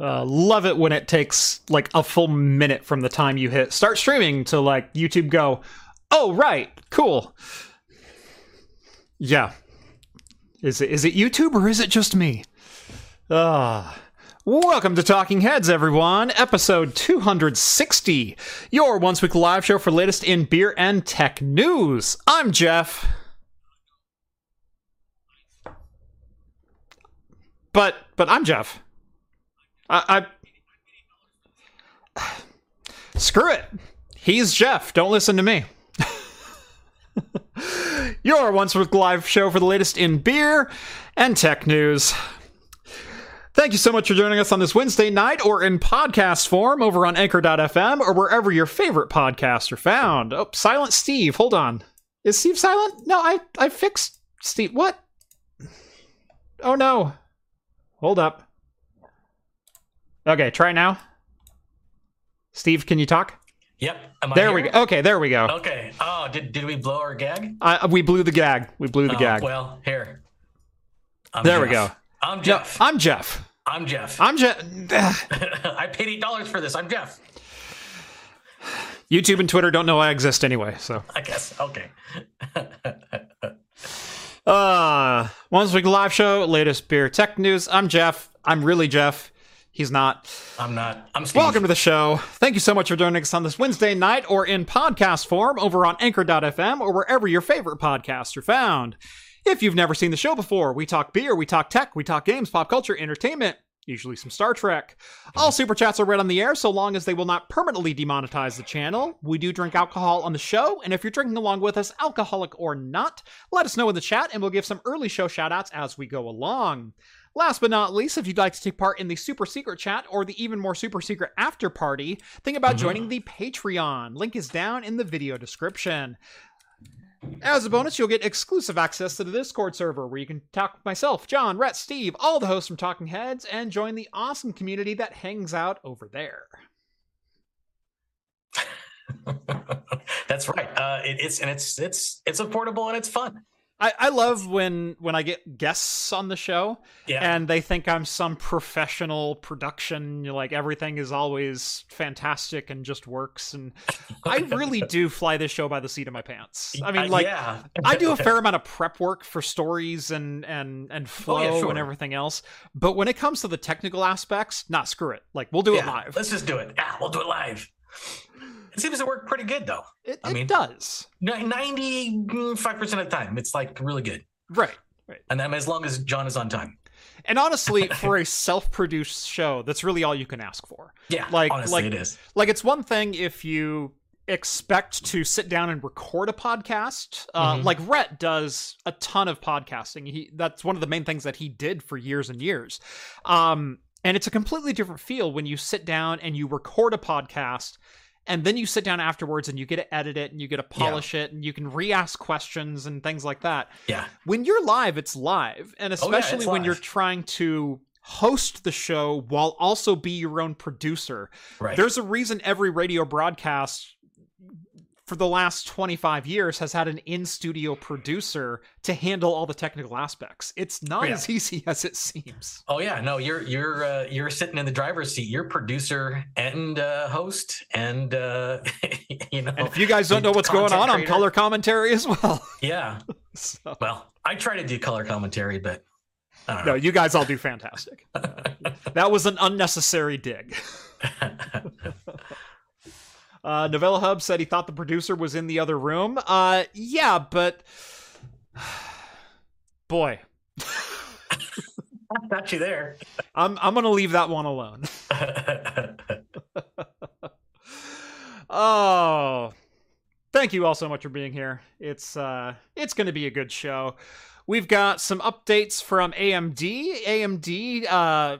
Uh, love it when it takes like a full minute from the time you hit start streaming to like YouTube go, oh right, cool. Yeah. Is it is it YouTube or is it just me? Ah. Welcome to Talking Heads, everyone. Episode 260. Your once week live show for latest in beer and tech news. I'm Jeff. But but I'm Jeff. I, I screw it. He's Jeff. Don't listen to me. Your once week live show for the latest in beer and tech news. Thank you so much for joining us on this Wednesday night or in podcast form over on anchor.fm or wherever your favorite podcasts are found. Oh, Silent Steve, hold on. Is Steve silent? No, I I fixed Steve. What? Oh no. Hold up. Okay, try now. Steve, can you talk? Yep. There here? we go. Okay, there we go. Okay. Oh, did, did we blow our gag? Uh, we blew the gag. We blew the Oh, gag. Well, here. I'm there we go. I'm No, Jeff. I'm Jeff. I'm Jeff. I'm Jeff. I paid eight dollars for this. I'm Jeff. YouTube and Twitter don't know I exist anyway, so. I guess. Okay. Uh, once week live show, latest beer tech news. I'm Jeff. I'm really Jeff. He's not. I'm not. I'm Steve. Welcome to the show. Thank you so much for joining us on this Wednesday night or in podcast form over on anchor.fm or wherever your favorite podcasts are found. If you've never seen the show before, we talk beer, we talk tech, we talk games, pop culture, entertainment, usually some Star Trek. All super chats are read on the air so long as they will not permanently demonetize the channel. We do drink alcohol on the show, and if you're drinking along with us, alcoholic or not, let us know in the chat and we'll give some early show shoutouts as we go along. Last but not least, if you'd like to take part in the super secret chat or the even more super secret after party, think about joining the Patreon. Link is down in the video description. As a bonus, you'll get exclusive access to the Discord server where you can talk with myself, John, Rhett, Steve, all the hosts from Talking Heads, and join the awesome community that hangs out over there. That's right. Uh, it, it's and it's it's it's affordable and it's fun. I, I love when when I get guests on the show Yeah. and they think I'm some professional production, like everything is always fantastic and just works. And I really do fly this show by the seat of my pants. I mean, like yeah. I do a fair amount of prep work for stories and and and flow Oh, yeah, sure. and everything else. But when it comes to the technical aspects, not screw it. Like we'll do it live. Let's just do it. Yeah, we'll do it live. It seems to work pretty good though. It, I it does. Ninety-five percent of the time, it's like really good. Right. Right. And then as long as John is on time. And honestly, for a self-produced show, that's really all you can ask for. Yeah. Like- honestly, like- it is. Like it's one thing if you expect to sit down and record a podcast uh, Mhm. like Rhett does a ton of podcasting he that's one of the main things that he did for years and years um, and it's a completely different feel when you sit down and you record a podcast and then you sit down afterwards and you get to edit it and you get to polish it and you can re-ask questions and things like that Yeah. when you're live, it's live. And Oh, yeah, especially when you're trying to host the show while also be your own producer. Right. There's a reason every radio broadcast for the last 25 years has had an in-studio producer to handle all the technical aspects. It's not Yeah. as easy as it seems. Oh yeah, no, you're you're uh, you're sitting in the driver's seat. You're producer and uh, host, and uh, you know. And if you guys don't know what's going on, I'm color commentary as well. Yeah. So, Well, I try to do color commentary, but I don't no, know. you guys all do fantastic. That was an unnecessary dig. Uh, Novella Hub said he thought the producer was in the other room. Uh, yeah, but boy, I got you there. I'm I'm gonna leave that one alone. oh, thank you all so much for being here. It's uh, it's gonna be a good show. We've got some updates from AMD. AMD uh,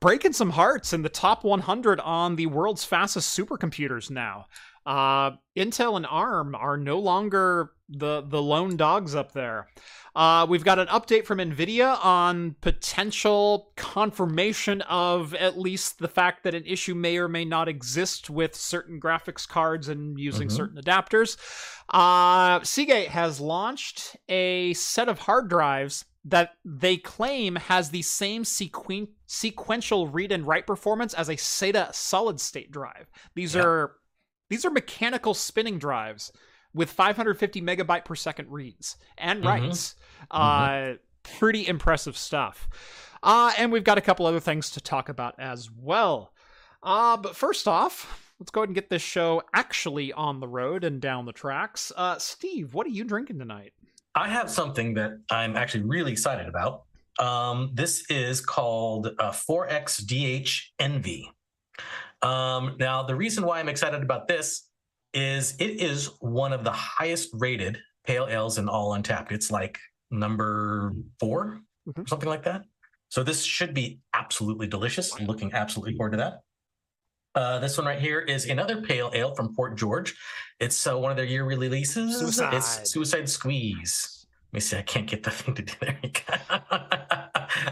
breaking some hearts in the top 100 on the world's fastest supercomputers now. Uh, Intel and ARM are no longer the the lone dogs up there. Uh, we've got an update from Nvidia on potential confirmation of at least the fact that an issue may or may not exist with certain graphics cards and using Mhm. certain adapters. Uh, Seagate has launched a set of hard drives that they claim has the same sequen- sequential read and write performance as a SATA solid state drive. These Yep. are these are mechanical spinning drives with 550 megabyte per second reads and Mhm. writes. Uh, pretty impressive stuff. Uh, and we've got a couple other things to talk about as well. Uh, but first off, let's go ahead and get this show actually on the road and down the tracks. Uh, Steve, what are you drinking tonight? I have something that I'm actually really excited about. Um, this is called uh, 4XDH Envy. Um, now, the reason why I'm excited about this is it is one of the highest rated pale ales in all Untappd. It's like number 4 or Mhm. something like that. So this should be absolutely delicious. I'm looking absolutely forward to that. Uh, this one right here is another pale ale from Fort George. It's uh, one of their year releases. Suicide. It's Suicide Squeeze. Let me see. I can't get the thing to do there.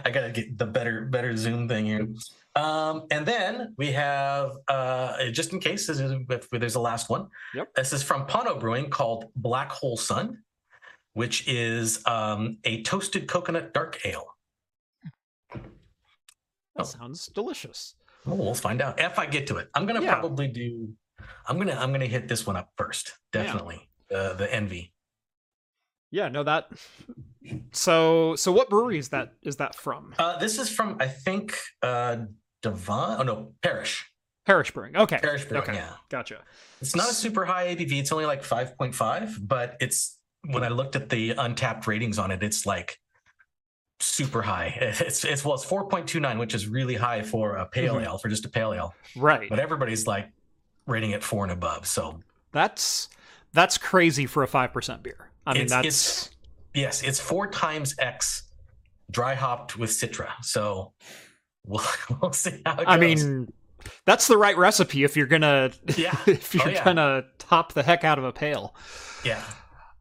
I gotta get the better better zoom thing here. Um, and then we have uh, just in case is, if there's a last one. Yep. This is from Pono Brewing called Black Hole Sun, which is um, a toasted coconut dark ale. That Oh. sounds delicious. Well, we'll find out if I get to it. I'm gonna Yeah. probably do. I'm gonna I'm gonna hit this one up first. Yeah. Definitely the the envy. Yeah, no that. So, so what brewery is that? Is that from? Uh, this is from I think uh, Devon. Oh no, Parish. Parish Brewing. Okay, Parish Brewing. okay. Yeah, gotcha. it's not a super high ABV. It's only like 5.5, but it's when I looked at the Untappd ratings on it, it's like super high. It's it's well, it's 4.29, which is really high for a pale Mhm. ale for just a pale ale. Right. But everybody's like rating it four and above. So That's that's crazy for a five percent beer. I mean, It's- that's it's- Yes, it's four times X dry hopped with Citra. So we'll, we'll see how it I goes. mean, that's the right recipe if you're gonna Yeah. if Oh, you're yeah. gonna top the heck out of a pale. yeah.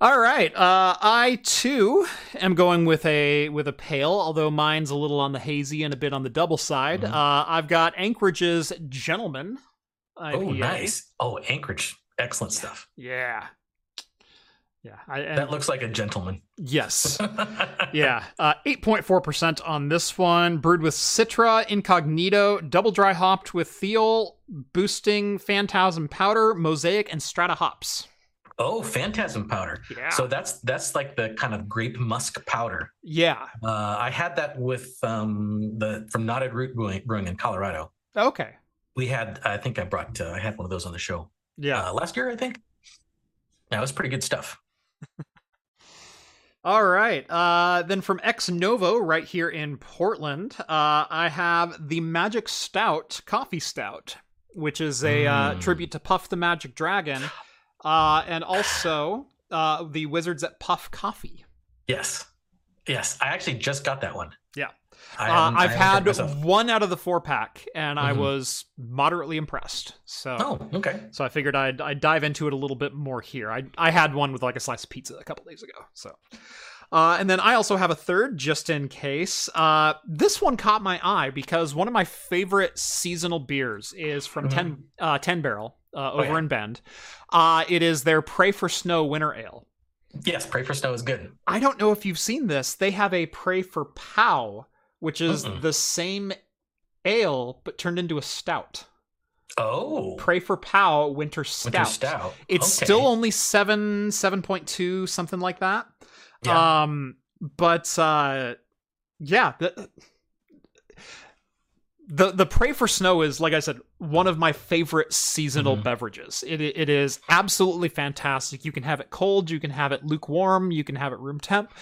All right. Uh, I too am going with a with a pale, although mine's a little on the hazy and a bit on the double side. Mhm. Uh, I've got Anchorage's Gentleman. Oh, nice. Oh, Anchorage. Excellent stuff. Yeah. Yeah. I, and That looks like a gentleman. yes. Yeah, uh, 8.4% on this one. Brewed with Citra, Incognito, double dry hopped with Thiol, boosting Phantasm powder, Mosaic, and Strata hops. Oh, phantasm powder. Yeah. So that's that's like the kind of grape musk powder. yeah. Uh, I had that with um, the from Knotted Root Brewing, in Colorado. Okay. We had, I think I brought, uh, I had one of those on the show Yeah. uh, last year. I think. Yeah, it was pretty good stuff. All right. Uh, then from Ex Novo, right here in Portland, uh, I have the Magic Stout Coffee Stout, which is a uh, Mm. tribute to Puff the Magic Dragon, uh, and also uh, the Wizards at Puff Coffee. Yes, yes. I actually just got that one. Yeah. I Uh, I I've haven't had one out of the four pack, and I Mhm. was moderately impressed. So, Oh, okay. so I figured I'd, I'd dive into it a little bit more here. I I had one with like a slice of pizza a couple days ago. So, uh, and then I also have a third just in case. Uh, this one caught my eye because one of my favorite seasonal beers is from Mhm. Ten uh, Ten Barrel uh, over yeah. in Bend. Uh, it is their Pray for Snow Winter Ale. Yes, Pray for Snow is good. I don't know if you've seen this. They have a Pray for Pow, which is Mm-mm. the same ale but turned into a stout. Oh, Pray for Pow Winter Stout. Winter Stout. It's Okay. still only seven, seven point two, something like that. Yeah. Um, but uh, yeah, the, the the Pray for Snow is like I said, one of my favorite seasonal Mhm. beverages. It it is absolutely fantastic. You can have it cold, you can have it lukewarm, you can have it room temp.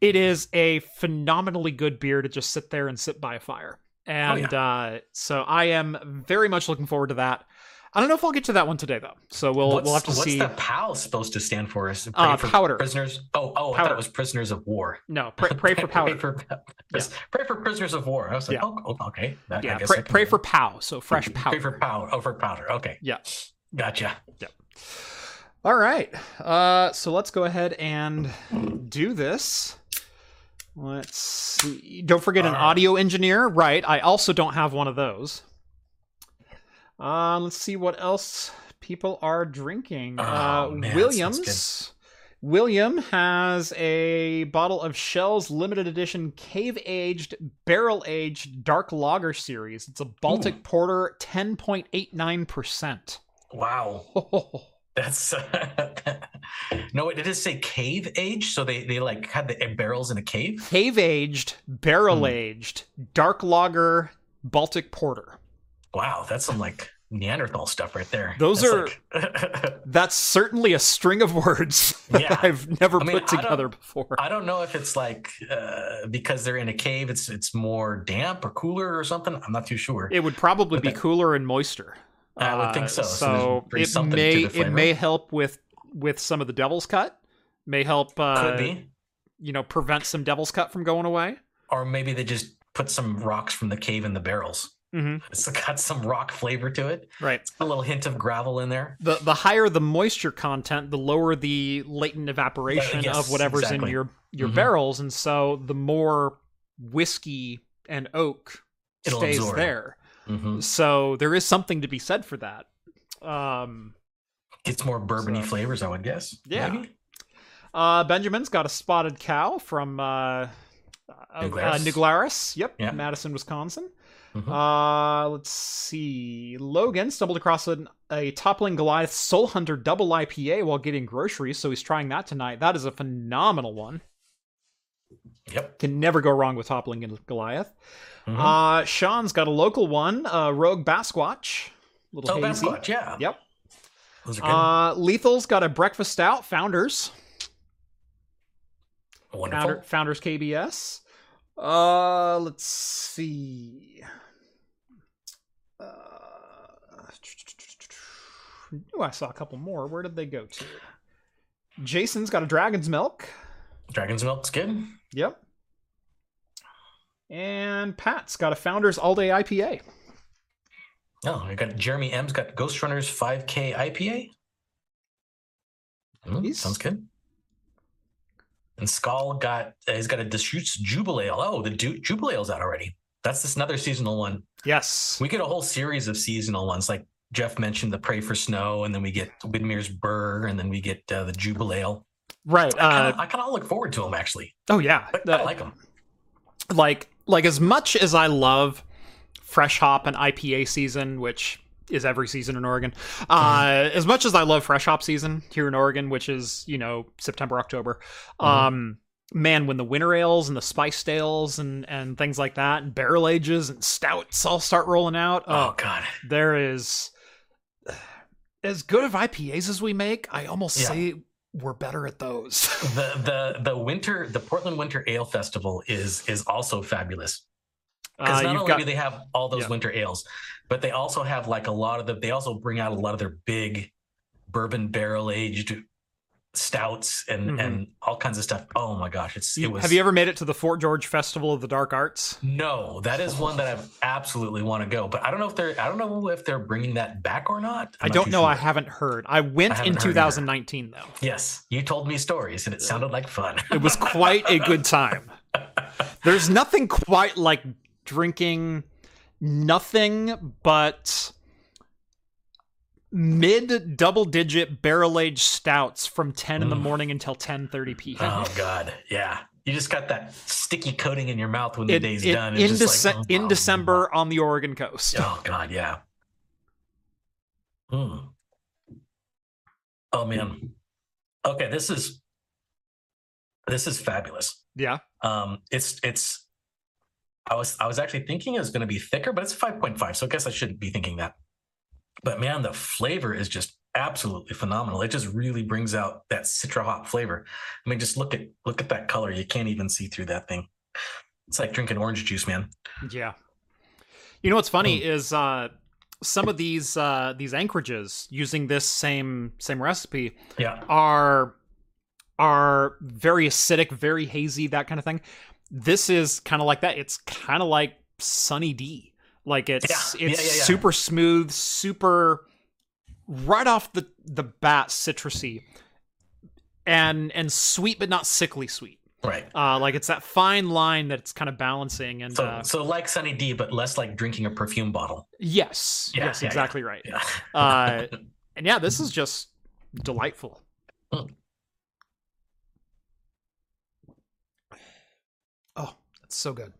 It is a phenomenally good beer to just sit there and sit by a fire. And uh, so I am very much looking forward to that. I don't know if I'll get to that one today though. So we'll what's, we'll have to what's see. What's the POW supposed to stand for? Is it Uh, pray for powder. prisoners? Oh, oh, I thought it was prisoners of war. No, pray, pray for powder. pray for, pray for prisoners of war. I was like, Yeah. oh, oh, okay. That, I yeah, guess pray, pray for pow. So fresh powder. Pray for powder. Oh, for powder. Okay, Yeah. gotcha. All right. Uh, so let's go ahead and do this. Let's see. Don't forget an right. audio engineer. Right. I also don't have one of those. Uh, let's see what else people are drinking. Oh, uh, man, Williams William has a bottle of Schell's limited edition cave aged, barrel aged dark lager series. It's a Baltic Ooh. porter, 10.89%. Wow. That's no. It did say cave age, so they they like had the barrels in a cave. cave aged, barrel Hmm. aged, dark lager, Baltic porter. Wow, that's some like Neanderthal stuff right there. Those That's like- That's certainly a string of words that Yeah. I've never I mean, put I together before. I don't know if it's like uh, because they're in a cave, it's it's more damp or cooler or something. I'm not too sure. It would probably But be that- cooler and moister. I would think so. So So, it may it may help with with some of the devil's cut. May help uh, Could be, you know prevent some devil's cut from going away. or maybe they just put some rocks from the cave in the barrels. Hmm It's got some rock flavor to it. Right. It's got A little hint of gravel in there. The the higher the moisture content, the lower the latent evaporation yes, of whatever's in exactly. your your Mhm. barrels, and so the more whiskey and oak It'll stays absorb. there. hmm So there is something to be said for that. Um, It's more bourbony So- flavors, I would guess. Yeah. Maybe? uh, Benjamin's got a spotted cow from uh, uh, uh. Yep, Yeah. Madison, Wisconsin. Mhm. Uh, let's see. Logan stumbled across an, a Toppling Goliath Soul Hunter double IPA while getting groceries, so he's trying that tonight. That is a phenomenal one. Yep. Can never go wrong with Toppling and Goliath. Mhm. Uh, Sean's got a local one, uh, Rogue Batsquatch. Little oh, hazy. Batsquatch, yeah. Yep. Those are good. Uh, Lethal's got a breakfast stout, Founders. Wonderful. Founder, Founders KBS. Uh, let's see. Oh, I saw a couple more. Where did they go to? Jason's got a Dragon's Milk. Dragon's Milk's good. Yep. And Pat's got a Founders All Day IPA. Oh, I got Jeremy M's got Ghost Runners 5K IPA. Mm, sounds good. And Skull got uh, he's got a Deschutes Jubelale. Oh, the du- Jubelale's out already. That's just another seasonal one. Yes. We get a whole series of seasonal ones, like Jeff mentioned, the Pray for Snow, and then we get Widmer's Brrr, and then we get uh, the Jubelale. Right. I Uh, kind of look forward to them actually. oh yeah. I, I like them. like like as much as I love fresh hop and IPA season, which is every season in Oregon, uh, as much as I love fresh hop season here in Oregon, which is you know September October, Mhm. um, man, when the winter ales and the spiced ales and and things like that, and barrel ages and stouts all start rolling out, Oh oh, God, there is as good of IPAs as we make. I almost Yeah. say we're better at those. the the the winter the Portland Winter Ale Festival is is also fabulous. because Uh, not only got do they have all those yeah. winter ales, but they also have like a lot of the. They also bring out a lot of their big bourbon barrel aged stouts and Mhm. and all kinds of stuff. Oh my gosh, it's it was. have you ever made it to the Fort George Festival of the Dark Arts? No, that is one that I absolutely want to go, but I don't know if they're. I don't know if they're bringing that back or not. I I'm not don't too know. I haven't heard. I went I in haven't heard either. 2019 though. Yes, you told me stories, and it sounded like fun. It was quite a good time. There's nothing quite like drinking nothing but mid double digit barrel aged stouts from 10 in the Mm. morning until 10:30 p.m. oh God, yeah. You just got that sticky coating in your mouth when the In- day's in- done. in, It's just Dece- like, in oh, December on the Oregon coast. Oh God, yeah. Hmm. Oh man. Okay, this is this is fabulous. Yeah. Um, it's it's. I was I was actually thinking it was going to be thicker, but it's five point five, so I guess I shouldn't be thinking that. But man, the flavor is just absolutely phenomenal. It just really brings out that citra hop flavor. I mean, just look at look at that color. You can't even see through that thing. It's like drinking orange juice, man. Yeah. You know what's funny Mm. is uh some of these uh these anchorages using this same same recipe Yeah. are are very acidic, very hazy, that kind of thing. This is kind of like that. It's kind of like Sunny D. Like it's yeah. it's yeah, yeah, super smooth, super right off the the bat citrusy and and sweet but not sickly sweet. Right. Uh, like it's that fine line that it's kind of balancing and so, uh, so like Sunny D, but less like drinking a perfume bottle. Yes. yes, exactly right. uh, and yeah, this is just delightful. Mm. Oh, that's so good.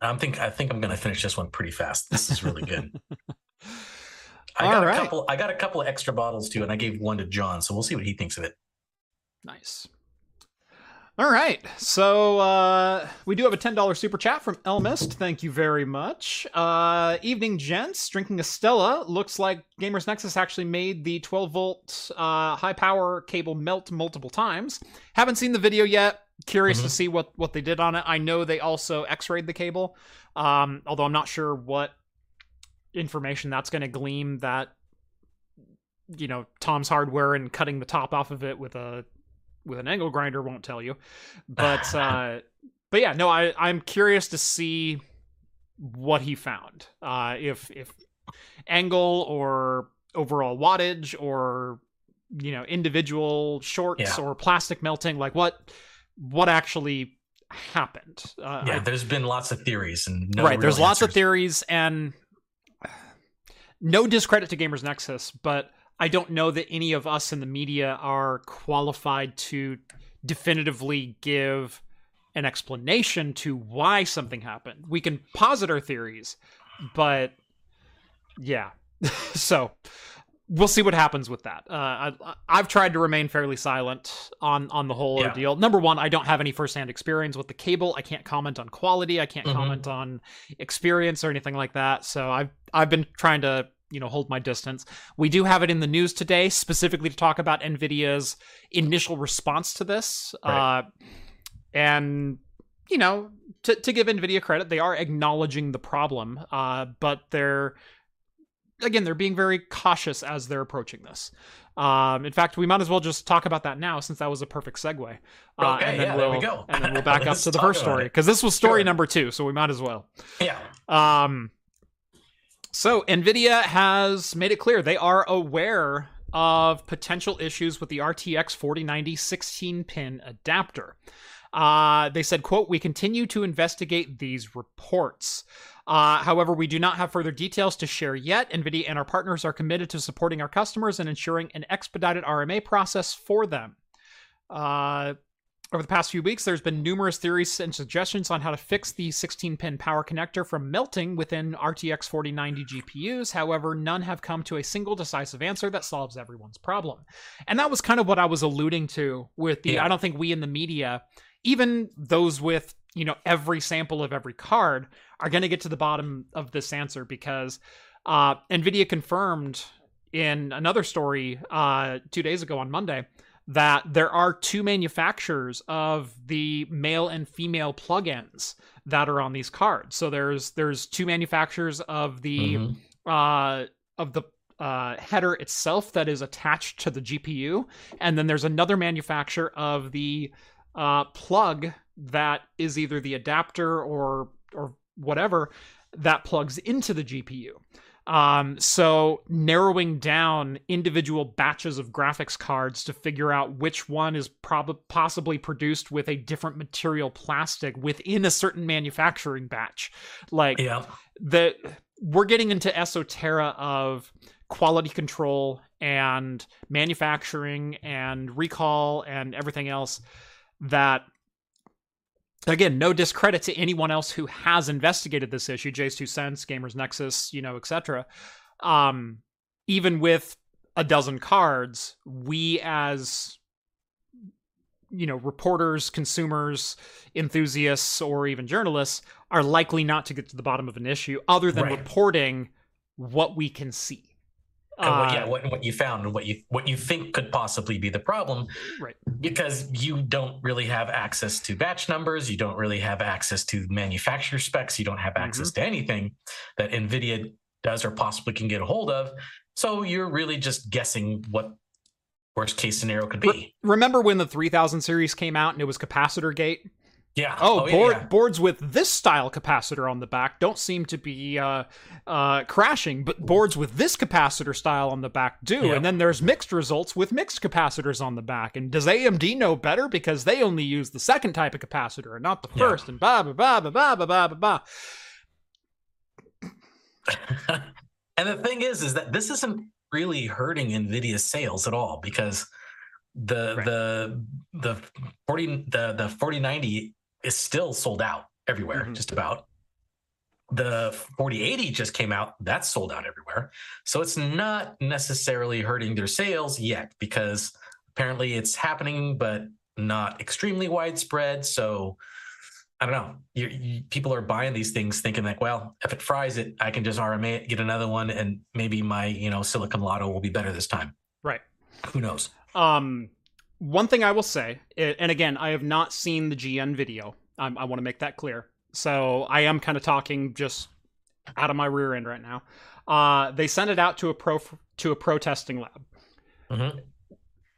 I'm think I think I'm gonna finish this one pretty fast. This is really good. I got right. a couple. I got a couple of extra bottles too, and I gave one to John, so we'll see what he thinks of it. Nice. All right. So uh, we do have a $10 super chat from Elmist. Thank you very much. Uh, evening, gents. Drinking a Stella. Looks like Gamers Nexus actually made the 12 volt uh, high power cable melt multiple times. Haven't seen the video yet. Curious to Mhm. see what, what they did on it. I know they also x rayed the cable, um, although I'm not sure what information that's going to gleam that, you know, Tom's hardware and cutting the top off of it with a with an angle grinder won't tell you. But uh but yeah, no, I I'm curious to see what he found. Uh if if angle or overall wattage or you know individual shorts Yeah. or plastic melting like what what actually happened. Uh, Yeah, I- there's been lots of theories and no right, there's real lots of theories and no discredit to Gamers Nexus, but I don't know that any of us in the media are qualified to definitively give an explanation to why something happened. We can posit our theories, but yeah. so we'll see what happens with that. Uh, I, I've tried to remain fairly silent on on the whole Yeah. ordeal. Number one, I don't have any firsthand experience with the cable. I can't comment on quality. I can't Mhm. comment on experience or anything like that. So I've I've been trying to you know hold my distance. We do have it in the news today, specifically to talk about Nvidia's initial response to this. Right. Uh, and you know, to to give Nvidia credit, they are acknowledging the problem, uh, but they're again they're being very cautious as they're approaching this. Um, in fact, we might as well just talk about that now, since that was a perfect segue. Uh, Okay, and then yeah, we'll, there we go. And then we'll back up to the first story because this was story Sure. number two, so we might as well. Yeah, Um, so Nvidia has made it clear they are aware of potential issues with the RTX 4090 16 pin adapter. Uh, they said, "quote We continue to investigate these reports. Uh, however, we do not have further details to share yet. Nvidia and our partners are committed to supporting our customers and ensuring an expedited RMA process for them." Uh, over the past few weeks, there's been numerous theories and suggestions on how to fix the 16 pin power connector from melting within RTX 4090 GPUs. However, none have come to a single decisive answer that solves everyone's problem. And that was kind of what I was alluding to with the Yeah. I don't think we in the media, even those with, you know, every sample of every card, are going to get to the bottom of this answer because uh, NVIDIA confirmed in another story uh, two days ago on Monday that there are two manufacturers of the male and female plugins that are on these cards. So there's there's two manufacturers of the Mhm. uh, of the uh, header itself that is attached to the GPU, and then there's another manufacturer of the uh, plug that is either the adapter or or whatever that plugs into the GPU. Um, so narrowing down individual batches of graphics cards to figure out which one is prob- possibly produced with a different material plastic within a certain manufacturing batch. Like yeah, the we're getting into esoterra of quality control and manufacturing and recall and everything else that again no discredit to anyone else who has investigated this issue jay's two cents gamers nexus you know etc um even with a dozen cards we as you know reporters consumers enthusiasts or even journalists are likely not to get to the bottom of an issue other than Right. reporting what we can see and what, Uh, yeah, what, what you found and what you what you think could possibly be the problem, right because you don't really have access to batch numbers, you don't really have access to manufacturer specs, you don't have access Mm-hmm. to anything that Nvidia does or possibly can get a hold of. So you're really just guessing what worst case scenario could be. remember when the 3000 series came out and it was capacitor gate Yeah. Oh, yeah, board, yeah. boards with this style capacitor on the back don't seem to be uh, uh, crashing, but boards with this capacitor style on the back do. Yep. And then there's mixed results with mixed capacitors on the back. And does AMD know better because they only use the second type of capacitor and not the Yeah. first? And blah blah blah blah blah blah blah blah. and the thing is, is that this isn't really hurting Nvidia's sales at all because the Right. the the forty the the forty ninety is still sold out everywhere, Mhm. just about. The 4080 just came out. That's sold out everywhere. So it's not necessarily hurting their sales yet because apparently it's happening, but not extremely widespread. So I don't know. You, you, people are buying these things thinking like, well, if it fries it, I can just RMA it, get another one, and maybe my you know Silicon Lotto will be better this time. Right. Who knows? Um, one thing I will say, and again, I have not seen the GN video. Um, I want to make that clear. So I am kind of talking just out of my rear end right now. Uh, they sent it out to a pro to a pro testing lab. Mhm.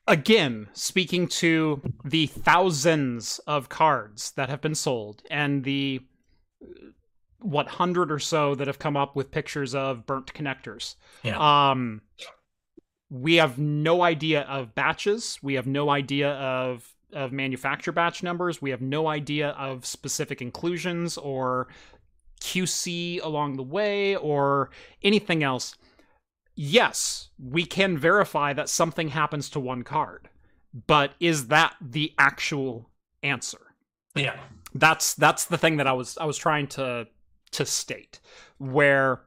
Again, speaking to the thousands of cards that have been sold and the what hundred or so that have come up with pictures of burnt connectors. Yeah. Um, we have no idea of batches. We have no idea of of manufacture batch numbers. We have no idea of specific inclusions or QC along the way or anything else. Yes, we can verify that something happens to one card, but is that the actual answer? Yeah. that's that's the thing that I was I was trying to to state where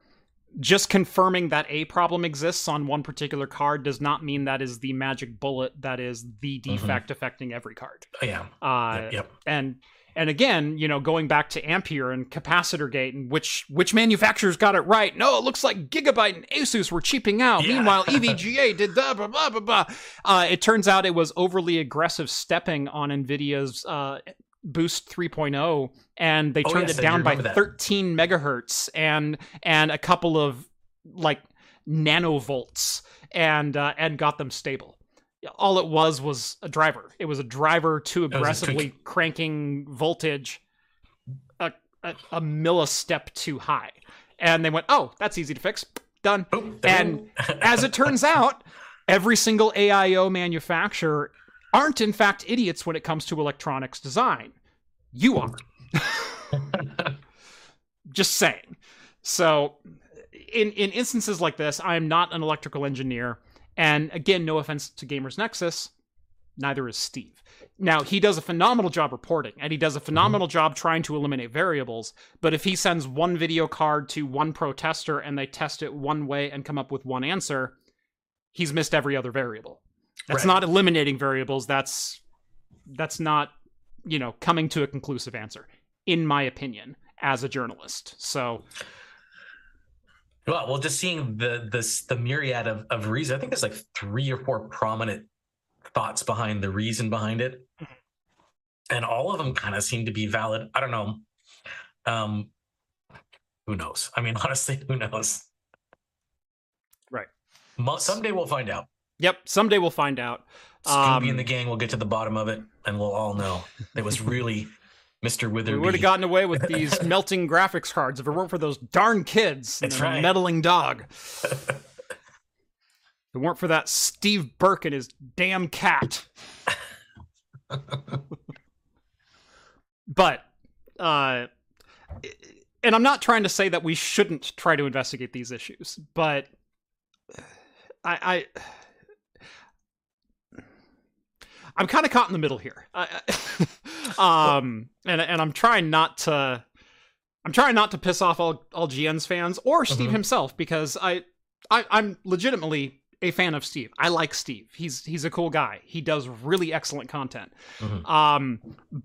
just confirming that a problem exists on one particular card does not mean that is the magic bullet that is the defect affecting every card. Yeah. Uh, Yep. yep. and and again, you know, going back to Ampere and capacitor gate and which which manufacturers got it right. No, it looks like Gigabyte and Asus were cheaping out. Yeah. Meanwhile, EVGA did that, blah blah blah blah. Uh, it turns out it was overly aggressive stepping on Nvidia's uh, Boost 3.0, and they Oh, turned yes, it down by that. 13 megahertz and and a couple of like nanovolts, and uh, and got them stable all it was was a driver. It was a driver too aggressively cranking voltage a, a, a millistep too high. And they went, oh, that's easy to fix. Done. Boop, And. As it turns out, every single AIB manufacturer aren't in fact idiots when it comes to electronics design. You are. Just saying. So, in in instances like this, I am not an electrical engineer, and again, no offense to Gamers Nexus, neither is Steve. Now, he does a phenomenal job reporting, and he does a phenomenal mm-hmm. job trying to eliminate variables. But if he sends one video card to one protester and they test it one way and come up with one answer, he's missed every other variable. That's Right. not eliminating variables. That's that's not you know coming to a conclusive answer, in my opinion, as a journalist. So Well, well, just seeing the this the myriad of, of reasons, I think there's like three or four prominent thoughts behind the reason behind it. And all of them kind of seem to be valid. I don't know. Um who knows? I mean, honestly, who knows? Right. Mo- Someday we'll find out. Yep, someday we'll find out. Scooby Um, and the gang will get to the bottom of it, and we'll all know it was really Mr. Witherby. We would have gotten away with these melting graphics cards if it weren't for those darn kids and That's right. meddling dog. if it weren't for that Steve Burke and his damn cat. but, uh, and I'm not trying to say that we shouldn't try to investigate these issues, but I, I I'm kind of caught in the middle here. Um, and and I'm trying not to, I'm trying not to piss off all all GN's fans or Steve Mhm. himself because I, I I'm legitimately a fan of Steve. I like Steve. He's he's a cool guy. He does really excellent content. Mhm. Um,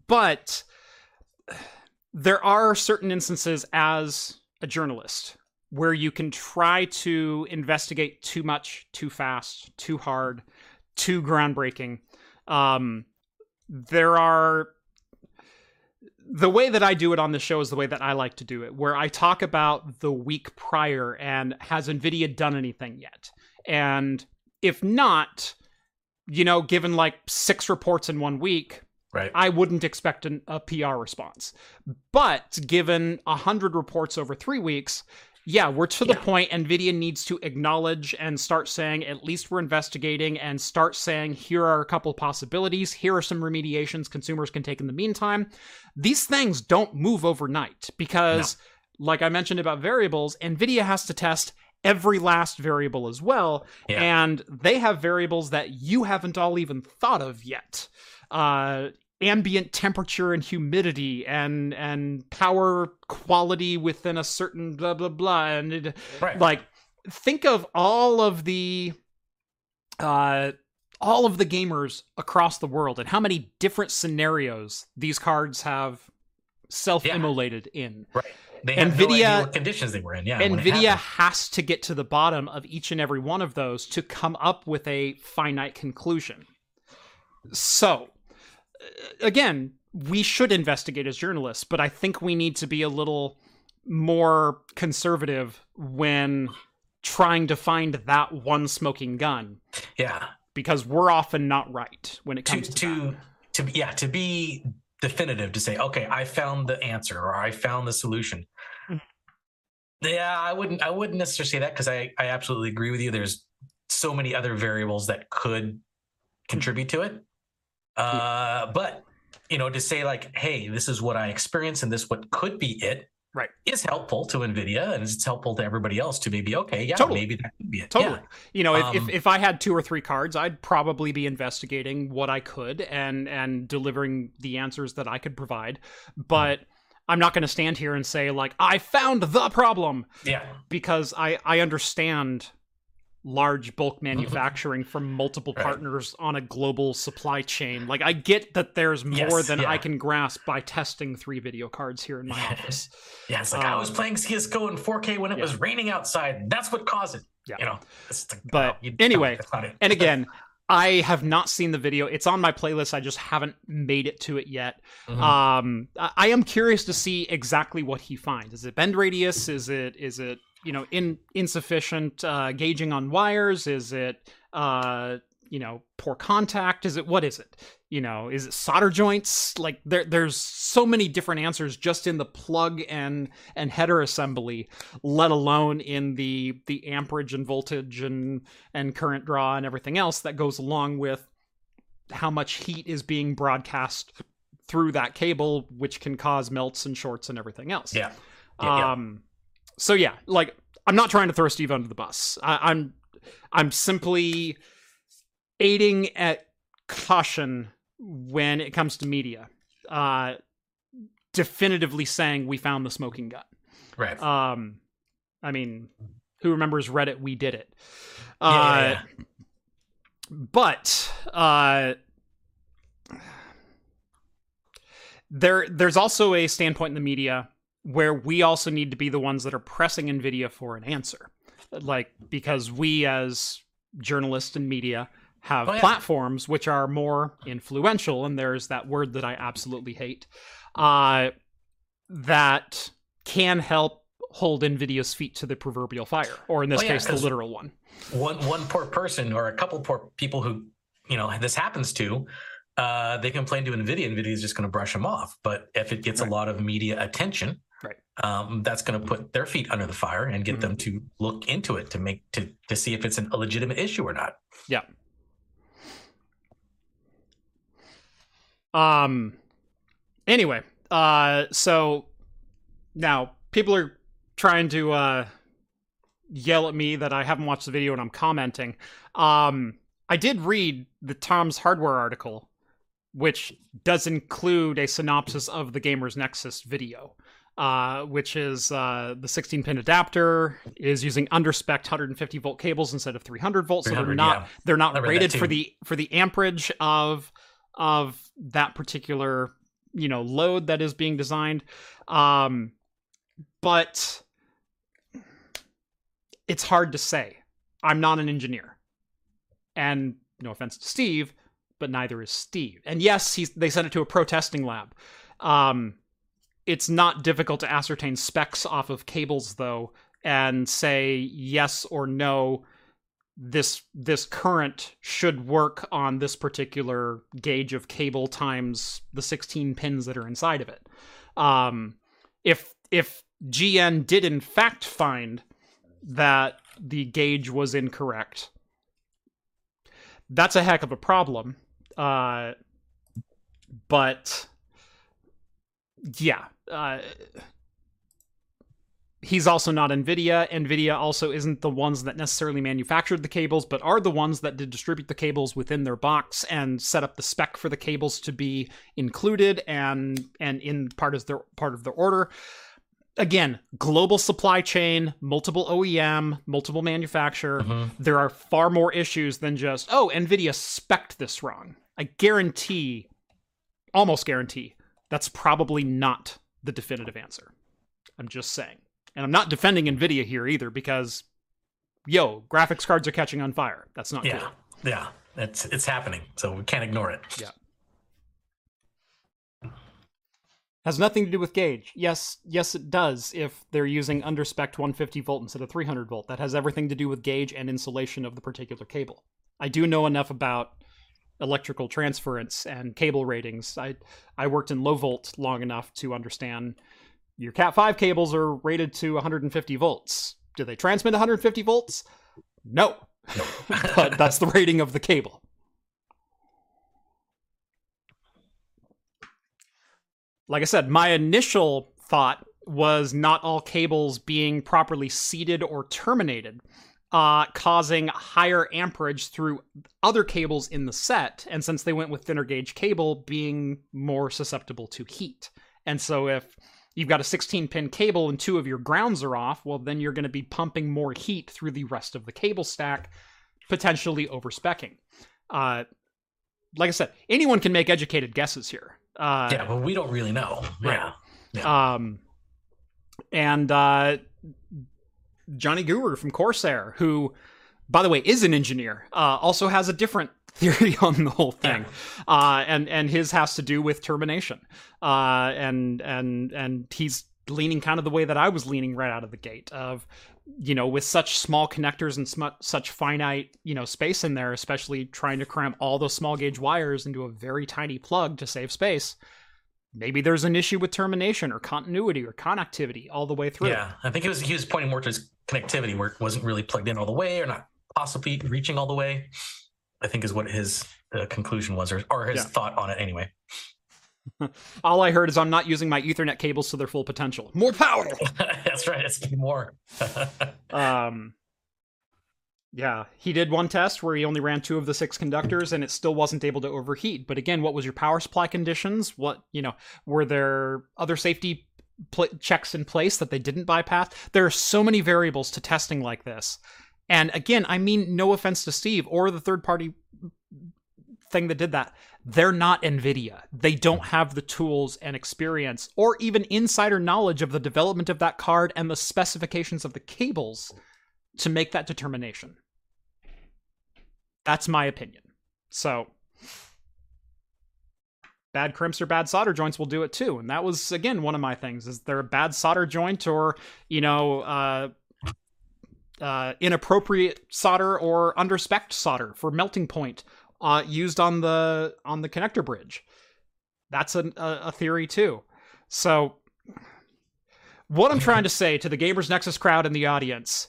but there are certain instances as a journalist where you can try to investigate too much, too fast, too hard, too groundbreaking. Um, there are the way that I do it on the show is the way that I like to do it, where I talk about the week prior and has NVIDIA done anything yet? And if not, you know, given like six reports in one week, right. I wouldn't expect an, a PR response. But given a hundred reports over three weeks, yeah, we're to the Yeah. point NVIDIA needs to acknowledge and start saying, at least we're investigating, and start saying, here are a couple possibilities. Here are some remediations consumers can take in the meantime. These things don't move overnight because, like I mentioned about variables, NVIDIA has to test every last variable as well. Yeah. And they have variables that you haven't all even thought of yet. Uh, ambient temperature and humidity and and power quality within a certain blah blah blah and it, Right. like think of all of the uh all of the gamers across the world and how many different scenarios these cards have self-immolated in right. They no NVIDIA- what conditions they were in. Yeah. nvidia has to get to the bottom of each and every one of those to come up with a finite conclusion so again we should investigate as journalists but i think we need to be a little more conservative when trying to find that one smoking gun Yeah. because we're often not right when it comes to, to to be yeah to be definitive to say okay I found the answer or I found the solution. Mhm. Yeah, I wouldn't I wouldn't necessarily say that because I I absolutely agree with you. There's so many other variables that could contribute to it. Uh, but you know, to say like, hey, this is what I experienced and this what could be it, Right. is helpful to Nvidia and it's helpful to everybody else to maybe okay, yeah, Totally. maybe that could be it. Totally. You know, if, Um, if if I had two or three cards, I'd probably be investigating what I could and and delivering the answers that I could provide. But I'm not going to stand here and say like I found the problem Yeah. yeah. because I I understand large bulk manufacturing from multiple Right. partners on a global supply chain. Like I get that there's more Yes, than yeah. I can grasp by testing three video cards here in my office. Yeah, it's like I was Um, playing CS:GO in 4K when it yeah. was raining outside. That's what caused it. Yeah. You know, like, But anyway, that's not it. and again, I have not seen the video. It's on my playlist. I just haven't made it to it yet. Mhm. Um, I I am curious to see exactly what he finds. Is it bend radius? Is it is it you know in insufficient uh, gauging on wires? Is it uh, you know poor contact? Is it what is it? You know, is it solder joints? Like there there's so many different answers just in the plug and and header assembly, let alone in the the amperage and voltage and and current draw and everything else that goes along with how much heat is being broadcast through that cable, which can cause melts and shorts and everything else. yeah. Yeah, yeah. Um. So yeah, like I'm not trying to throw Steve under the bus. I, I'm I'm simply aiding at caution when it comes to media. Uh, definitively saying we found the smoking gun. Right. Um, I mean, who remembers Reddit? We did it. Uh, yeah. but uh there there's also a standpoint in the media where we also need to be the ones that are pressing nvidia for an answer like because we as journalists and media have Oh, yeah. platforms which are more influential and there's that word that i absolutely hate uh that can help hold nvidia's feet to the proverbial fire or in this Oh, yeah, case the literal one one one poor person or a couple poor people who you know this happens to uh they complain to nvidia nvidia is just going to brush them off but if it gets Right. a lot of media attention. Um that's going to put their feet under the fire and get Mhm. them to look into it to make to to see if it's an, a legitimate issue or not Yeah. Um anyway, uh so now people are trying to uh yell at me that I haven't watched the video and I'm commenting. Um I did read the Tom's Hardware article which does include a synopsis of the Gamers Nexus video. Uh, which is uh, the 16 pin adapter is using underspec 150 volt cables instead of 300 volts, so they're not yeah. they're not rated for the for the amperage of of that particular you know load that is being designed. Um but it's hard to say. I'm not an engineer. And no offense to steve but neither is steve. And yes he's they sent it to a pro testing lab. Um it's not difficult to ascertain specs off of cables though and say yes or no this this current should work on this particular gauge of cable times the 16 pins that are inside of it. Um if if gn did in fact find that the gauge was incorrect that's a heck of a problem uh but yeah uh he's also not Nvidia. Nvidia also isn't the ones that necessarily manufactured the cables, but are the ones that did distribute the cables within their box and set up the spec for the cables to be included and and in part of their part of their order. Again, global supply chain, multiple OEM, multiple manufacturer. Mm-hmm. There are far more issues than just oh, Nvidia spec this wrong. I guarantee, almost guarantee, that's probably not the definitive answer. I'm just saying. And I'm not defending Nvidia here either because yo, graphics cards are catching on fire. That's not Yeah, cool. yeah, it's it's happening, so we can't ignore it. Yeah. Has nothing to do with gauge. Yes, yes, it does. If they're using underspec 150 volt instead of 300 volt, that has everything to do with gauge and insulation of the particular cable. I do know enough about electrical transference and cable ratings. I I worked in low volt long enough to understand your Cat 5 cables are rated to 150 volts. Do they transmit 150 volts? No. but that's the rating of the cable. Like I said, my initial thought was not all cables being properly seated or terminated, uh, causing higher amperage through other cables in the set. And since they went with thinner gauge cable, being more susceptible to heat. And so if you've got a 16 pin cable and two of your grounds are off, well, then you're going to be pumping more heat through the rest of the cable stack, potentially overspecking. Uh, like I said, anyone can make educated guesses here. Uh, yeah, but we don't really know. Right. Yeah. um, and uh, Johnny Guru from Corsair, who, by the way, is an engineer, uh, also has a different theory on the whole thing, uh, and and his has to do with termination, uh, and and and he's leaning kind of the way that I was leaning right out of the gate of you know with such small connectors and sm- such finite you know space in there especially trying to cram all those small gauge wires into a very tiny plug to save space maybe there's an issue with termination or continuity or connectivity all the way through. Yeah, I think it was he was pointing more to his connectivity where it wasn't really plugged in all the way or not possibly reaching all the way. I think is what his uh, conclusion was, or, or his Yeah. thought on it anyway. all i heard is i'm not using my ethernet cables to their full potential more power That's right. It's more. um yeah he did one test where he only ran two of the six conductors and it still wasn't able to overheat but again what was your power supply conditions what you know were there other safety pl- checks in place that they didn't bypass. There are so many variables to testing like this. And again i mean no offense to steve or the third party thing that did that. They're not nvidia. They don't have the tools and experience or even insider knowledge of the development of that card and the specifications of the cables to make that determination. That's my opinion. So bad crimps or bad solder joints will do it too and that was again one of my things is there a bad solder joint or you know uh uh, inappropriate solder or underspec solder for melting point uh, used on the on the connector bridge. That's a, a, theory too. So, what I'm trying to say to the Gamers Nexus crowd and the audience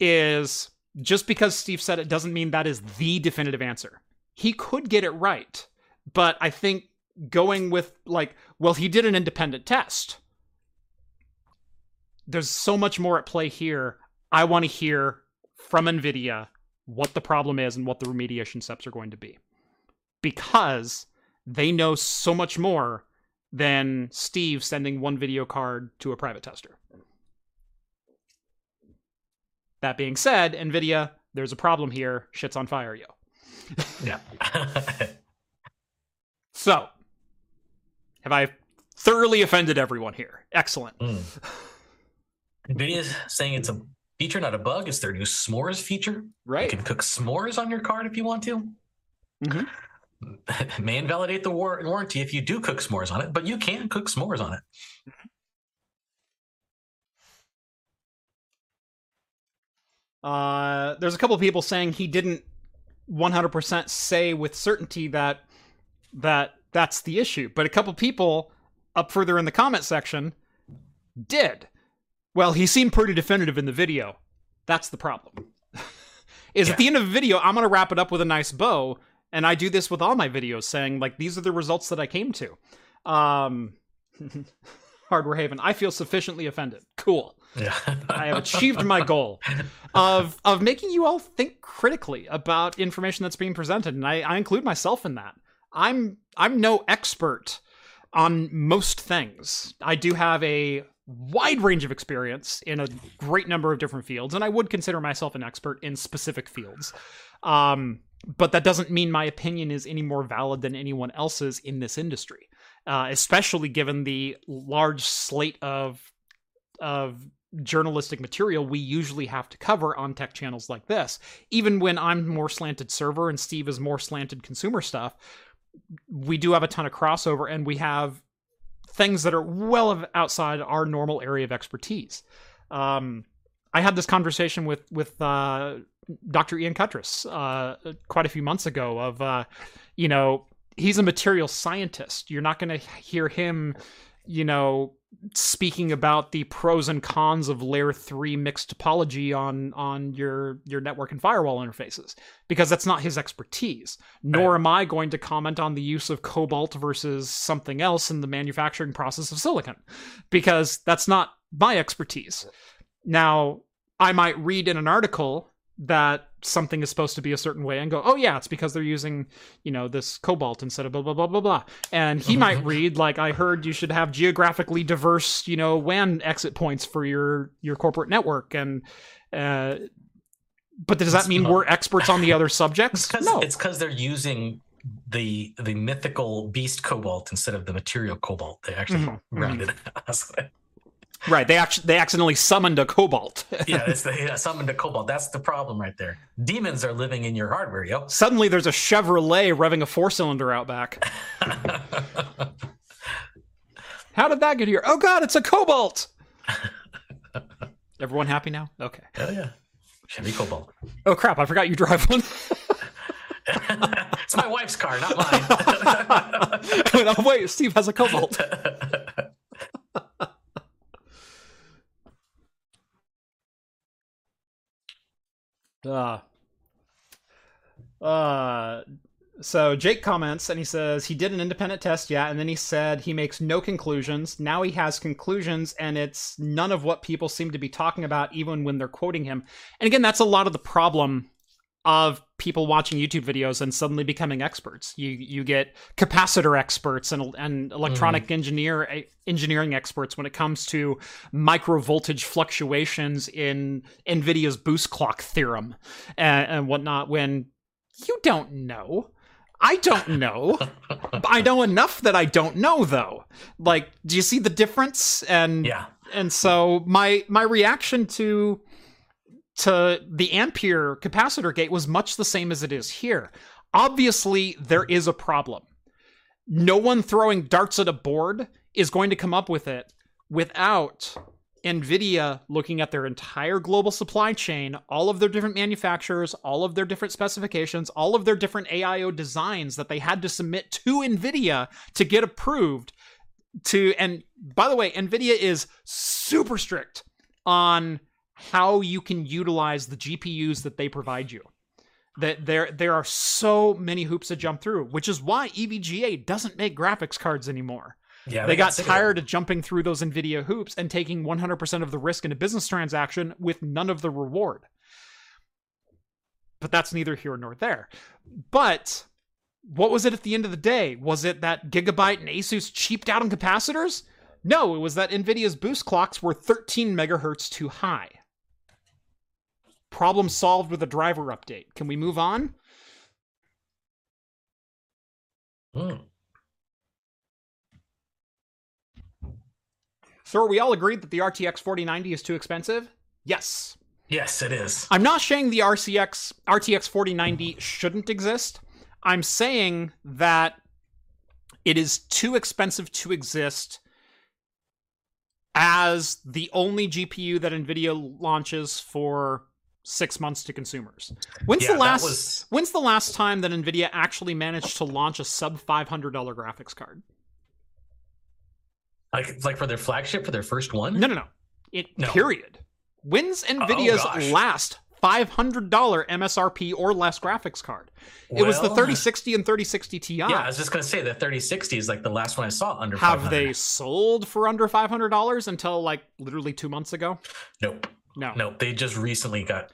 is just because Steve said it doesn't mean that is the definitive answer. He could get it right, but I think going with like, well, he did an independent test. There's so much more at play here. I want to hear from NVIDIA what the problem is and what the remediation steps are going to be. Because they know so much more than Steve sending one video card to a private tester. That being said, NVIDIA, there's a problem here. Shit's on fire, yo. yeah. So, have I thoroughly offended everyone here? Excellent. Mm. Nvidia's saying it's a feature, not a bug. It's their new s'mores feature. Right. You can cook s'mores on your card if you want to. Mhm. May invalidate the war- warranty if you do cook s'mores on it, but you can cook s'mores on it. Uh, there's a couple of people saying he didn't 100% say with certainty that that that's the issue, but a couple people up further in the comment section did. Well, he seemed pretty definitive in the video. That's the problem. Is at the end of the video, I'm gonna wrap it up with a nice bow, and I do this with all my videos, saying like these are the results that I came to. Um, Hardware Haven. I feel sufficiently offended. Cool. Yeah. I have achieved my goal of of making you all think critically about information that's being presented, and I, I include myself in that. I'm I'm no expert on most things. I do have a wide range of experience in a great number of different fields, and I would consider myself an expert in specific fields. Um, but that doesn't mean my opinion is any more valid than anyone else's in this industry, uh, especially given the large slate of of journalistic material we usually have to cover on tech channels like this. Even when I'm more slanted server and Steve is more slanted consumer stuff, we do have a ton of crossover and we have things that are well outside our normal area of expertise. Um, I had this conversation with with uh, Dr. Ian Cutress uh, quite a few months ago. Of uh, you know, he's a material scientist. You're not going to hear him, you know, speaking about the pros and cons of layer 3 mixed topology on on your your network and firewall interfaces because that's not his expertise nor am i going to comment on the use of cobalt versus something else in the manufacturing process of silicon because that's not my expertise. Now i might read in an article that something is supposed to be a certain way and go, oh yeah, it's because they're using, you know, this cobalt instead of blah blah blah blah blah. And he might read like, I heard you should have geographically diverse, you know, WAN exit points for your your corporate network. And uh, but does that mean we're experts on the other subjects? It's because no. it's because they're using the the mythical beast cobalt instead of the material cobalt. They actually mm-hmm. rounded mm-hmm. Right. They actually they accidentally summoned a cobalt. yeah, it's the, yeah, summoned a cobalt. That's the problem right there. Demons are living in your hardware, yo. Suddenly there's a Chevrolet revving a four cylinder out back. How did that get here? Oh god, it's a cobalt. Everyone happy now? Okay. Oh yeah. Chevy Cobalt. Oh crap, I forgot you drive one. it's my wife's car, not mine. oh, wait, Steve has a Cobalt. Uh, uh, so Jake comments and he says he did an independent test, yeah, and then he said he makes no conclusions. Now he has conclusions, and it's none of what people seem to be talking about, even when they're quoting him. And again, that's a lot of the problem of people watching YouTube videos and suddenly becoming experts. You you get capacitor experts and and electronic mm. engineer engineering experts when it comes to micro voltage fluctuations in Nvidia's boost clock theorem and, and whatnot. When you don't know. I don't know. I know enough that I don't know though. Like, do you see the difference? And yeah. And so my my reaction to to the ampere capacitor gate was much the same as it is here. Obviously, there is a problem. No one throwing darts at a board is going to come up with it without NVIDIA looking at their entire global supply chain, all of their different manufacturers, all of their different specifications, all of their different AIO designs that they had to submit to NVIDIA to get approved. To and by the way, NVIDIA is super strict on how you can utilize the GPUs that they provide you. That there there are so many hoops to jump through, which is why EVGA doesn't make graphics cards anymore. Yeah, they, got, tired of, of jumping through those Nvidia hoops and taking 100% of the risk in a business transaction with none of the reward. But that's neither here nor there. But what was it at the end of the day? Was it that Gigabyte and Asus cheaped out on capacitors? No, it was that Nvidia's boost clocks were 13 megahertz too high. Problem solved with a driver update. Can we move on? Hmm. So are we all agreed that the RTX 4090 is too expensive? Yes. Yes, it is. I'm not saying the RCX RTX 4090 shouldn't exist. I'm saying that it is too expensive to exist as the only GPU that Nvidia launches for six months to consumers. When's yeah, the last was... when's the last time that Nvidia actually managed to launch a sub five hundred dollar graphics card? Like like for their flagship for their first one? No, no, no. It no. period. When's oh, Nvidia's oh, last $500 MSRP or less graphics card. it was the 3060 and 3060 Ti. Yeah, I was just gonna say the 3060 is like the last one I saw under. Have 500. they sold for under $500 until like literally two months ago? Nope, No. nope. They just recently got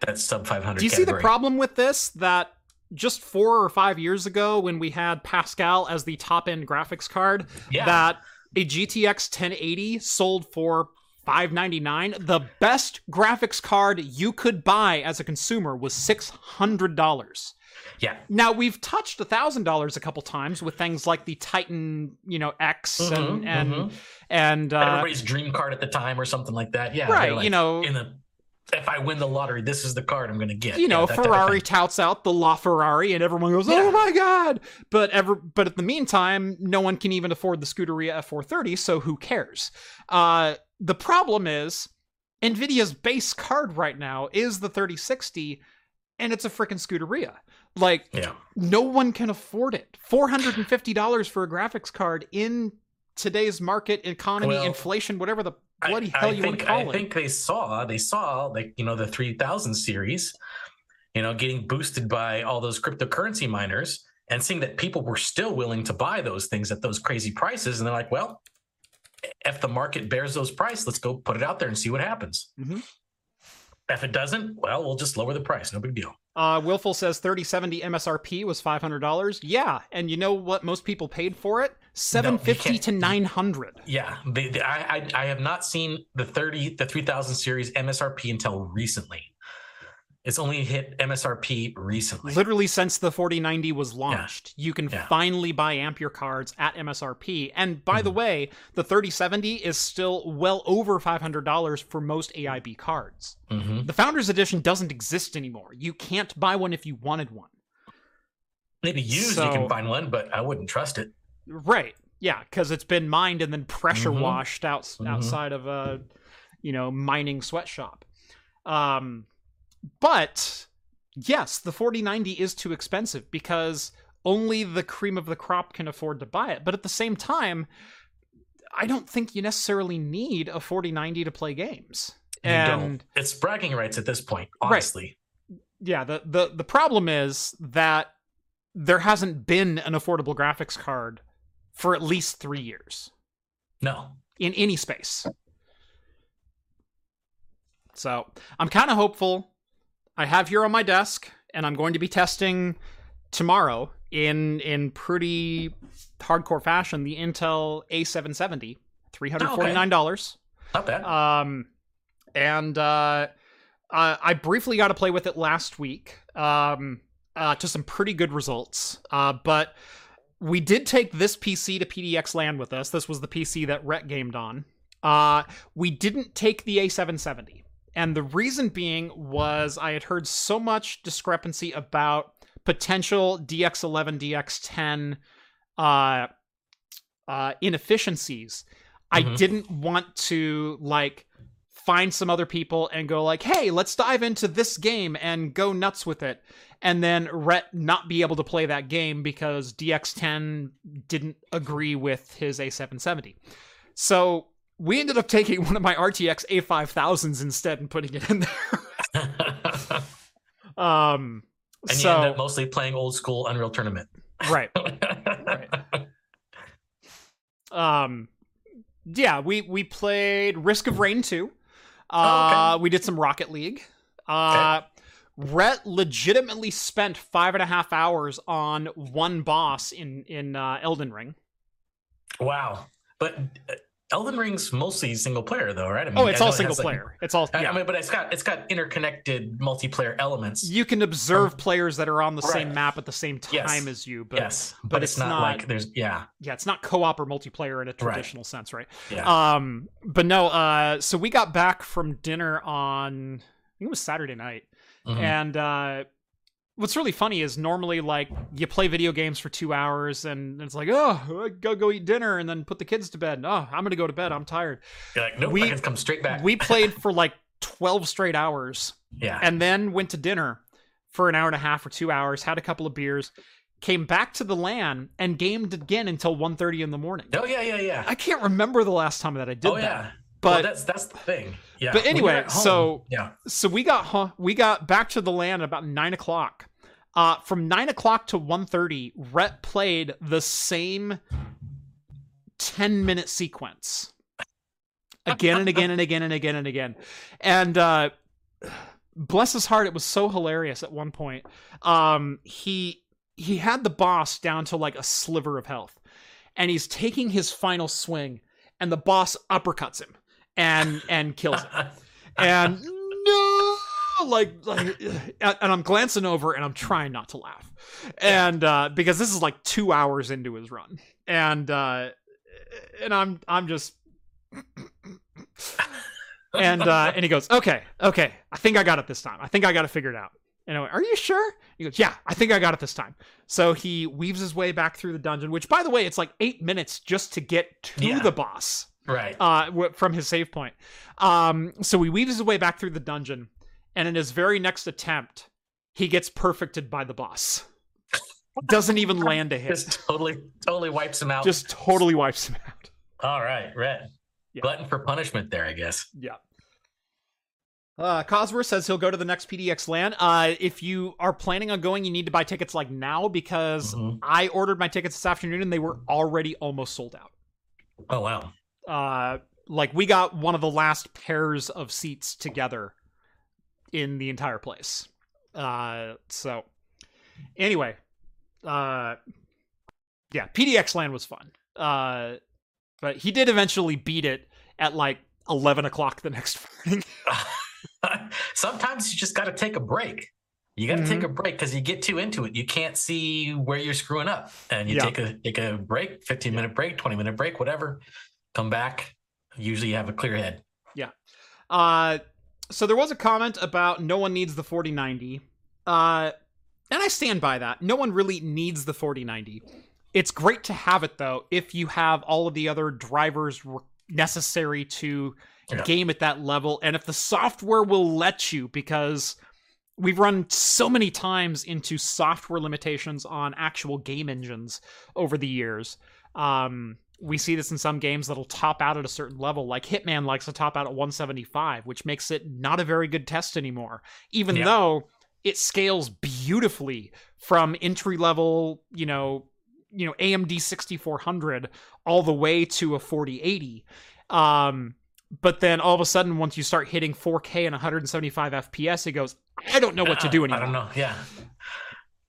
that sub 500. Do you see the problem with this? That just four or five years ago, when we had Pascal as the top end graphics card, Yeah. that a GTX 1080 sold for 599 the best graphics card you could buy as a consumer was $600 Yeah, now we've touched a $1000 a couple times with things like the titan you know x and Mhm, and mhm. and uh, everybody's dream card at the time or something like that. Yeah, Right, like, you know- in the if I win the lottery, this is the card I'm gonna get. you know, Yeah, that type of Ferrari touts out the La Ferrari, and everyone goes, Yeah. "Oh my god!" But ever, but at the meantime, no one can even afford the Scuderia F430, so who cares? Uh, the problem is, Nvidia's base card right now is the 3060, and it's a freaking Scuderia. Like, Yeah, no one can afford it. Four hundred and fifty dollars for a graphics card in today's market economy, Well, inflation, whatever the I- bloody I, hell you want think to call I it. think they saw they saw like you know the 3000 series, you know, getting boosted by all those cryptocurrency miners and seeing that people were still willing to buy those things at those crazy prices, and they're like, well, if the market bears those price, let's go put it out there and see what happens. Mhm. If it doesn't, well, we'll just lower the price. No big deal. Uh, Willful says 3070 MSRP was $500. Yeah, and you know what most people paid for it? 750 can't- to 900. Yeah, the, the, I, I I have not seen the 30 the 3000 series MSRP until recently. It's only hit MSRP recently. Literally since the 4090 was launched, you can Yeah. finally buy Ampere cards at MSRP. And by the Mhm. way, the 3070 is still well over $500 for most AIB cards. Mhm. The Founders Edition doesn't exist anymore. You can't buy one if you wanted one. Maybe used you can find one, but I wouldn't trust it. Right. Yeah, because it's been mined and then pressure Mhm. washed out Mhm. outside of a, you know, mining sweatshop. Um, but yes, the 4090 is too expensive because only the cream of the crop can afford to buy it. But at the same time, I don't think you necessarily need a 4090 to play games. You and don't. It's bragging rights at this point, Right. honestly. yeah, the, the the problem is that there hasn't been an affordable graphics card for at least three years. No. in any space. So I'm kind of hopeful. I have here on my desk, and I'm going to be testing tomorrow in in pretty hardcore fashion the Intel A770, three hundred forty nine dollars. Not bad. Um, and uh, uh, I briefly got to play with it last week. Um, uh, to some pretty good results. Uh, but we did take this PC to PDX LAN with us. This was the PC that Rhett gamed on. Uh, we didn't take the A770. And the reason being was I had heard so much discrepancy about potential DX11, DX10 uh, uh, inefficiencies. I Mhm. didn't want to like find some other people and go like, "Hey, let's dive into this game and go nuts with it." And then Rhett not be able to play that game because DX10 didn't agree with his A770. So we ended up taking one of my RTX A5000s instead and putting it in there. um, and so you end up mostly playing old school Unreal Tournament. right, um, yeah, we we played Risk of Rain 2. Uh, we did some Rocket League. Uh, Rhett legitimately spent five and a half hours on one boss in in uh, Elden Ring. Wow. But uh, Elden Ring's mostly single player though, right? I mean, Oh, it's all it single like- player. It's all yeah. I mean, but it's got it's got interconnected multiplayer elements. you can observe players that are on the same map at the same Yes. time as you, but yes, but, but it's, it's not, not- like there's yeah, yeah, it's not co-op or multiplayer in a traditional sense, right? yeah. Um, but no, uh, so we got back from dinner on I think it was Saturday night, Mhm. and uh, what's really funny is normally like you play video games for two hours and it's like oh I go go eat dinner and then put the kids to bed. Oh, I'm gonna go to bed. I'm tired. You're like, nope, we- I can come straight back. We played for like twelve straight hours yeah. and then went to dinner for an hour and a half or two hours. Had a couple of beers. Came back to the LAN and gamed again until 1.30 in the morning. oh yeah, yeah, yeah. I can't remember the last time that I did oh that. yeah. But well, that's that's the thing. Yeah. But anyway, so- yeah. so we got huh, we got back to the LAN at about nine o'clock. Uh, from nine o'clock to 1.30, Rhett played the same ten minute sequence again and again and again and again and again, and uh, bless his heart, it was so hilarious at one point. Um, he he had the boss down to like a sliver of health, and he's taking his final swing, and the boss uppercuts him and and kills him. And no like like and i'm glancing over and i'm trying not to laugh. And uh because this is like two hours into his run. And uh and i'm i'm just and uh and he goes okay okay i think i got it this time. I think i got it figured out. And I went, are you sure? He goes, yeah, I think I got it this time. So he weaves his way back through the dungeon, which, by the way, it's like eight minutes just to get to Yeah. the boss right. uh, w- from his save point. Um, so he weaves his way back through the dungeon, and in his very next attempt, he gets perfected by the boss. Doesn't even land a hit. Just totally totally wipes him out. Just totally wipes him out. all right, Rhett. Yeah. Glutton for punishment there, I guess. Yeah. Uh, Coswer says he'll go to the next PDX LAN. Uh, if you are planning on going, you need to buy tickets like now because Mhm. I ordered my tickets this afternoon and they were already almost sold out. Oh wow. Uh like we got one of the last pairs of seats together in the entire place uh so anyway uh yeah PDX LAN was fun uh but he did eventually beat it at like 11 o'clock the next morning Sometimes you just got to take a break. You got to Mm-hmm. take a break because you get too into it. You can't see where you're screwing up, and you Yeah. take a take a break, fifteen minute break, twenty minute break, whatever. Come back. Usually, you have a clear head. Yeah. Uh, so there was a comment about no one needs the 4090. Uh, and I stand by that. No one really needs the 4090. It's great to have it though if you have all of the other drivers re- necessary to Yeah. game at that level and if the software will let you because we've run so many times into software limitations on actual game engines over the years. Um, we see this in some games that'll top out at a certain level, like Hitman likes to top out at 175, which makes it not a very good test anymore, even Yeah. though it scales beautifully from entry level, you know, you know, AMD 6400 all the way to a 4080. Um, but then all of a sudden, once you start hitting 4K and 175 FPS, it goes, I don't know what to do Uh, anymore. I don't know. Yeah.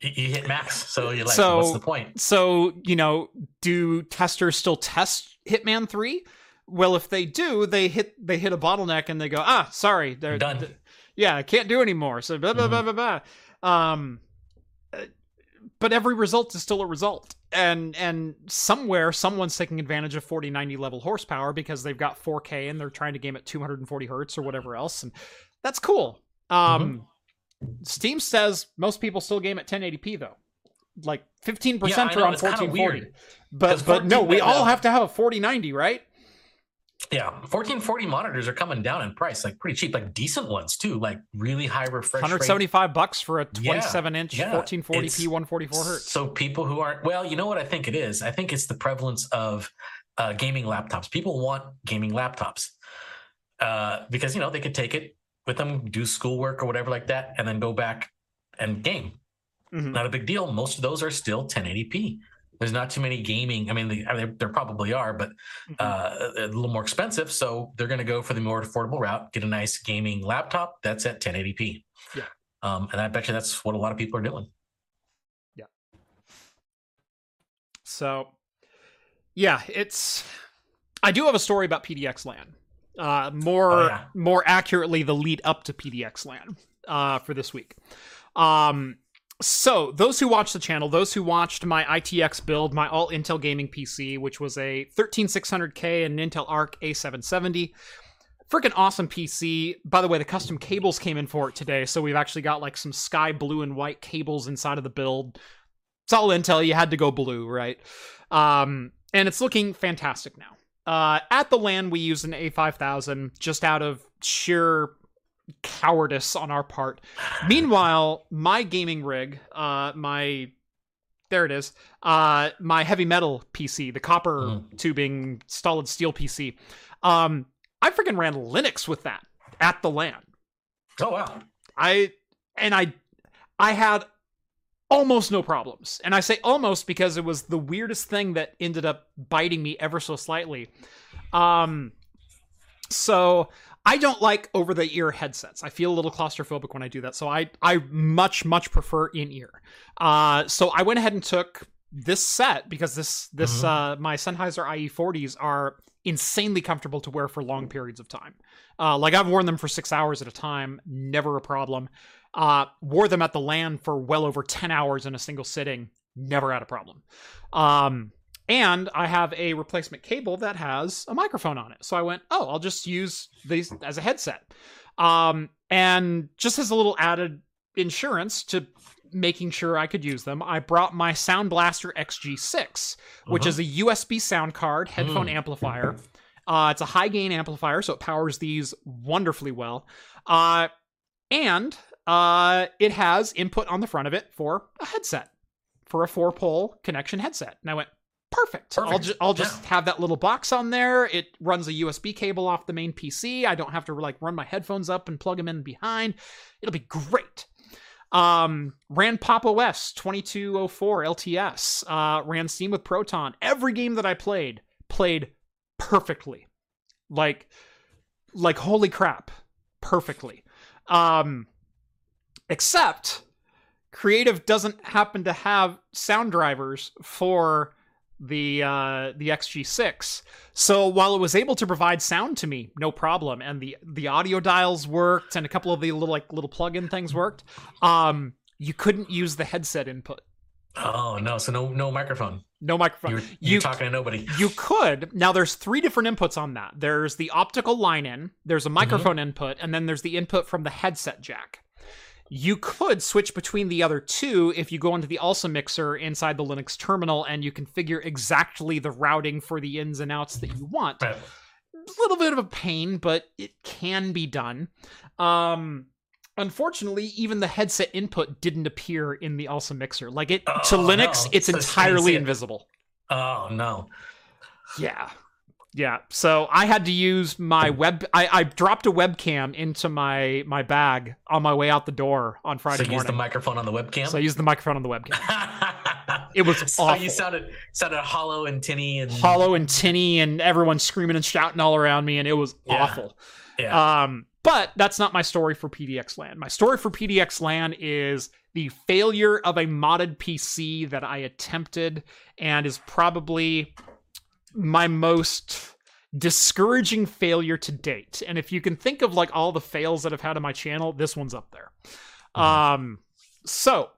You, hit max, so you're like, So- what's the point? So, you know, do testers still test Hitman 3? Well, if they do, they hit they hit a bottleneck and they go, "Ah, sorry, they're Done. th- yeah, I can't do anymore." So blah blah blah blah blah. Um uh, but every result is still a result. And and somewhere someone's taking advantage of 4090 level horsepower because they've got 4K and they're trying to game at 240 hertz or whatever else and that's cool. Um Steam says most people still game at 1080p though. Like 15% Yeah, are on 1440. weird. But but no, we all have to have a 4090, right? Yeah, 1440 monitors are coming down in price, like pretty cheap, like decent ones too, like really high refresh rate. 175 bucks for a Yeah, 27 inch yeah, 1440p it's- 144 hertz. So people who aren't well, you know what I think it is. I think it's the prevalence of uh, gaming laptops. People want gaming laptops uh, because you know they could take it with them, do schoolwork or whatever like that, and then go back and game. Mhm. Not a big deal. Most of those are still 1080p. There's not too many gaming. I mean, they, I mean, there probably are, but Mm-hmm. uh, a little more expensive. So they're going to go for the more affordable route, get a nice gaming laptop that's at 1080p. Yeah. Um, and I bet you that's what a lot of people are doing. Yeah. So, yeah, it's. I do have a story about PDX LAN. Uh, more Oh, yeah. more accurately, the lead up to PDX LAN uh, for this week. Um, so those who watched the channel, those who watched my ITX build, my all Intel gaming PC, which was a 13600K and Intel Arc A770. Freaking awesome PC. By the way, the custom cables came in for it today, so we've actually got like some sky blue and white cables inside of the build. It's all Intel. You had to go blue, right? Um, and it's looking fantastic now. Uh, at the LAN, we used an A5000 just out of sheer cowardice on our part. Meanwhile, my gaming rig, uh, my there it is, uh, my heavy metal PC, the copper Mhm. tubing solid steel PC, um, I freaking ran Linux with that at the LAN. Oh wow. I and I I had almost no problems. And I say almost because it was the weirdest thing that ended up biting me ever so slightly. Um so I don't like over the ear headsets. I feel a little claustrophobic when I do that. So I I much much prefer in ear. Uh so I went ahead and took this set because this this Mhm. uh my Sennheiser IE40s are insanely comfortable to wear for long periods of time. Uh like I've worn them for 6 hours at a time, never a problem. Uh wore them at the LAN for well over 10 hours in a single sitting, never had a problem. Um and I have a replacement cable that has a microphone on it. So I went, "Oh, I'll just use these as a headset." Um and just as a little added insurance to making sure I could use them, I brought my Sound Blaster XG6, which Mhm. is a USB sound card headphone Mm. amplifier. Uh, it's a high gain amplifier, so it powers these wonderfully well. Uh, and uh, it has input on the front of it for a headset, for a four pole connection headset. And I went, perfect. I'll, ju- I'll just have that little box on there. It runs a USB cable off the main PC. I don't have to like run my headphones up and plug them in behind. It'll be great. Um, ran Pop OS 2204 LTS. Uh, ran Steam with Proton. Every game that I played played perfectly. Like, like holy crap, perfectly. Um, except Creative doesn't happen to have sound drivers for the uh the XG6. So while it was able to provide sound to me, no problem, and the the audio dials worked and a couple of the little like little plug-in things worked, um you couldn't use the headset input. Oh no, so no no microphone. No microphone. You're, You- you're talking to nobody. You could. Now there's three different inputs on that. There's the optical line in, there's a microphone input, and then there's the input from the headset jack. You could switch between the other two if you go into the ALSA mixer inside the Linux terminal and you configure exactly the routing for the ins and outs that you want. Right. A little bit of a pain, but it can be done. Um unfortunately, even the headset input didn't appear in the ALSA mixer. Like it to Oh, Linux, no. it's So entirely invisible. Oh no. Yeah. Yeah. So I had to use my web I, I dropped a webcam into my my bag on my way out the door on Friday so use the microphone on the webcam. so I used the microphone on the webcam. It was so awful. you sounded sounded hollow and tinny and Hollow and tinny and everyone screaming and shouting all around me and it was Yeah. awful. Yeah. Um but that's not my story for PDX LAN. My story for PDX LAN is the failure of a modded PC that I attempted and is probably my most discouraging failure to date. And if you can think of like all the fails that I've had on my channel, this one's up there. Mhm. Um so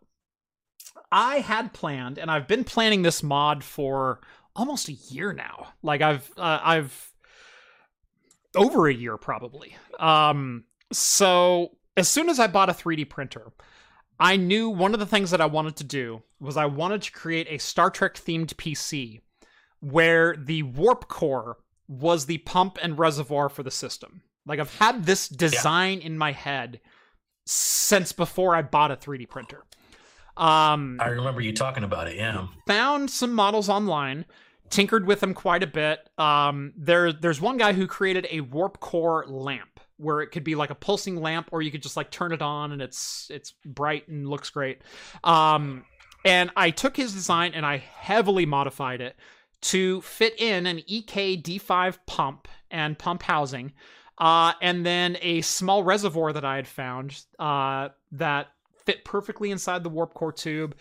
I had planned and I've been planning this mod for almost a year now. Like I've uh, I've over a year probably. Um so as soon as I bought a 3D printer, I knew one of the things that I wanted to do was I wanted to create a Star Trek themed PC where the warp core was the pump and reservoir for the system. Like I've had this design in my head since before I bought a 3D printer. Um I remember you talking about it. Yeah. found some models online, tinkered with them quite a bit. Um, there, there's one guy who created a warp core lamp where it could be like a pulsing lamp, or you could just like turn it on and it's it's bright and looks great. Um, and I took his design and I heavily modified it to fit in an EK D5 pump and pump housing, uh, and then a small reservoir that I had found uh, that fit perfectly inside the warp core tube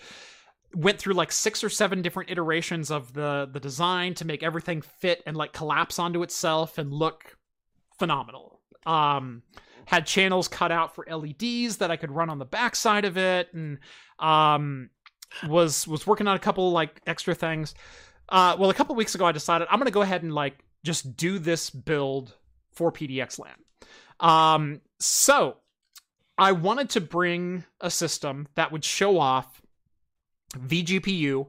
went through like six or seven different iterations of the the design to make everything fit and like collapse onto itself and look phenomenal. Um had channels cut out for LEDs that I could run on the backside of it and um was was working on a couple like extra things. Uh well a couple weeks ago I decided I'm going to go ahead and like just do this build for PDX LAN. Um so I wanted to bring a system that would show off vGPU,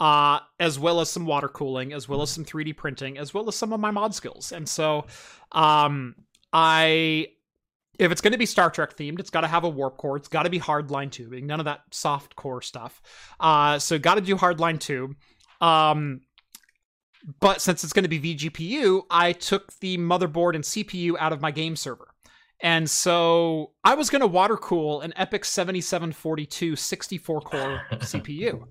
uh, as well as some water cooling, as well as some 3D printing, as well as some of my mod skills. And so, um, I, if it's going to be Star Trek themed, it's got to have a warp core. It's got to be hardline tubing. None of that soft core stuff. Uh, so got to do hardline tube. Um, but since it's going to be vGPU, I took the motherboard and CPU out of my game server. And so I was going to water cool an EPYC 7742 64 core CPU.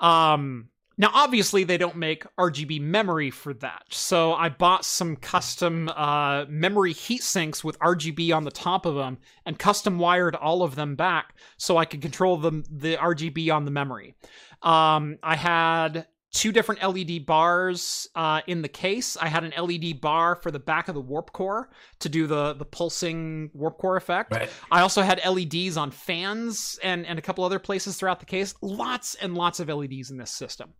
Um, now, obviously, they don't make RGB memory for that. So I bought some custom uh, memory heat sinks with RGB on the top of them and custom wired all of them back so I could control the, the RGB on the memory. Um, I had two different LED bars uh, in the case. I had an LED bar for the back of the warp core to do the the pulsing warp core effect. Right. I also had LEDs on fans and and a couple other places throughout the case. Lots and lots of LEDs in this system.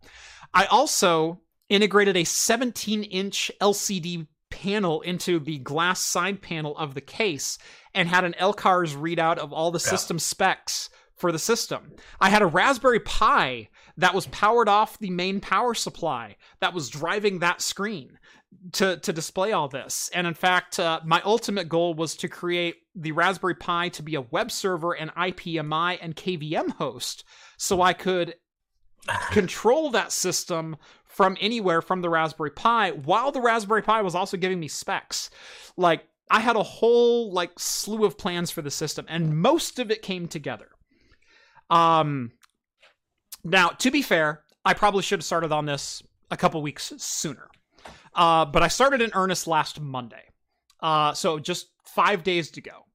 I also integrated a 17 inch LCD panel into the glass side panel of the case and had an LCARS readout of all the Yeah. system specs for the system. I had a Raspberry Pi that was powered off the main power supply that was driving that screen to to display all this. And in fact, uh, my ultimate goal was to create the Raspberry Pi to be a web server and IPMI and KVM host so I could control that system from anywhere from the Raspberry Pi while the Raspberry Pi was also giving me specs. Like I had a whole like slew of plans for the system and most of it came together. Um now, to be fair, I probably should have started on this a couple weeks sooner. Uh, but I started in earnest last Monday. Uh, so just five days to go.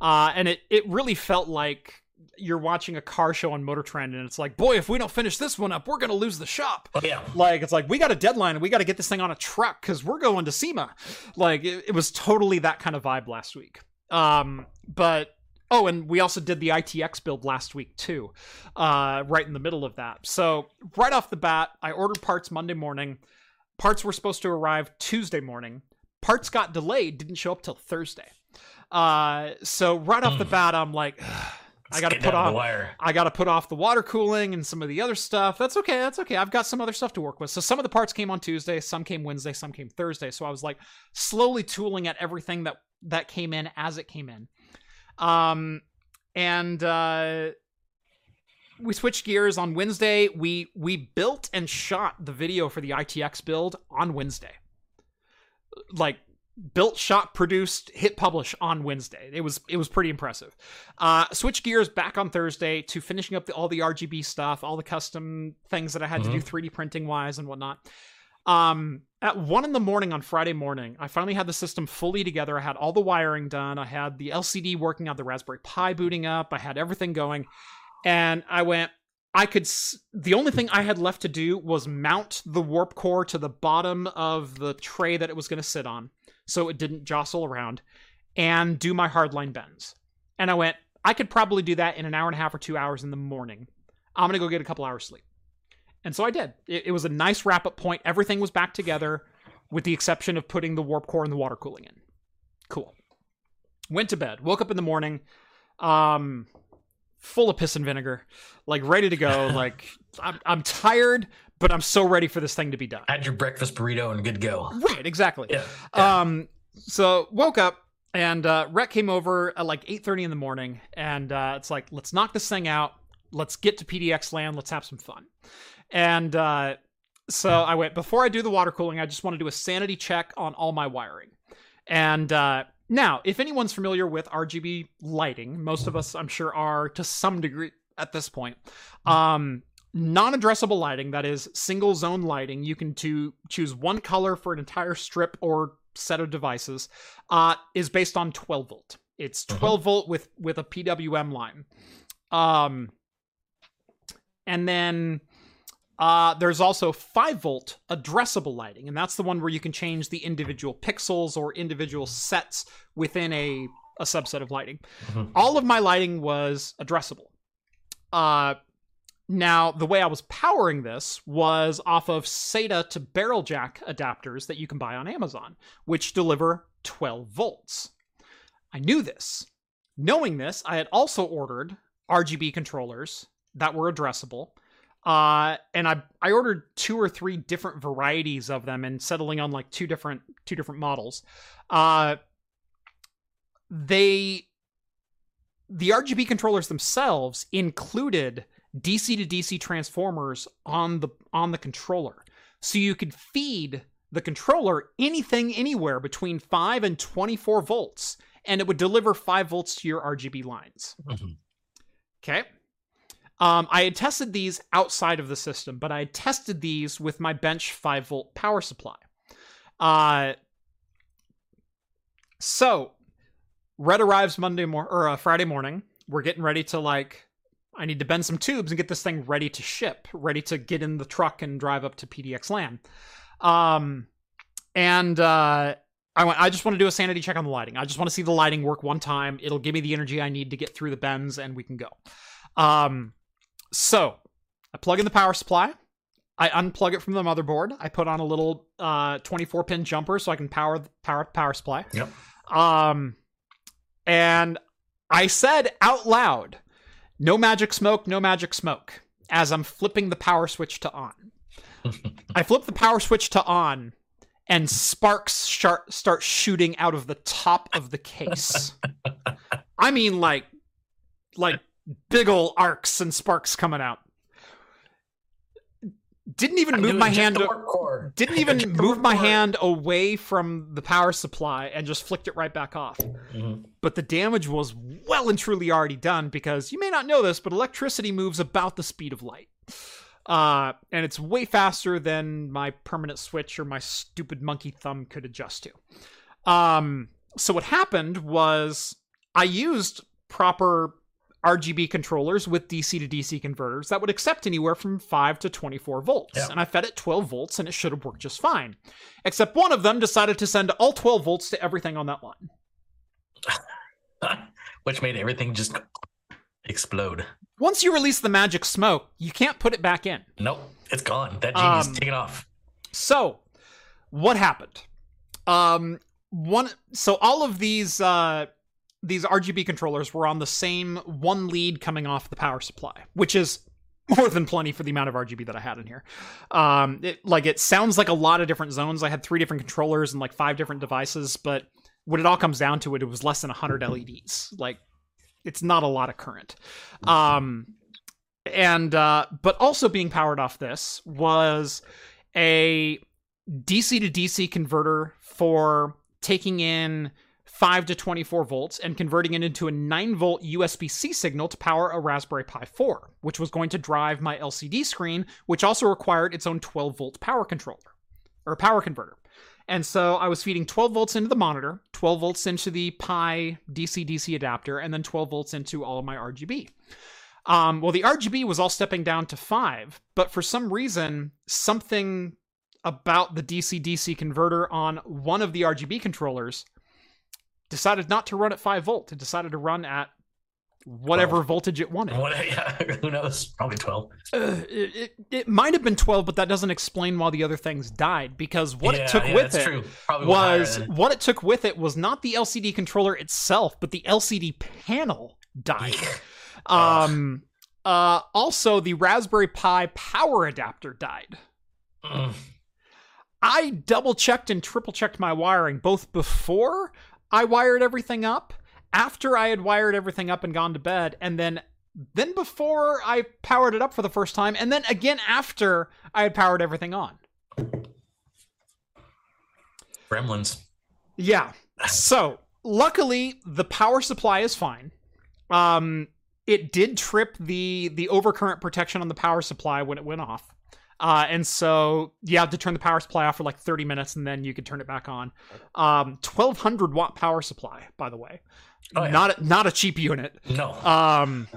Uh, and it, it really felt like you're watching a car show on Motor Trend, and it's like, boy, if we don't finish this one up, we're going to lose the shop. Oh yeah. Like, it's like, we got a deadline and we got to get this thing on a truck because we're going to SEMA. Like, it, it was totally that kind of vibe last week. Um, but Oh, and we also did the ITX build last week too, uh, right in the middle of that. So right off the bat, I ordered parts Monday morning. Parts were supposed to arrive Tuesday morning. Parts got delayed, didn't show up till Thursday. Uh, so right off the Hmm. bat, I'm like, I got to put down on the wire. I got to put off the water cooling and some of the other stuff. That's okay. That's okay. I've got some other stuff to work with. So some of the parts came on Tuesday, some came Wednesday, some came Thursday. So I was like slowly tooling at everything that that came in as it came in. Um and uh we switched gears on Wednesday. We we built and shot the video for the ITX build on Wednesday. Like built, shot, produced, hit publish on Wednesday. It was it was pretty impressive. Uh, switch gears back on Thursday to finishing up the, all the RGB stuff, all the custom things that I had to do 3D printing wise and whatnot. Um, at one in the morning on Friday morning, I finally had the system fully together. I had all the wiring done. I had the LCD working on the Raspberry Pi booting up. I had everything going, and I went. I could. s- The only thing I had left to do was mount the warp core to the bottom of the tray that it was going to sit on, so it didn't jostle around, and do my hardline bends. And I went. I could probably do that in an hour and a half or two hours in the morning. I'm gonna go get a couple hours sleep. And so I did. It, it was a nice wrap up point. Everything was back together, with the exception of putting the warp core and the water cooling in. Cool. Went to bed. Woke up in the morning, um, full of piss and vinegar, like ready to go. like I'm, I'm tired, but I'm so ready for this thing to be done. Had your breakfast burrito and good go. Right, exactly. Yeah. Um, so woke up and uh, Rhett came over at like 8:30 in the morning, and uh, it's like, let's knock this thing out. Let's get to PDX land. Let's have some fun. And uh, so I went before I do the water cooling. I just want to do a sanity check on all my wiring. And uh, now, if anyone's familiar with RGB lighting, most of us, I'm sure, are to some degree at this point. Um, non-addressable lighting, that is single zone lighting, you can to choose one color for an entire strip or set of devices, uh, is based on 12 volt. It's 12 volt with with a PWM line. Um, and then uh, there's also 5 volt addressable lighting, and that's the one where you can change the individual pixels or individual sets within a, a subset of lighting. Mhm. All of my lighting was addressable. Uh, now, the way I was powering this was off of SATA to barrel jack adapters that you can buy on Amazon, which deliver 12 volts. I knew this. Knowing this, I had also ordered RGB controllers that were addressable. Uh, and I I ordered two or three different varieties of them and settling on like two different two different models. Uh, they the RGB controllers themselves included DC to DC transformers on the on the controller. so you could feed the controller anything anywhere between 5 and 24 volts and it would deliver 5 volts to your RGB lines. Mhm. Okay. Um, I had tested these outside of the system, but I had tested these with my bench 5 volt power supply. Uh, so, Rhett arrives Monday mor- or uh, Friday morning. We're getting ready to like, I need to bend some tubes and get this thing ready to ship, ready to get in the truck and drive up to PDX LAN. Um, and uh, I went. I just want to do a sanity check on the lighting. I just want to see the lighting work one time. It'll give me the energy I need to get through the bends, and we can go. Um, so I plug in the power supply. I unplug it from the motherboard. I put on a little uh 24 pin jumper so I can power the power power supply. Yep. Um, and I said out loud, "No magic smoke, no magic smoke." As I'm flipping the power switch to on. I flip the power switch to on, and sparks start start shooting out of the top of the case. I mean, like, like big ol' arcs and sparks coming out. Didn't even move my hand. Didn't even move my core. hand away from the power supply and just flicked it right back off. Mhm. But the damage was well and truly already done because you may not know this, but electricity moves about the speed of light. Uh, and it's way faster than my permanent switch or my stupid monkey thumb could adjust to. Um, so what happened was I used proper RGB controllers with DC to DC converters that would accept anywhere from 5 to 24 volts. Yeah. And I fed it 12 volts and it should have worked just fine. Except one of them decided to send all 12 volts to everything on that line. Which made everything just explode. Once you release the magic smoke, you can't put it back in. Nope, it's gone. That genie's Um, taken off. So, what happened? Um, one. So all of these uh, these RGB controllers were on the same one lead coming off the power supply, which is more than plenty for the amount of RGB that I had in here. Um, it, like it sounds like a lot of different zones. I had three different controllers and like five different devices, but when it all comes down to it, it was less than 100 LEDs. Like it's not a lot of current. Um, and uh, but also being powered off this was a DC to DC converter for taking in 5 to 24 volts and converting it into a 9 volt USB C signal to power a Raspberry Pi 4, which was going to drive my LCD screen, which also required its own 12 volt power controller or power converter. And so I was feeding 12 volts into the monitor, 12 volts into the Pi DC DC adapter, and then 12 volts into all of my RGB. Um, well, the RGB was all stepping down to five, but for some reason, something about the DC DC converter on one of the RGB controllers decided not to run at five volt. It decided to run at whatever Twelve. voltage it wanted. Yeah, who knows? Probably 12. Uh, it, it, it might have been 12, but that doesn't explain why the other things died because what yeah, it took yeah, with it true. Probably went higher was what it took with it was not the LCD controller itself, but the LCD panel died. Um uh also the Raspberry Pi power adapter died. Mm. I double checked and triple checked my wiring both before I wired everything up, after I had wired everything up and gone to bed, and then then before I powered it up for the first time, and then again after I had powered everything on. Gremlins. Yeah. So luckily the power supply is fine. Um it did trip the the overcurrent protection on the power supply when it went off. Uh, and so you have to turn the power supply off for like 30 minutes and then you could turn it back on. Um, 1200 watt power supply, by the way. Oh, yeah. Not a, not a cheap unit. No. Um,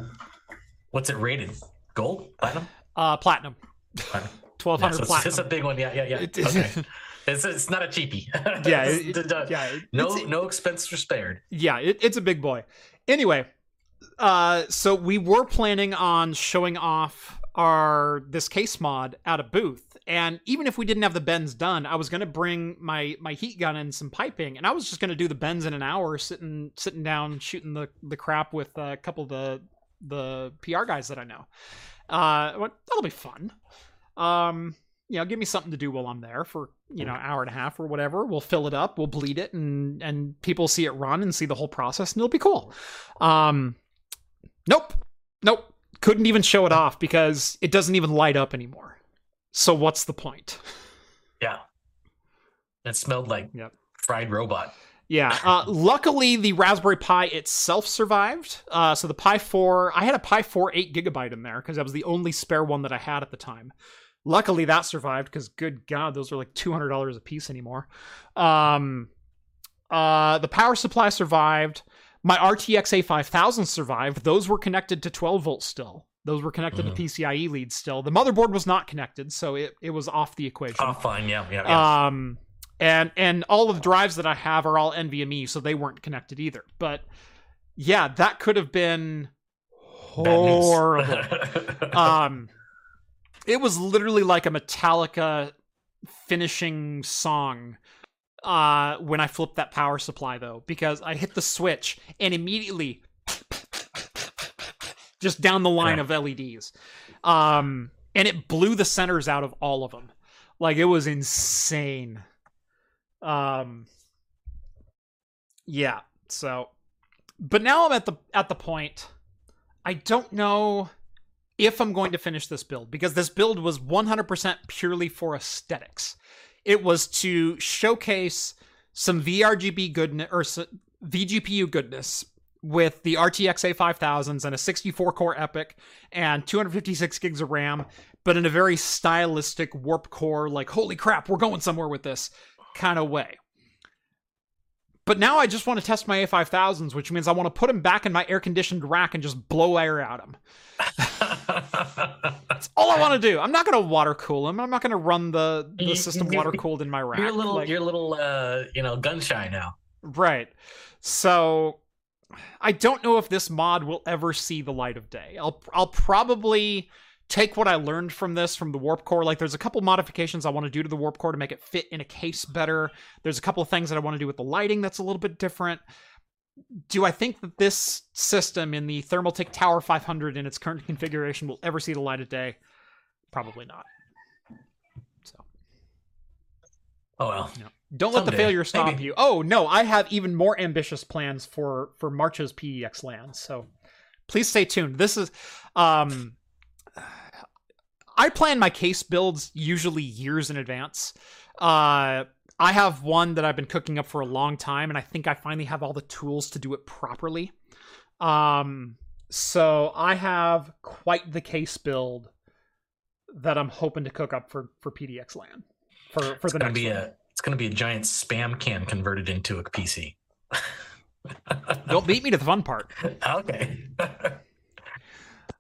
What's it rated? Gold? Platinum? uh, platinum. Platinum. 1200 Yeah, so it's, platinum. it's a big one. Yeah, yeah, yeah. It is- okay. it's, it's not a cheapie. yeah, it- uh, yeah, it- no, no expense are spared. yeah it, it's a big boy anyway uh so we were planning on showing off our this case mod at a booth and even if we didn't have the bends done i was going to bring my my heat gun and some piping and i was just going to do the bends in an hour sitting sitting down shooting the the crap with a couple of the the pr guys that i know uh that'll be fun um you know, give me something to do while I'm there for, you know, an hour and a half or whatever. We'll fill it up, we'll bleed it and and people see it run and see the whole process and it'll be cool. Um nope. Nope. Couldn't even show it off because it doesn't even light up anymore. So what's the point? Yeah. It smelled like Yep. fried robot. Yeah. Uh, luckily, the Raspberry Pi itself survived. Uh, so the Pi 4, I had a Pi 4 8 gigabyte in there because that was the only spare one that I had at the time. Luckily, that survived because, good God, those are like $200 a piece anymore. Um, uh, the power supply survived. My RTX A5000 survived. Those were connected to 12 volts still. Those were connected Mhm. to PCIe leads still. The motherboard was not connected, so it, it was off the equation. Oh, fine. Yeah. Yeah. yeah. Um, and and all of the drives that I have are all NVMe, so they weren't connected either. But yeah, that could have been horrible. um, it was literally like a Metallica finishing song uh when I flipped that power supply though because I hit the switch and immediately just down the line Yeah. of LEDs um and it blew the centers out of all of them like it was insane um yeah so but now I'm at the at the point I don't know if I'm going to finish this build because this build was 100% purely for aesthetics. It was to showcase some VRGB goodness or VGPU goodness with the RTX A5000s and a 64 core EPYC and 256 gigs of RAM, but in a very stylistic warp core, like, holy crap, we're going somewhere with this kind of way. But now I just want to test my A5000s, which means I want to put them back in my air conditioned rack and just blow air at them. That's all I want to do. I'm not going to water cool them. I'm not going to run the, the system water cooled in my rack. you're a little, Like- you're a little, uh, you know, gun shy now. Right. So I don't know if this mod will ever see the light of day. I'll I'll probably take what I learned from this from the warp core. Like there's a couple modifications I want to do to the warp core to make it fit in a case better. There's a couple of things that I want to do with the lighting that's a little bit different. Do I think that this system in the Thermaltake Tower 500 in its current configuration will ever see the light of day? Probably not. So Oh well. don't let the failure stop maybe. you. Oh no, I have even more ambitious plans for for March's PDX LAN. So please stay tuned. This is um I plan my case builds usually years in advance. Uh I have one that I've been cooking up for a long time and I think I finally have all the tools to do it properly. Um so I have quite the case build that I'm hoping to cook up for for PDX LAN for for It's the gonna next be one. a, it's gonna be a giant spam can converted into a PC. Don't beat me to the fun part. okay.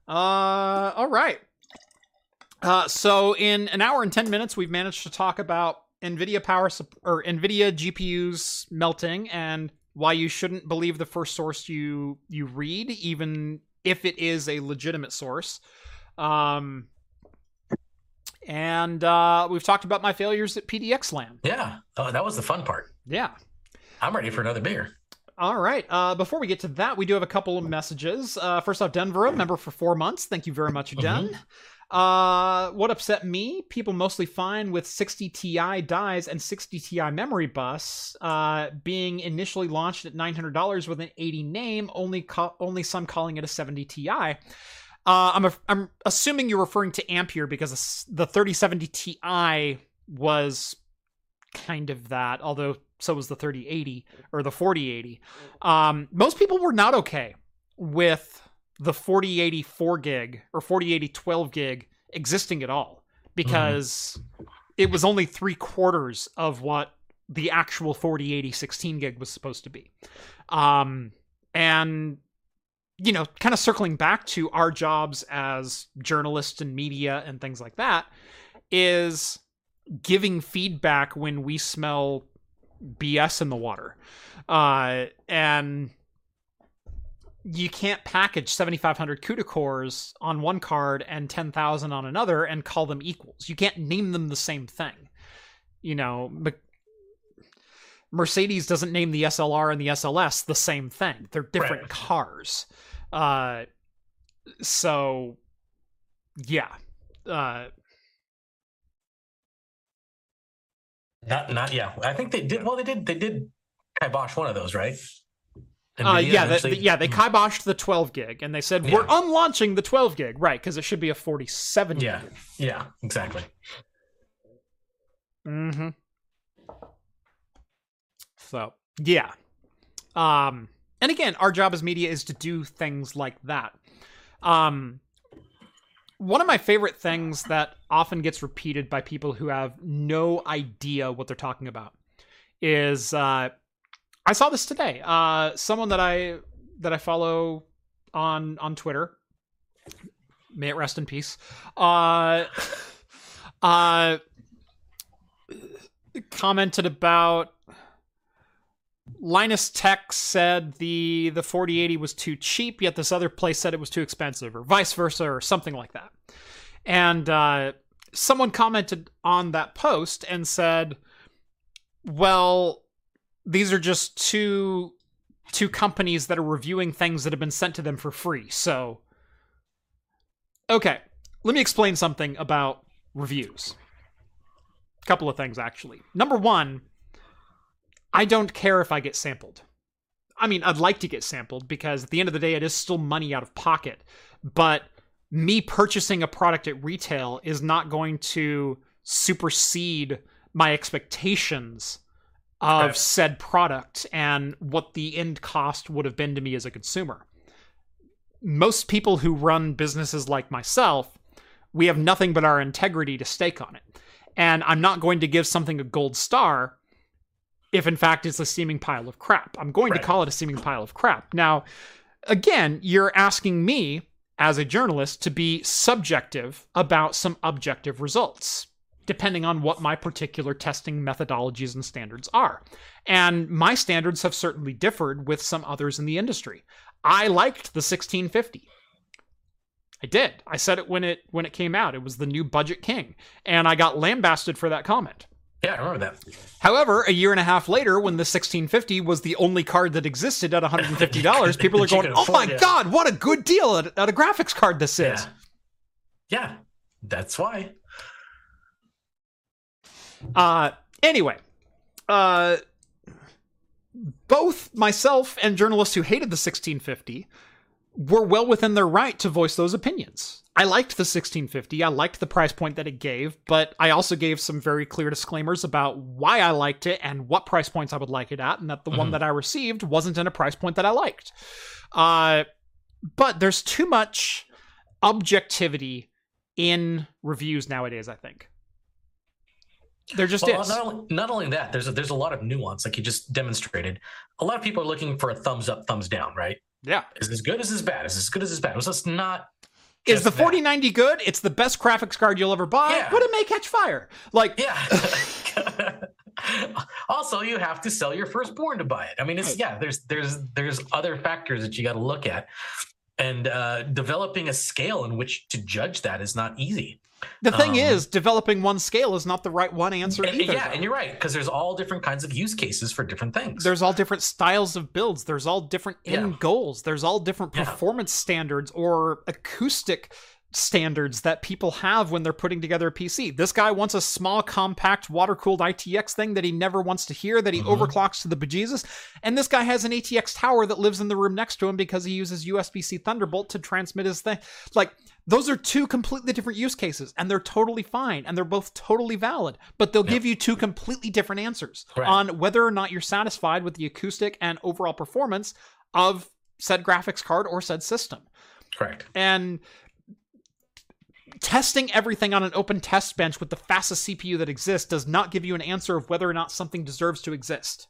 Uh, all right. Uh, so in an hour and ten minutes, we've managed to talk about NVIDIA power or NVIDIA GPUs melting and why you shouldn't believe the first source you you read, even if it is a legitimate source. Um, and uh, we've talked about my failures at PDX LAN. yeah. Oh, that was the fun part. Yeah. I'm ready for another beer. All right. Uh, before we get to that, we do have a couple of messages. Uh, first off, Denver, a member for four months. Thank you very much, Den. Uh, what upset me? People mostly fine with 60 Ti dies and 60 Ti memory bus uh, being initially launched at $900 with an 80 name, only ca- only some calling it a 70 Ti. Uh, I'm a- I'm assuming you're referring to Ampere because the the 3070 Ti was kind of that, although so was the 3080 or the 4080. Um, most people were not okay with the 4080 4 gig or 4080 12 gig existing at all because it was only three quarters of what the actual 4080 16 gig was supposed to be. Um, and you know, kind of circling back to our jobs as journalists and media and things like that is giving feedback when we smell BS in the water. Uh, and you can't package 7500 CUDA cores on one card and 10,000 on another and call them equals. You can't name them the same thing. You know, Mercedes doesn't name the SLR and the SLS the same thing. They're different Right. cars. Uh, so, yeah. Uh, Not not yeah. I think they did well they did they did kibosh one of those, right? Uh, yeah, the, eventually- the- yeah, they kiboshed the 12 gig and they said Yeah. we're unlaunching the 12 gig, right? Because it should be a 47 Yeah. gig. Yeah, exactly. Mm-hmm. So yeah. Um and again, our job as media is to do things like that. Um one of my favorite things that often gets repeated by people who have no idea what they're talking about is uh I saw this today. Uh someone that I that I follow on on Twitter may it rest in peace. Uh uh commented about Linus Tech said the the 4080 was too cheap, yet this other place said it was too expensive, or vice versa, or something like that. And uh, someone commented on that post and said, "Well, these are just two two companies that are reviewing things that have been sent to them for free." So, okay, let me explain something about reviews. A couple of things actually. Number one I don't care if I get sampled. I mean, I'd like to get sampled because at the end of the day, it is still money out of pocket. But me purchasing a product at retail is not going to supersede my expectations of Right. said product and what the end cost would have been to me as a consumer. Most people who run businesses like myself, we have nothing but our integrity to stake on it. And I'm not going to give something a gold star if in fact it's a seeming pile of crap. I'm going Right. to call it a seeming pile of crap. Now, again, you're asking me as a journalist to be subjective about some objective results, depending on what my particular testing methodologies and standards are. And my standards have certainly differed with some others in the industry. I liked the 1650. I did. I said it when it when it came out. It was the new budget king, and I got lambasted for that comment. Yeah, I remember that. However, a year and a half later, when the 1650 was the only card that existed at $150, people are going, "Oh my afford, yeah." god, what a good deal at, at a graphics card this is!" Yeah. Yeah, that's why. Uh, anyway, uh, both myself and journalists who hated the 1650 were well within their right to voice those opinions. I liked the 1650. I liked the price point that it gave, but I also gave some very clear disclaimers about why I liked it and what price points I would like it at, and that the one Mhm. that I received wasn't in a price point that I liked. Uh, but there's too much objectivity in reviews nowadays, I think. There just Well, is. not only, not only that, there's a, there's a lot of nuance, like you just demonstrated. A lot of people are looking for a thumbs up, thumbs down, right? Yeah. Is this good? Is this bad? Is this good? Is this bad? So it's not. Is just the that. 4090 good? It's the best graphics card you'll ever buy, Yeah. but it may catch fire. Like, Yeah. also, you have to sell your firstborn to buy it. I mean, it's yeah. There's there's there's other factors that you got to look at, and uh, developing a scale in which to judge that is not easy. The thing Um, is, developing one scale is not the right one answer either. yeah, though. and you're right because there's all different kinds of use cases for different things. There's all different styles of builds. There's all different end Yeah. goals. There's all different Yeah. performance standards or acoustic standards that people have when they're putting together a PC. This guy wants a small, compact, water cooled ITX thing that he never wants to hear, that he Mhm. overclocks to the bejesus. And this guy has an ATX tower that lives in the room next to him because he uses USB C Thunderbolt to transmit his thing. Like, those are two completely different use cases, and they're totally fine, and they're both totally valid, but they'll give you two completely different answers Right. on whether or not you're satisfied with the acoustic and overall performance of said graphics card or said system. Correct. And testing everything on an open test bench with the fastest CPU that exists does not give you an answer of whether or not something deserves to exist.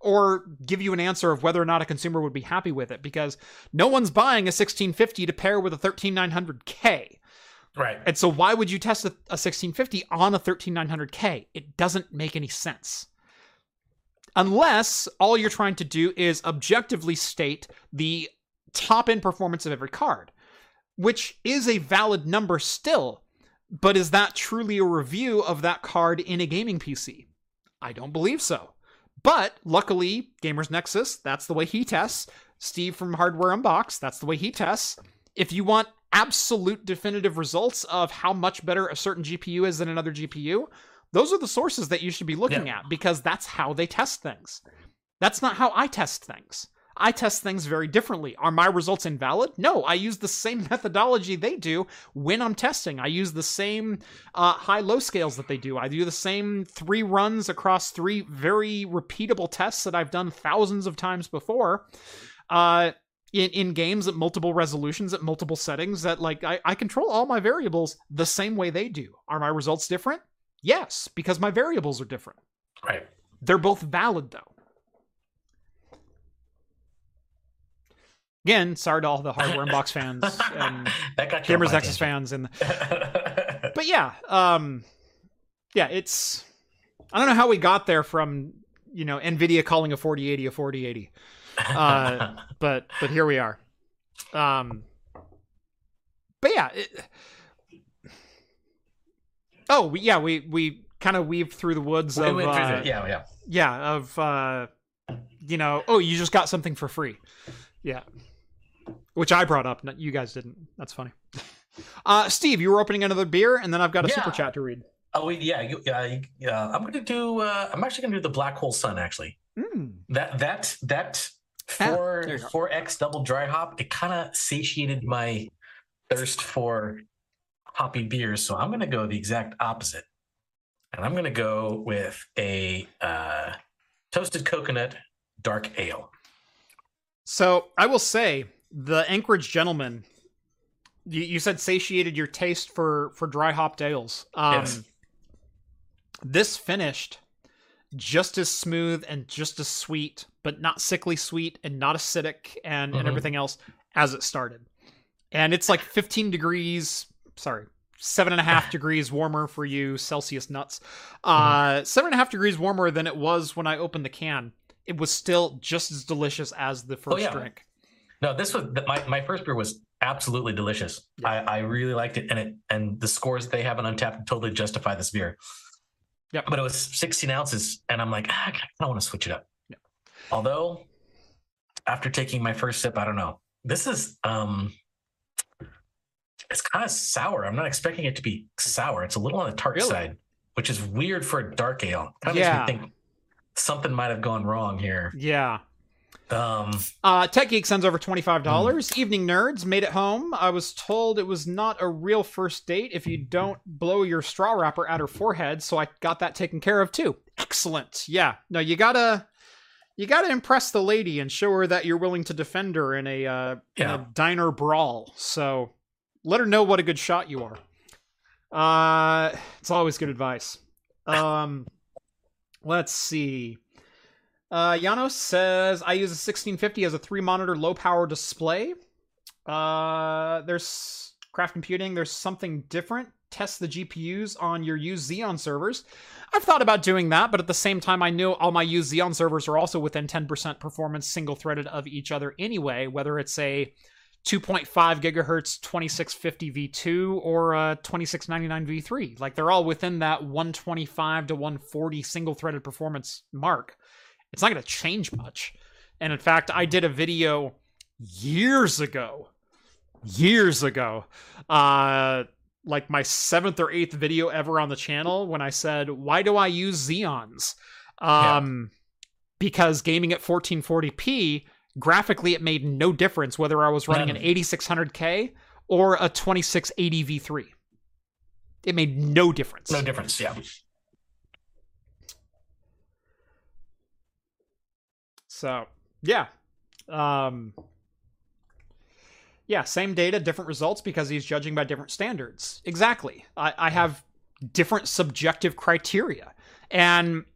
Or give you an answer of whether or not a consumer would be happy with it, because no one's buying a 1650 to pair with a 13900K. Right. And so, why would you test a, a 1650 on a 13900K? It doesn't make any sense. Unless all you're trying to do is objectively state the top end performance of every card, which is a valid number still. But is that truly a review of that card in a gaming PC? I don't believe so. But luckily, Gamers Nexus, that's the way he tests. Steve from Hardware Unbox, that's the way he tests. If you want absolute definitive results of how much better a certain GPU is than another GPU, those are the sources that you should be looking at because that's how they test things. That's not how I test things. I test things very differently. Are my results invalid? No, I use the same methodology they do when I'm testing. I use the same uh, high low scales that they do. I do the same three runs across three very repeatable tests that I've done thousands of times before. Uh, in, in games at multiple resolutions at multiple settings that like I, I control all my variables the same way they do are my results different yes because my variables are different Right. they're both valid though again sorry to all the hardware unbox fans and that got you gamers nexus fans and but yeah um yeah it's i don't know how we got there from you know nvidia calling a 4080 a 4080 uh, but but here we are. Um, but yeah. It, oh, we, yeah, we we kind of weaved through the woods We of uh, the- yeah, yeah. yeah of uh, you know oh you just got something for free, yeah, which I brought up. You guys didn't. That's funny. Uh, Steve, you were opening another beer, and then I've got a super chat to read. Oh, yeah, you- yeah, yeah. I'm gonna do. Uh, I'm actually gonna do the Black Hole Sun. Actually, Mm. that that that Ah, four four X double dry hop. It kind of satiated my thirst for hoppy beers, so I'm gonna go the exact opposite, and I'm gonna go with a uh, toasted coconut dark ale. So I will say the Anchorage gentleman. You, you said satiated your taste for for dry hopped ales. Um, Yes. This finished just as smooth and just as sweet, but not sickly sweet and not acidic and, and Mhm. everything else as it started. And it's like 15 degrees. Sorry. Seven and a half degrees warmer for you Celsius nuts. Uh, seven and a half degrees warmer than it was when I opened the can. It was still just as delicious as the first yeah. drink. No, this was my my first beer was absolutely delicious. Yeah. I, I really liked it, and it and the scores they have on Untappd totally justify this beer. Yeah, But it was 16 ounces, and I'm like, ah, I don't want to switch it up. Yep. Although, after taking my first sip, I don't know. This is um, it's kind of sour. I'm not expecting it to be sour. It's a little on the tart Really? side, which is weird for a dark ale. Kind of Yeah. makes me think something might have gone wrong here. Yeah. Um, Uh, Tech Geek sends over $25. Hmm. Evening Nerds made it home. I was told it was not a real first date if you don't blow your straw wrapper at her forehead, so I got that taken care of too. Excellent. Yeah. No, you gotta. You gotta impress the lady and show her that you're willing to defend her in a uh, in a diner brawl. So let her know what a good shot you are. Uh, it's always good advice. Um, let's see. Uh, Janos says I use a 1650 as a three monitor low power display. Uh, there's craft computing. There's something different. Test the GPUs on your used Xeon servers. I've thought about doing that, but at the same time, I knew all my used Xeon servers are also within 10% performance single threaded of each other anyway, whether it's a 2.5 gigahertz 2650 V2 or a 2699 V3. Like they're all within that 125 to 140 single threaded performance mark. It's not going to change much. And in fact, I did a video years ago, years ago, uh, like my seventh or eighth video ever on the channel when I said, Why do I use Xeons? Um, Because gaming at 1440p, graphically, it made no difference whether I was running an 8600K or a 2680 V3. It made no difference. no difference. Yeah. So yeah, um, yeah, same data, different results because he's judging by different standards. Exactly. I, I have different subjective criteria, and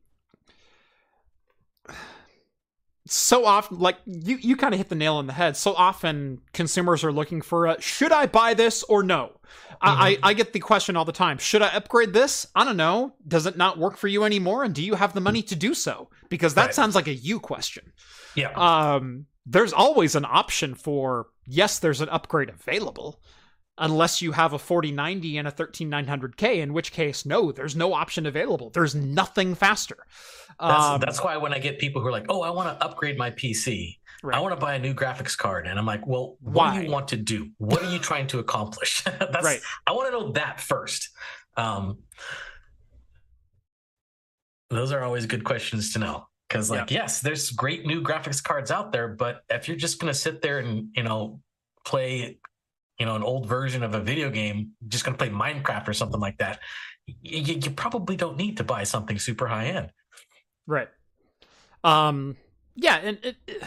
so often, like you, you kind of hit the nail on the head. So often, consumers are looking for a should I buy this or no. I, I, I get the question all the time should I upgrade this? I don't know. Does it not work for you anymore? And do you have the money to do so? Because that Right. sounds like a you question Yeah. um, there's always an option for yes, there's an upgrade available, unless you have a 4090 and a 13900K, in which case, no, there's no option available. There's nothing faster. That's, Um, that's why when I get people who are like, "Oh, I want to upgrade my PC. I want to buy a new graphics card," and I'm like, "Well, what do you want to do? What are you trying to accomplish?" that's Right. I want to know that first. Um, those are always good questions to know. Because like, yes, there's great new graphics cards out there, but if you're just gonna sit there and you know play, you know, an old version of a video game, just gonna play Minecraft or something like that, you, you probably don't need to buy something super high end. Right. Um. Yeah, and it, it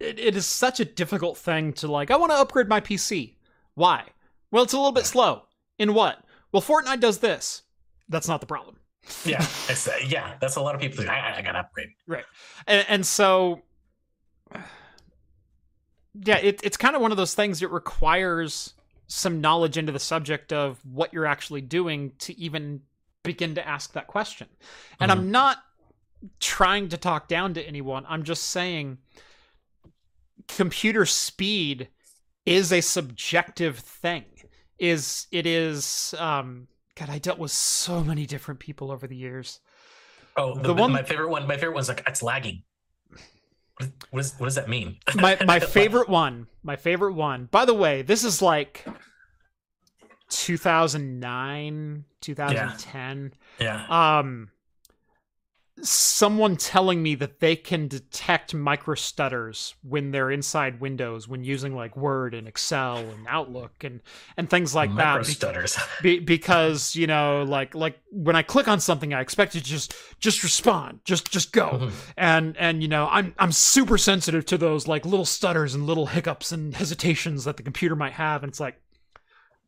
it is such a difficult thing to like. I want to upgrade my PC. Why? Well, it's a little bit slow. In what? Well, Fortnite does this. That's not the problem. yeah, it's, uh, yeah. That's a lot of people. Think, I, I got to upgrade. Right, and, and so yeah, it, it's kind of one of those things that requires some knowledge into the subject of what you're actually doing to even begin to ask that question. And Mm-hmm. I'm not trying to talk down to anyone. I'm just saying computer speed is a subjective thing. Is it is um God, I dealt with so many different people over the years. Oh, the, The one- my favorite one. My favorite one's like it's lagging. What, is, what does that mean? my my favorite one my favorite one by the way this is like 2009 2010 yeah. um someone telling me that they can detect micro stutters when they're inside windows when using like word and excel and outlook and and things like Micro that stutters. be, because you know like like when i click on something i expect it to just just respond just just go Mhm. and and you know i'm i'm super sensitive to those like little stutters and little hiccups and hesitations that the computer might have and it's like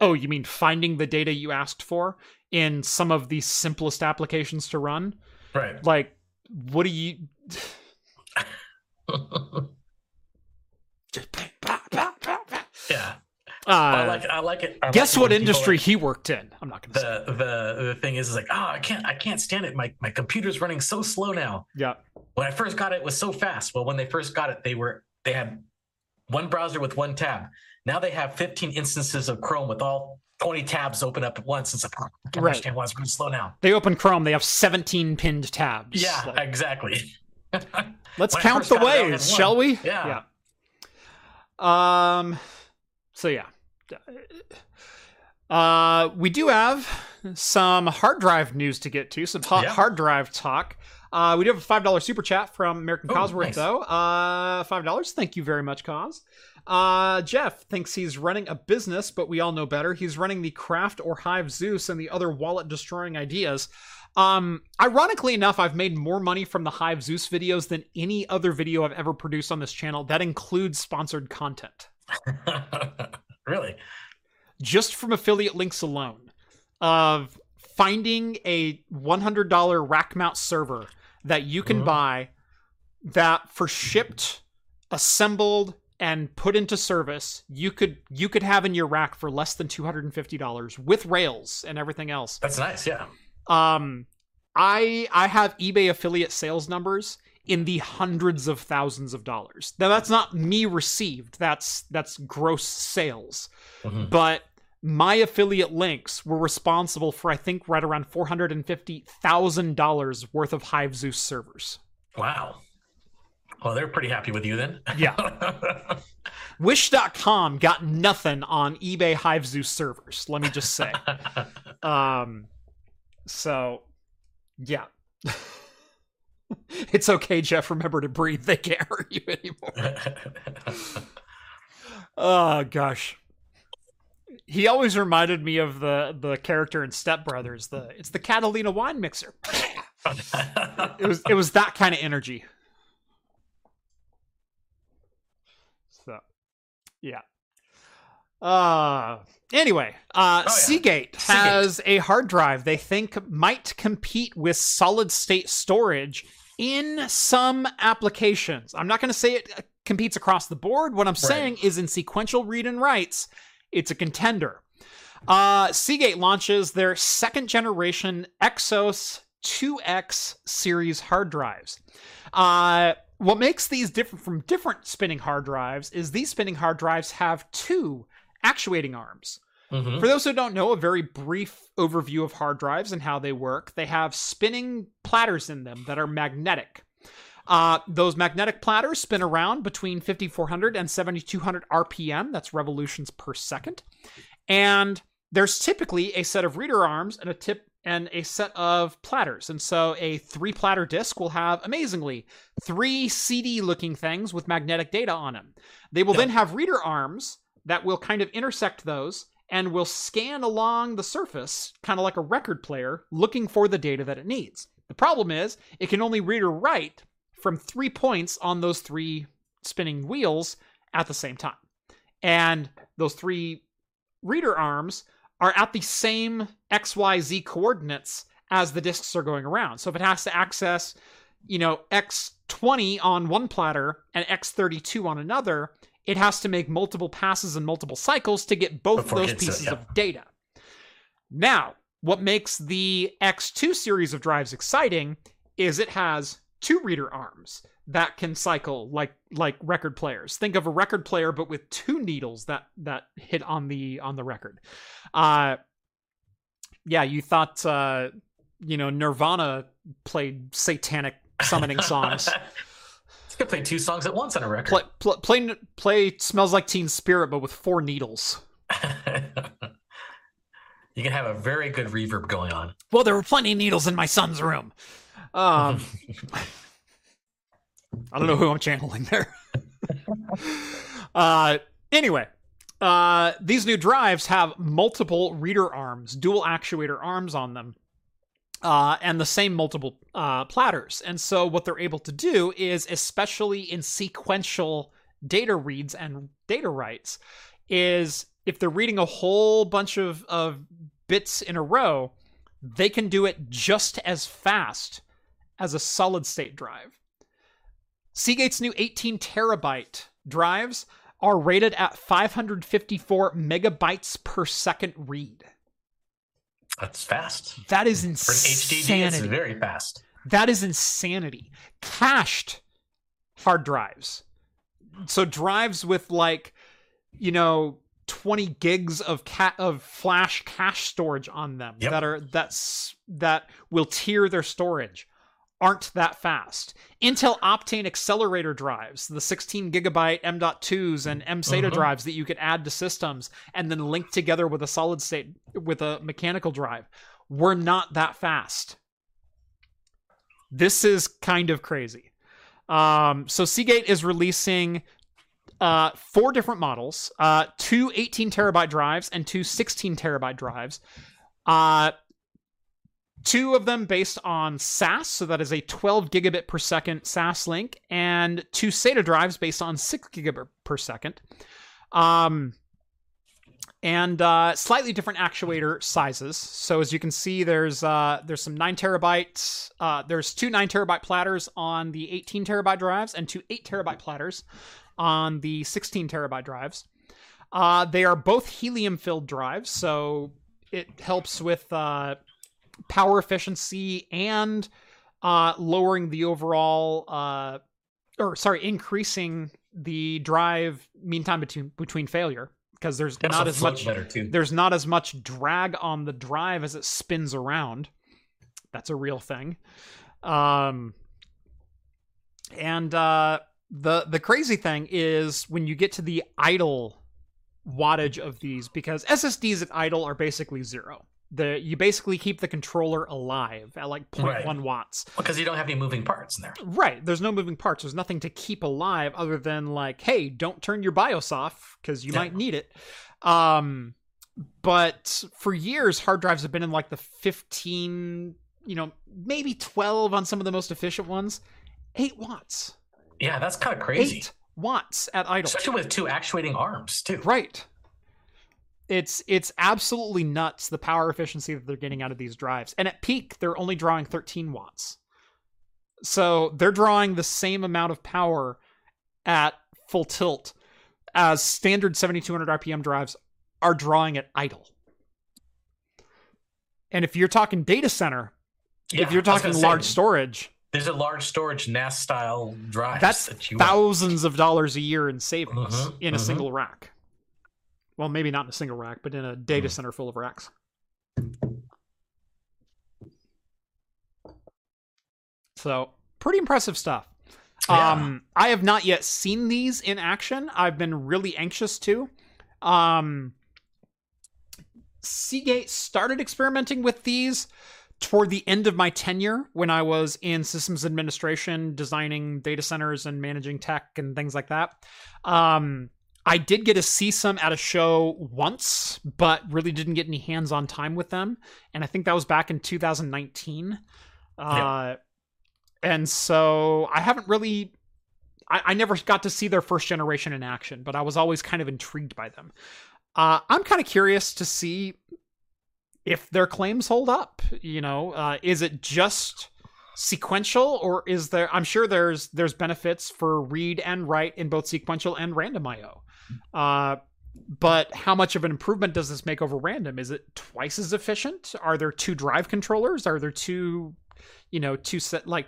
oh you mean finding the data you asked for in some of the simplest applications to run Right. like what do you yeah. uh, I like. it. I like it. I guess it what industry are- he worked in i'm not gonna say the the the thing is, is like, oh, I can't. I can't stand it. My my computer's running so slow now. yeah When I first got it, it was so fast. Well, when they first got it, they were they had one browser with one tab. Now they have 15 instances of Chrome with all 20 tabs open up at once. It's like, oh, I can't Right. understand why it's really slow now. they open chrome they have 17 pinned tabs Yeah, Like, exactly. Let's count the got it, I only ways, shall we? Yeah. Yeah. Um. So yeah. Uh, we do have some hard drive news to get to. Some hot Yeah. hard drive talk. Uh, we do have a five dollar super chat from American Oh, Cosworth nice. though. Uh, five dollars. Thank you very much, Cos. Uh, Jeff thinks he's running a business, but we all know better. He's running the Craft or Hyve Zeus and the other wallet destroying ideas. Um, ironically enough, I've made more money from the Hyve Zeus videos than any other video I've ever produced on this channel. That includes sponsored content, really? just from affiliate links alone. Of finding a $100 rack mount server that you can Mhm. buy that for shipped, assembled, and put into service, you could you could have in your rack for less than $250 with rails and everything else. That's nice. Yeah. Um, I I have eBay affiliate sales numbers in the hundreds of thousands of dollars. Now that's not me received. That's that's gross sales. Mhm. But my affiliate links were responsible for I think right around four hundred and fifty thousand dollars worth of Hyve Zeus servers. Wow. Well, they're pretty happy with you then. Yeah. Wish.com got nothing on eBay Hyve Zeus servers. Let me just say. Um, so yeah. it's okay, Jeff. Remember to breathe. They can't hurt you anymore. Oh gosh. He always reminded me of the the character in Step Brothers. The it's the Catalina wine mixer. It was it was that kind of energy. So, yeah. Uh anyway, uh Oh, yeah. Seagate has a hard drive they think might compete with solid state storage in some applications. I'm not going to say it uh, competes across the board. What I'm saying is in sequential read and writes, it's a contender. Uh, Seagate launches their second generation Exos 2X series hard drives. Uh, what makes these different from different spinning hard drives is these spinning hard drives have two actuating arms. Mhm. For those who don't know, a very brief overview of hard drives and how they work. They have spinning platters in them that are magnetic. Uh, those magnetic platters spin around between 5400 and 7200 RPM. That's revolutions per second. And there's typically a set of reader arms and a tip and a set of platters. And so a three platter disc will have, amazingly, three CD looking things with magnetic data on them. They will then have reader arms that will kind of intersect those and will scan along the surface, kind of like a record player, looking for the data that it needs. The problem is, it can only read or write from three points on those three spinning wheels at the same time. And those three reader arms are at the same XYZ coordinates as the disks are going around. So if it has to access, you know, X20 on one platter and X32 on another, it has to make multiple passes and multiple cycles to get both Before it those hits it, pieces yeah. of data. Now, what makes the X2 series of drives exciting is it has two reader arms that can cycle like like record players. Think of a record player but with two needles that that hit on the on the record. Uh yeah, you thought uh you know Nirvana played satanic summoning songs. You could play two songs at once on a record. play, play play play smells like Teen Spirit but with four needles. you can have a very good reverb going on. Well, there were plenty of needles in my son's room. Um, I don't know who I'm channeling there. uh, anyway, uh, these new drives have multiple reader arms, dual actuator arms on them, uh, and the same multiple uh, platters. And so, what they're able to do is, especially in sequential data reads and data writes, is if they're reading a whole bunch of, of bits in a row, they can do it just as fast as a solid state drive. Seagate's new 18 terabyte drives are rated at 554 megabytes per second read. That's fast. That is For an HDD, it's insanity. very fast. That is insanity. Cached hard drives. So drives with like, you know, 20 gigs of cat of flash cache storage on them Yep. that are that's that will tier their storage aren't that fast. Intel Optane accelerator drives, the 16 gigabyte M.2s and M-SATA Mhm. drives that you could add to systems and then link together with a solid state with a mechanical drive, were not that fast. This is kind of crazy. Um, so Seagate is releasing uh, four different models, uh, two 18 terabyte drives and two 16 terabyte drives. Uh, two of them based on SAS, so that is a 12 gigabit per second SAS link, and two SATA drives based on 6 gigabit per second. Um, and uh, slightly different actuator sizes. So as you can see, there's uh, there's some nine terabytes. Uh, there's two nine terabyte platters on the 18 terabyte drives, and two eight terabyte platters on the 16 terabyte drives. Uh, they are both helium filled drives, so it helps with uh, power efficiency and uh, lowering the overall, uh, or sorry, increasing the drive mean time between between failure because there's They also not as much there's not as much drag on the drive as it spins around. That's a real thing. Um, and uh, the the crazy thing is when you get to the idle wattage of these, because SSDs at idle are basically zero. The you basically keep the controller alive at like 0.1 Right. watts. Because you don't have any moving parts in there. Right. There's no moving parts. There's nothing to keep alive other than like, hey, don't turn your BIOS off because you Yeah. might need it. Um, but for years, hard drives have been in like the 15, you know, maybe 12 on some of the most efficient ones. Eight watts. Yeah, that's kind of crazy. Eight watts at idle. Especially with two actuating arms too. Right. It's it's absolutely nuts the power efficiency that they're getting out of these drives. And at peak, they're only drawing 13 watts. So they're drawing the same amount of power at full tilt as standard 7200 RPM drives are drawing at idle. And if you're talking data center, Yeah, if you're talking gonna say, large storage, there's a large storage NAS style drive. that's that you want. thousands of dollars a year in savings Mhm, in a mhm. single rack. Well, maybe not in a single rack, but in a data Mhm. center full of racks. So, pretty impressive stuff. Yeah. Um, I have not yet seen these in action. I've been really anxious to. Um, Seagate started experimenting with these toward the end of my tenure when I was in systems administration, designing data centers and managing tech and things like that. Um, I did get to see some at a show once, but really didn't get any hands on time with them. And I think that was back in 2019. Yeah. Uh, and so I haven't really I, I, never got to see their first generation in action, but I was always kind of intrigued by them. Uh, I'm kind of curious to see if their claims hold up. You know, uh, is it just sequential, or is there? I'm sure there's there's benefits for read and write in both sequential and random I/O. Uh, but how much of an improvement does this make over random? Is it twice as efficient? Are there two drive controllers? Are there two, you know, two set like?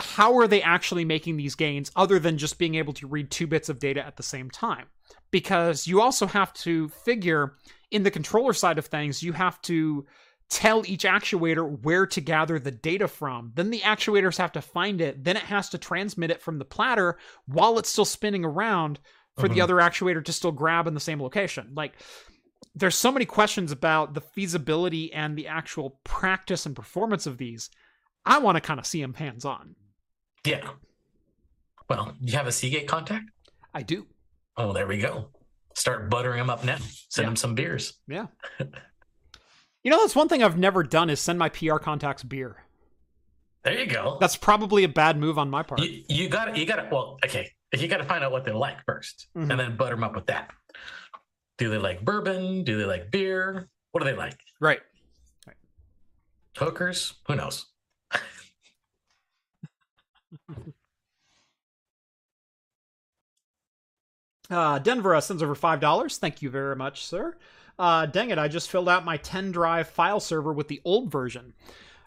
How are they actually making these gains other than just being able to read two bits of data at the same time? Because you also have to figure in the controller side of things, you have to tell each actuator where to gather the data from. Then the actuators have to find it. Then it has to transmit it from the platter while it's still spinning around for the uh-huh. other actuator to still grab in the same location. Like, there's so many questions about the feasibility and the actual practice and performance of these. I want to kind of see them hands on. Yeah. Well, you have a Seagate contact? I do. Oh, there we go. Start buttering them up now. Send yeah. them some beers. Yeah. you know, that's one thing I've never done is send my PR contacts beer. There you go. That's probably a bad move on my part. You, you got you got to, well, okay. You got to find out what they like 1st mm-hmm. and then butter them up with that. Do they like bourbon? Do they like beer? What do they like? Right. right. Hookers? Who knows? Uh, Denver sends over five dollars. Thank you very much, sir. Uh, dang it! I just filled out my 10 drive file server with the old version.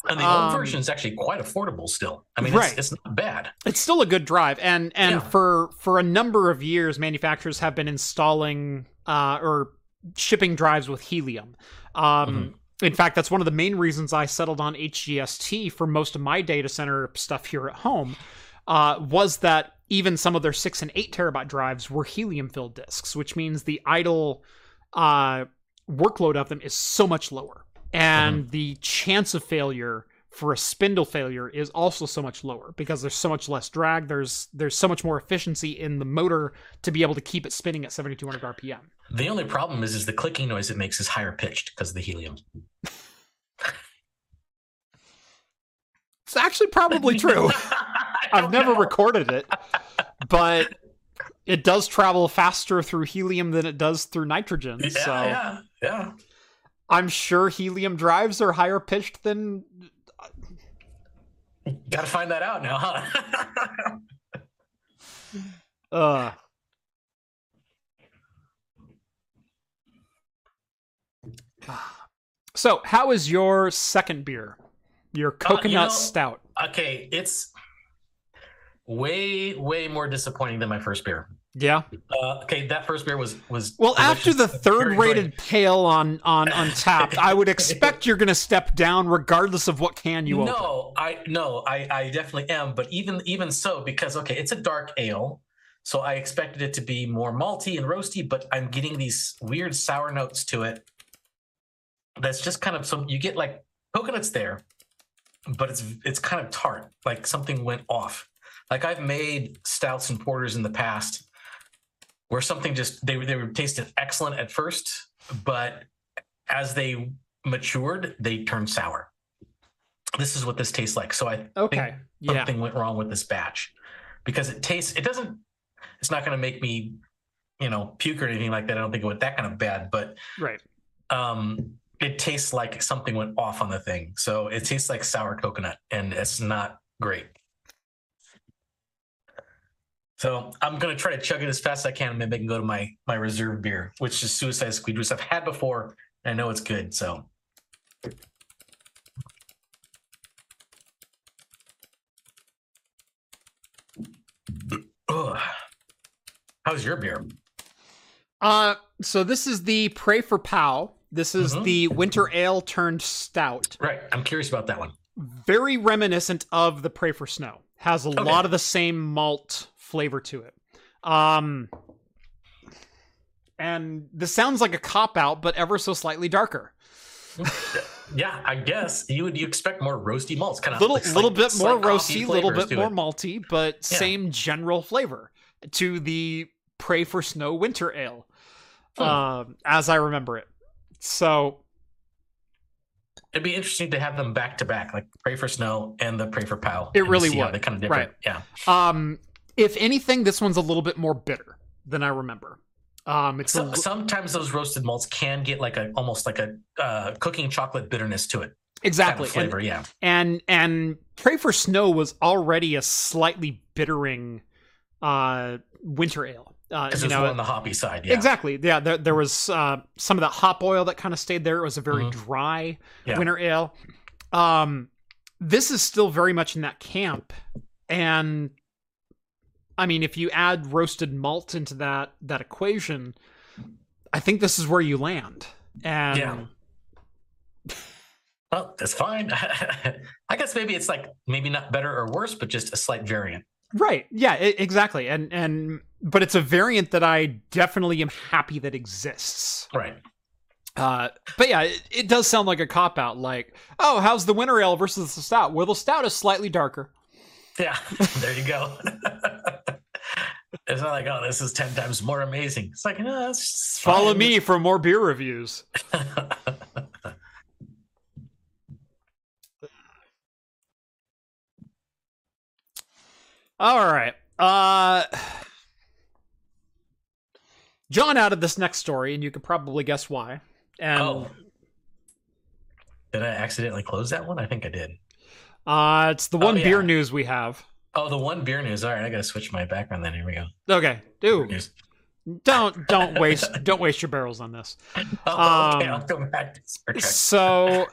And the um, old version is actually quite affordable still. I mean, right. it's, it's not bad. It's still a good drive, and and yeah. for for a number of years, manufacturers have been installing uh, or shipping drives with helium. Um, mm-hmm. In fact, that's one of the main reasons I settled on HGST for most of my data center stuff here at home. Uh, was that even some of their six and eight terabyte drives were helium filled disks, which means the idle uh, workload of them is so much lower. And mm-hmm. the chance of failure for a spindle failure is also so much lower because there's so much less drag. There's there's so much more efficiency in the motor to be able to keep it spinning at 7200 RPM. The only problem is is the clicking noise it makes is higher pitched because of the helium. it's actually probably true. I've never know. recorded it, but it does travel faster through helium than it does through nitrogen. Yeah, so yeah, yeah. I'm sure helium drives are higher pitched than. Got to find that out now, huh? uh. So, how is your second beer? Your coconut uh, you know, stout. Okay, it's way way more disappointing than my first beer. Yeah. Uh, okay, that first beer was was well after the third rated pale on on Untappd. I would expect you're going to step down regardless of what can you. No, open. I no, I I definitely am. But even even so, because okay, it's a dark ale, so I expected it to be more malty and roasty, but I'm getting these weird sour notes to it. That's just kind of so you get like coconuts there, but it's it's kind of tart, like something went off. Like I've made stouts and porters in the past where something just they they were tasted excellent at first, but as they matured, they turned sour. This is what this tastes like. So I okay. think something yeah. went wrong with this batch because it tastes. It doesn't. It's not going to make me, you know, puke or anything like that. I don't think it went that kind of bad, but right. Um, it tastes like something went off on the thing. So it tastes like sour coconut, and it's not great. So I'm gonna try to chug it as fast as I can, and maybe I can go to my my reserve beer, which is Suicide Squid, which I've had before. And I know it's good. So. Ugh. How's your beer? Uh, so this is the Pray for Pow. This is mm-hmm. the winter ale turned stout. Right. I'm curious about that one. Very reminiscent of the Pray for Snow. Has a okay. lot of the same malt flavor to it. Um, and this sounds like a cop out, but ever so slightly darker. yeah, I guess you would you expect more roasty malts, kind of little like little bit more roasty, little bit more it. malty, but same general flavor to the Pray for Snow Winter Ale, Hmm. um, as I remember it. So It'd be interesting to have them back to back, like Pray for Snow and the Pray for Pow. It really would. They kind of different. Right. Yeah. Um, if anything, this one's a little bit more bitter than I remember. Um, it's So, sometimes those roasted malts can get like a almost like a uh, cooking chocolate bitterness to it. exactly Kind of and, flavor, yeah. and and Pray for Snow was already a slightly bittering uh, winter ale. Uh, Because you it's know, on the hoppy side. Yeah. Exactly. Yeah, there, there was uh, some of that hop oil that kind of stayed there. It was a very Mhm. dry Yeah. winter ale. Um, this is still very much in that camp, and I mean, if you add roasted malt into that that equation, I think this is where you land. And Yeah. Well, that's fine. I guess maybe it's like maybe not better or worse, but just a slight variant. right, yeah, e- exactly. And and but it's a variant that I definitely am happy that exists. Right. Uh, but yeah, it, it does sound like a cop out. Like, oh, how's the winter ale versus the stout? Well, the stout is slightly darker. Yeah. there you go. it's not like, oh, this is 10 times more amazing. It's like, no, that's Follow fine. me for more beer reviews. All right. Uh, John added this next story, and you could probably guess why. And oh. Did I accidentally close that one? I think I did. uh, it's the Oh, one beer news we have. Oh, the one beer news. All right, I gotta switch my background then. Here we go. Okay, dude, don't don't waste don't waste your barrels on this. Oh, okay, Um, I'll go back to Star Trek. so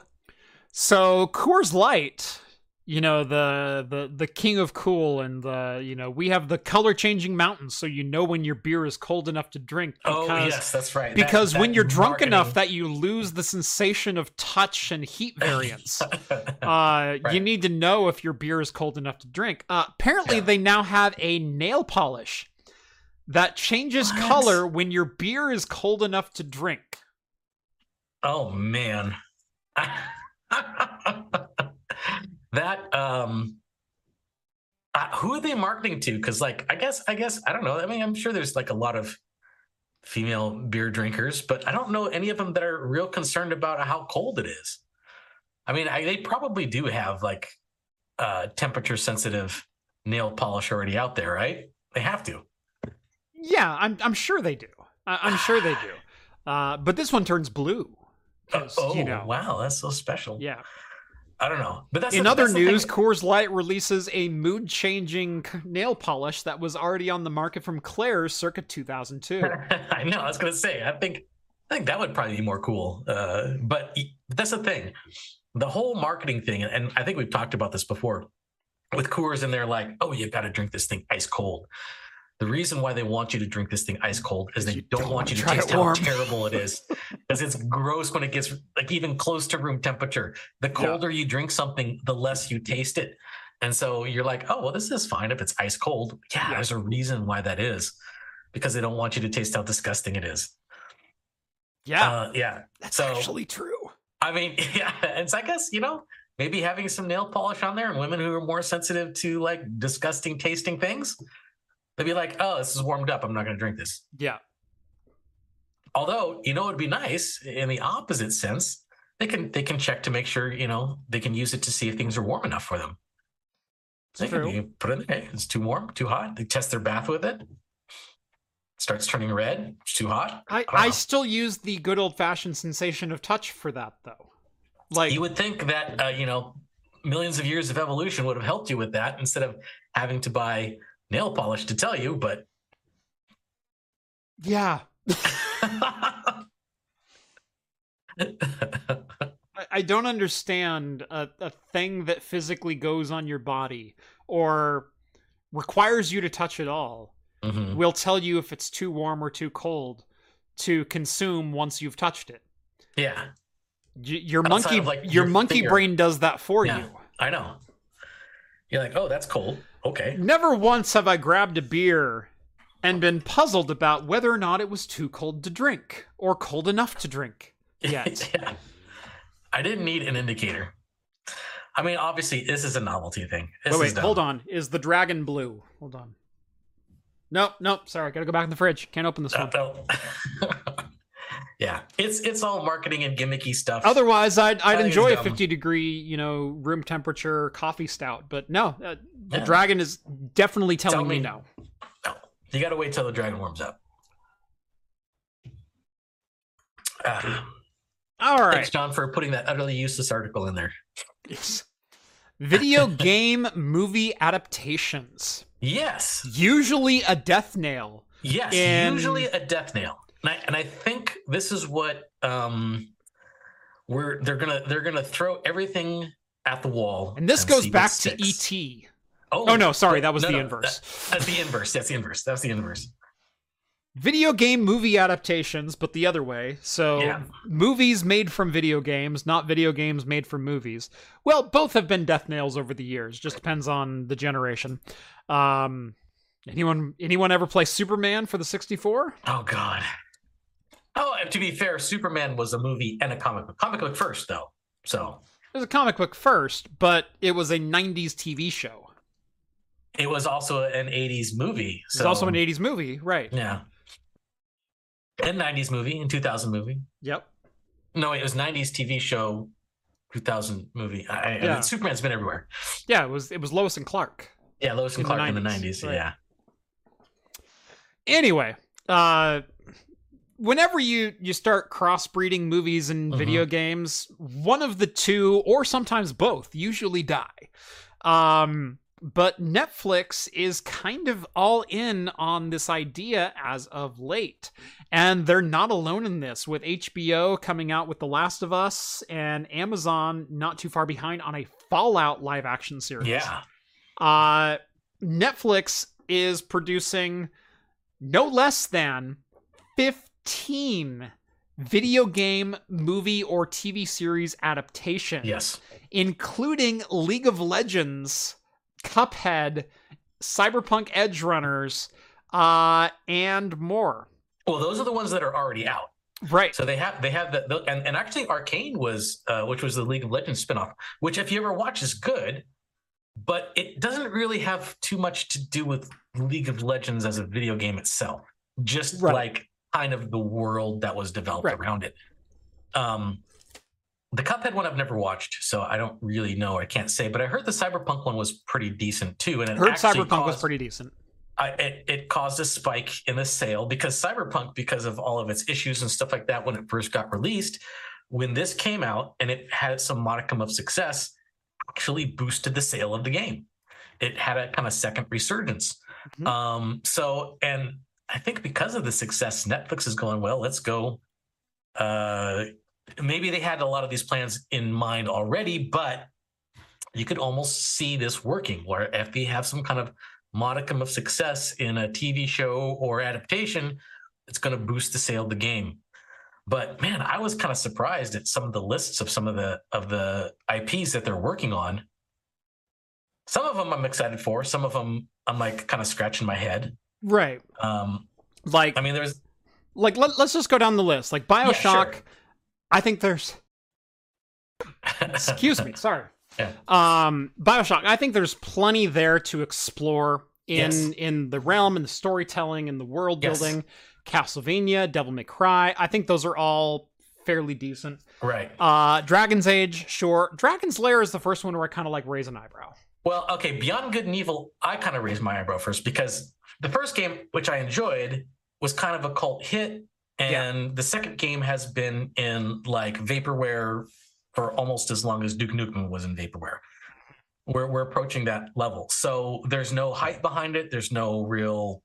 so Coors Light, you know the the the king of cool, and the you know we have the color changing mountains, so you know when your beer is cold enough to drink. Oh, Because, yes, that's right. That- Because when that you're drunk marketing- enough that you lose the sensation of touch and heat variance. Uh, you need to know if your beer is cold enough to drink. Uh, apparently, Yeah. they now have a nail polish that changes What? color when your beer is cold enough to drink. oh man. that um uh, who are they marketing to? Because like I guess I guess I don't know. I mean, I'm sure there's like a lot of female beer drinkers, but I don't know any of them that are real concerned about how cold it is. I mean, I, they probably do have like uh temperature sensitive nail polish already out there, right? They have to. Yeah, I'm I'm sure they do. I, I'm sure they do. Uh, but this one turns blue. 'cause, oh you know, wow, that's so special. yeah. I don't know, but that's In the- other that's news, Coors Light releases a mood-changing nail polish that was already on the market from Claire's circa 2002. I know. I was gonna say. I think. I think that would probably be more cool. Uh, but that's the thing. The whole marketing thing, and I think we've talked about this before, with Coors, and they're like, "Oh, you've got to drink this thing ice cold." The reason why they want you to drink this thing ice cold is they You don't, don't want you to taste how terrible it is, because it's gross when it gets like even close to room temperature. The colder you drink something, the less you taste it. And so you're like, oh, well, this is fine if it's ice cold. Yeah, Yeah. there's a reason why that is because they don't want you to taste how disgusting it is. Yeah, Uh, yeah. that's so- actually true. I mean, yeah. And it's, I guess, you know, maybe having some nail polish on there and women who are more sensitive to like disgusting tasting things, they'd be like, oh, this is warmed up. I'm not going to drink this. Yeah. Although, you know, it'd be nice in the opposite sense. They can they can check to make sure you know they can use it to see if things are warm enough for them. It's They can true. you put it in there. Hey, it's too warm, too hot. They test their bath with it. Starts turning red. It's too hot. I, don't I still use the good old fashioned sensation of touch for that though. Like you would think that uh, you know millions of years of evolution would have helped you with that instead of having to buy nail polish to tell you. But yeah. I, don't understand a, a thing that physically goes on your body or requires you to touch it all Mhm. will tell you if it's too warm or too cold to consume once you've touched it. yeah, Y- your Outside monkey of, like, your, your monkey brain does that for Yeah. you. I know. You're like, oh, that's cold. Okay. Never once have I grabbed a beer and been puzzled about whether or not it was too cold to drink or cold enough to drink yet. yeah. I didn't need an indicator. I mean, obviously, this is a novelty thing. This wait, wait, hold on. Is the dragon blue? Hold on. Nope, nope. Sorry, gotta go back in the fridge. Can't open this Uh, one. no. yeah, it's it's all marketing and gimmicky stuff. Otherwise, I'd I'd enjoy a 50 degree, you know, room temperature coffee stout. But no, uh, the Yeah. dragon is definitely telling Tell me me. no. No, you got to wait till the dragon warms up. Ah, All right. Thanks, John, for putting that utterly useless article in there. Yes. Video game movie adaptations. Yes, Usually a death nail. yes, And- usually a death nail, and I, and I think this is what um, we're they're gonna they're gonna throw everything at the wall, And this see goes back to. E.T. Oh, Oh, no, sorry, that was no, the no, inverse. that- that's the inverse. That's the inverse. That's the inverse. Video game movie adaptations, but the other way. So, Yeah. movies made from video games, not video games made from movies. Well, both have been death nails over the years. Just depends on the generation. Um, anyone anyone ever play Superman for the 64? Oh God. Oh, and to be fair, Superman was a movie and a comic book. Comic book first, though. So It was a comic book first, but it was a 90s TV show. it was also an '80s movie. It So was also an 80s movie, right? yeah, and '90s movie and 2000 movie. Yep. No, it was '90s TV show, 2000 movie. I, I- I mean, Superman's been everywhere. Yeah, it was it was Lois and Clark. Yeah, Lois and In the Clark in the 90s, '90s. right. Yeah. anyway uh whenever you you start crossbreeding movies and Mhm. video games one of the two or sometimes both usually die um but netflix is kind of all in on this idea as of late and they're not alone in this with hbo coming out with the last of us and amazon not too far behind on a fallout live action series Yeah. uh, Netflix is producing no less than 15 video game, movie, or TV series adaptations, Yes. including League of Legends, Cuphead, Cyberpunk Edgerunners, uh, and more. Well, those are the ones that are already out. Right. So they have they have the, the and, and actually Arcane was uh, which was the League of Legends spinoff, which if you ever watch is good, but it doesn't really have too much to do with League of Legends as a video game itself. Just Right. like kind of the world that was developed Right. around it. Um the Cuphead one I've never watched, so I don't really know. I can't say, but I heard the Cyberpunk one was pretty decent too. And it Heard Cyberpunk was pretty decent. I, it, it caused a spike in the sale because Cyberpunk, because of all of its issues and stuff like that when it first got released, when this came out and it had some modicum of success, actually boosted the sale of the game. It had a kind of second resurgence. Mhm. Um, so, and I think because of the success, Netflix is going, well, let's go. Uh, maybe they had a lot of these plans in mind already, but you could almost see this working where if they have some kind of modicum of success in a TV show or adaptation, it's going to boost the sale of the game. But man, I was kind of surprised at some of the lists of some of the of the IPs that they're working on. Some of them I'm excited for. Some of them I'm like kind of scratching my head. Right. Um, Like, I mean, there's like let, let's just go down the list. Like Bioshock, sure. I think there's excuse me sorry Yeah. um bioshock i think there's plenty there to explore in Yes. in the realm and the storytelling and the world Yes. building castlevania devil may cry i think those are all fairly decent right. uh dragon's age sure dragon's lair is the first one where i kind of like raise an eyebrow Well, okay, Beyond Good and Evil, I kind of raised my eyebrow first because the first game, which I enjoyed, was kind of a cult hit. And the second game has been in like vaporware for almost as long as Duke Nukem was in vaporware. We're, we're approaching that level. So there's no hype behind it. There's no real,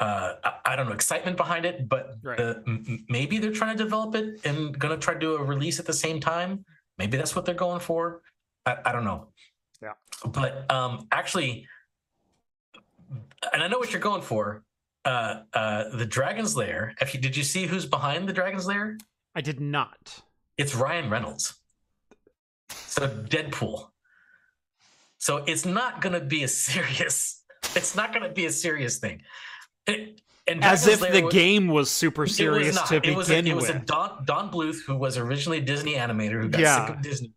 uh, I, don't know, excitement behind it. But Right. the, m- maybe they're trying to develop it and going to try to do a release at the same time. Maybe that's what they're going for. I, I don't know. Yeah. But um, actually, and I know what you're going for. Uh, uh, the Dragon's Lair. If you did you see who's behind the Dragon's Lair? i did not It's Ryan Reynolds. So Deadpool. So it's not going to be a serious. It's not going to be a serious thing. It- and As if Lair the was- game was super it was serious not. to it was a, it was a. Don Don Bluth who was originally a Disney animator who got Yeah. sick of Disney.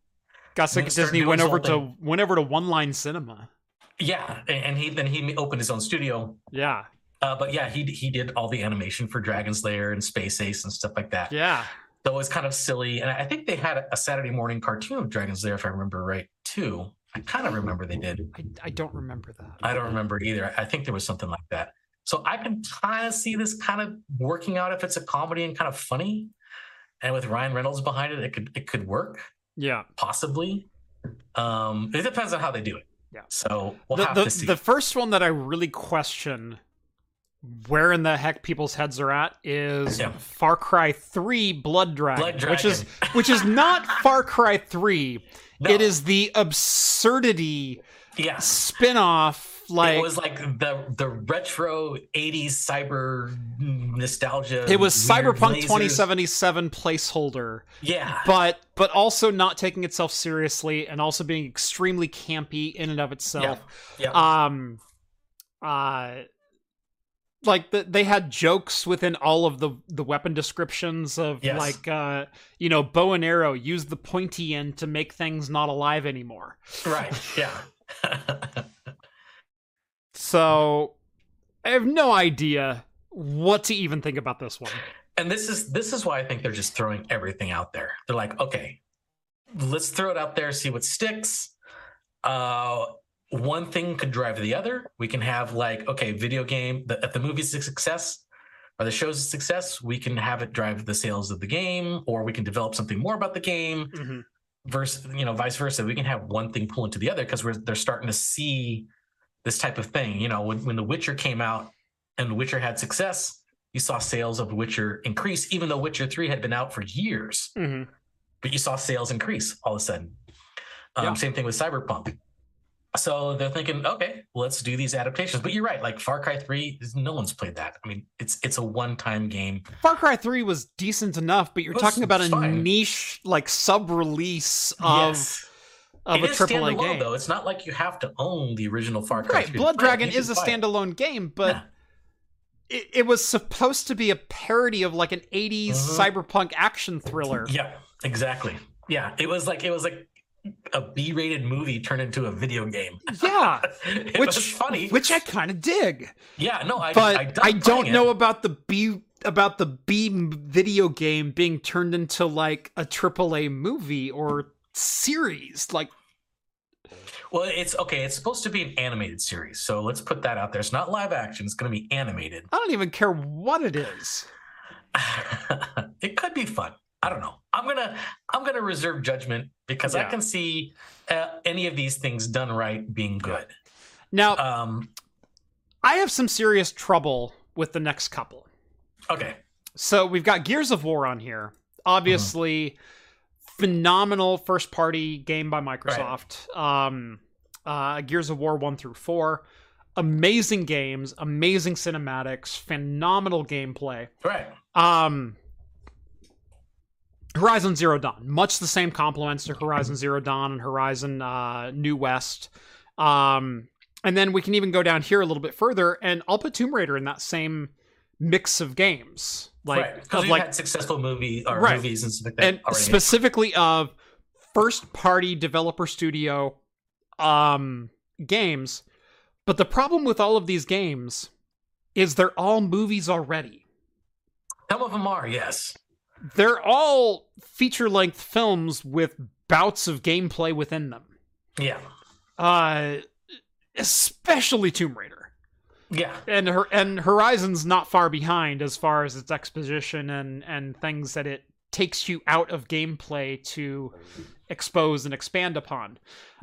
Got sick of Disney, went over to went over to One Line Cinema. Yeah, and, he then he opened his own studio. Yeah, Uh, but yeah, he he did all the animation for Dragon's Lair and Space Ace and stuff like that. yeah. So it was kind of silly. And I think they had a Saturday morning cartoon of Dragon's Lair, if I remember right, too. I kind of remember they did. I, I don't remember that. I don't remember either. I think there was something like that. So I can kind of see this kind of working out if it's a comedy and kind of funny. And with Ryan Reynolds behind it, it could it could work, Yeah. possibly. Um, it depends on how they do it. Yeah. So we'll the, have the, to see. the first one that I really question where in the heck people's heads are at is Yeah. Far Cry 3 Blood Dragon, Blood which is which is not Far Cry 3. No, It is the absurdity yeah. spin-off like it was like the the retro 80s cyber nostalgia. it was Cyberpunk lasers. 2077 placeholder, Yeah. but but also not taking itself seriously and also being extremely campy in and of itself. Yeah. um uh like the, they had jokes within all of the the weapon descriptions of Yes. like uh you know bow and arrow use the pointy end to make things not alive anymore right. Yeah. so i have no idea what to even think about this one and this is this is why I think they're just throwing everything out there. They're like, okay, let's throw it out there, see what sticks. Uh one thing could drive the other. We can have like, okay, video game, the, if the movie's a success or the show's a success, we can have it drive the sales of the game, or we can develop something more about the game. versus you know vice versa we can have one thing pull into the other because we're they're starting to see this type of thing you know when, when the witcher came out and the witcher had success you saw sales of witcher increase even though witcher 3 had been out for years. Mhm. but you saw sales increase all of a sudden. Um, Yeah. same thing with cyberpunk. So they're thinking okay let's do these adaptations. But you're right like far cry 3 no one's played that. I mean it's it's a one-time game. Far cry 3 was decent enough but you're talking about a fine. niche like sub-release of yes of it a is AAA standalone, game though it's not like you have to own the original far cry right blood dragon is a buy it. standalone game but it, it was supposed to be a parody of like an 80s Mhm. cyberpunk action thriller. Yeah, exactly. Yeah, it was like it was like a B-rated movie turned into a video game. Yeah, which funny. which I kind of dig. yeah, no, I, But I, I, don't know It. about the B about the B video game being turned into like a AAA movie or series. Like Well, it's okay. It's supposed to be an animated series, so let's put that out there. It's not live action. It's going to be animated. I don't even care what it is. it could be fun. I don't know. I'm gonna I'm gonna reserve judgment because I can see uh, any of these things done right being good. Now, Um, I have some serious trouble with the next couple. okay. So we've got Gears of War on here. Obviously, phenomenal first party game by Microsoft. Um, uh, Gears of War 1 through 4. Amazing games, amazing cinematics, phenomenal gameplay. Right. Um, Horizon Zero Dawn, much the same compliments to Horizon Zero Dawn and Horizon uh, New West. Um, and then we can even go down here a little bit further, and I'll put Tomb Raider in that same mix of games, like right. Of like had successful movie or Right. movies and stuff like that and already. specifically of first party developer studio um games but the problem with all of these games is they're all movies already Some of them are, yes. they're all feature length films with bouts of gameplay within them Yeah. uh especially tomb raider Yeah. and her and Horizon's not far behind as far as its exposition and and things that it takes you out of gameplay to expose and expand upon.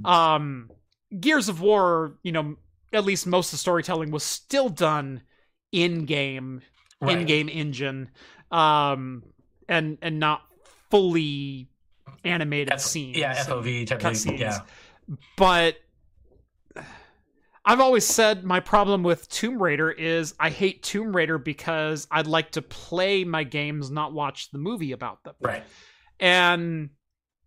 Um Gears of War, you know, at least most of the storytelling was still done in game, Right. in game engine, um and and not fully animated F- scenes. Yeah, FMV type of thing. cutscenes. Yeah. but I've always said my problem with Tomb Raider is I hate Tomb Raider because I'd like to play my games, not watch the movie about them. Right. And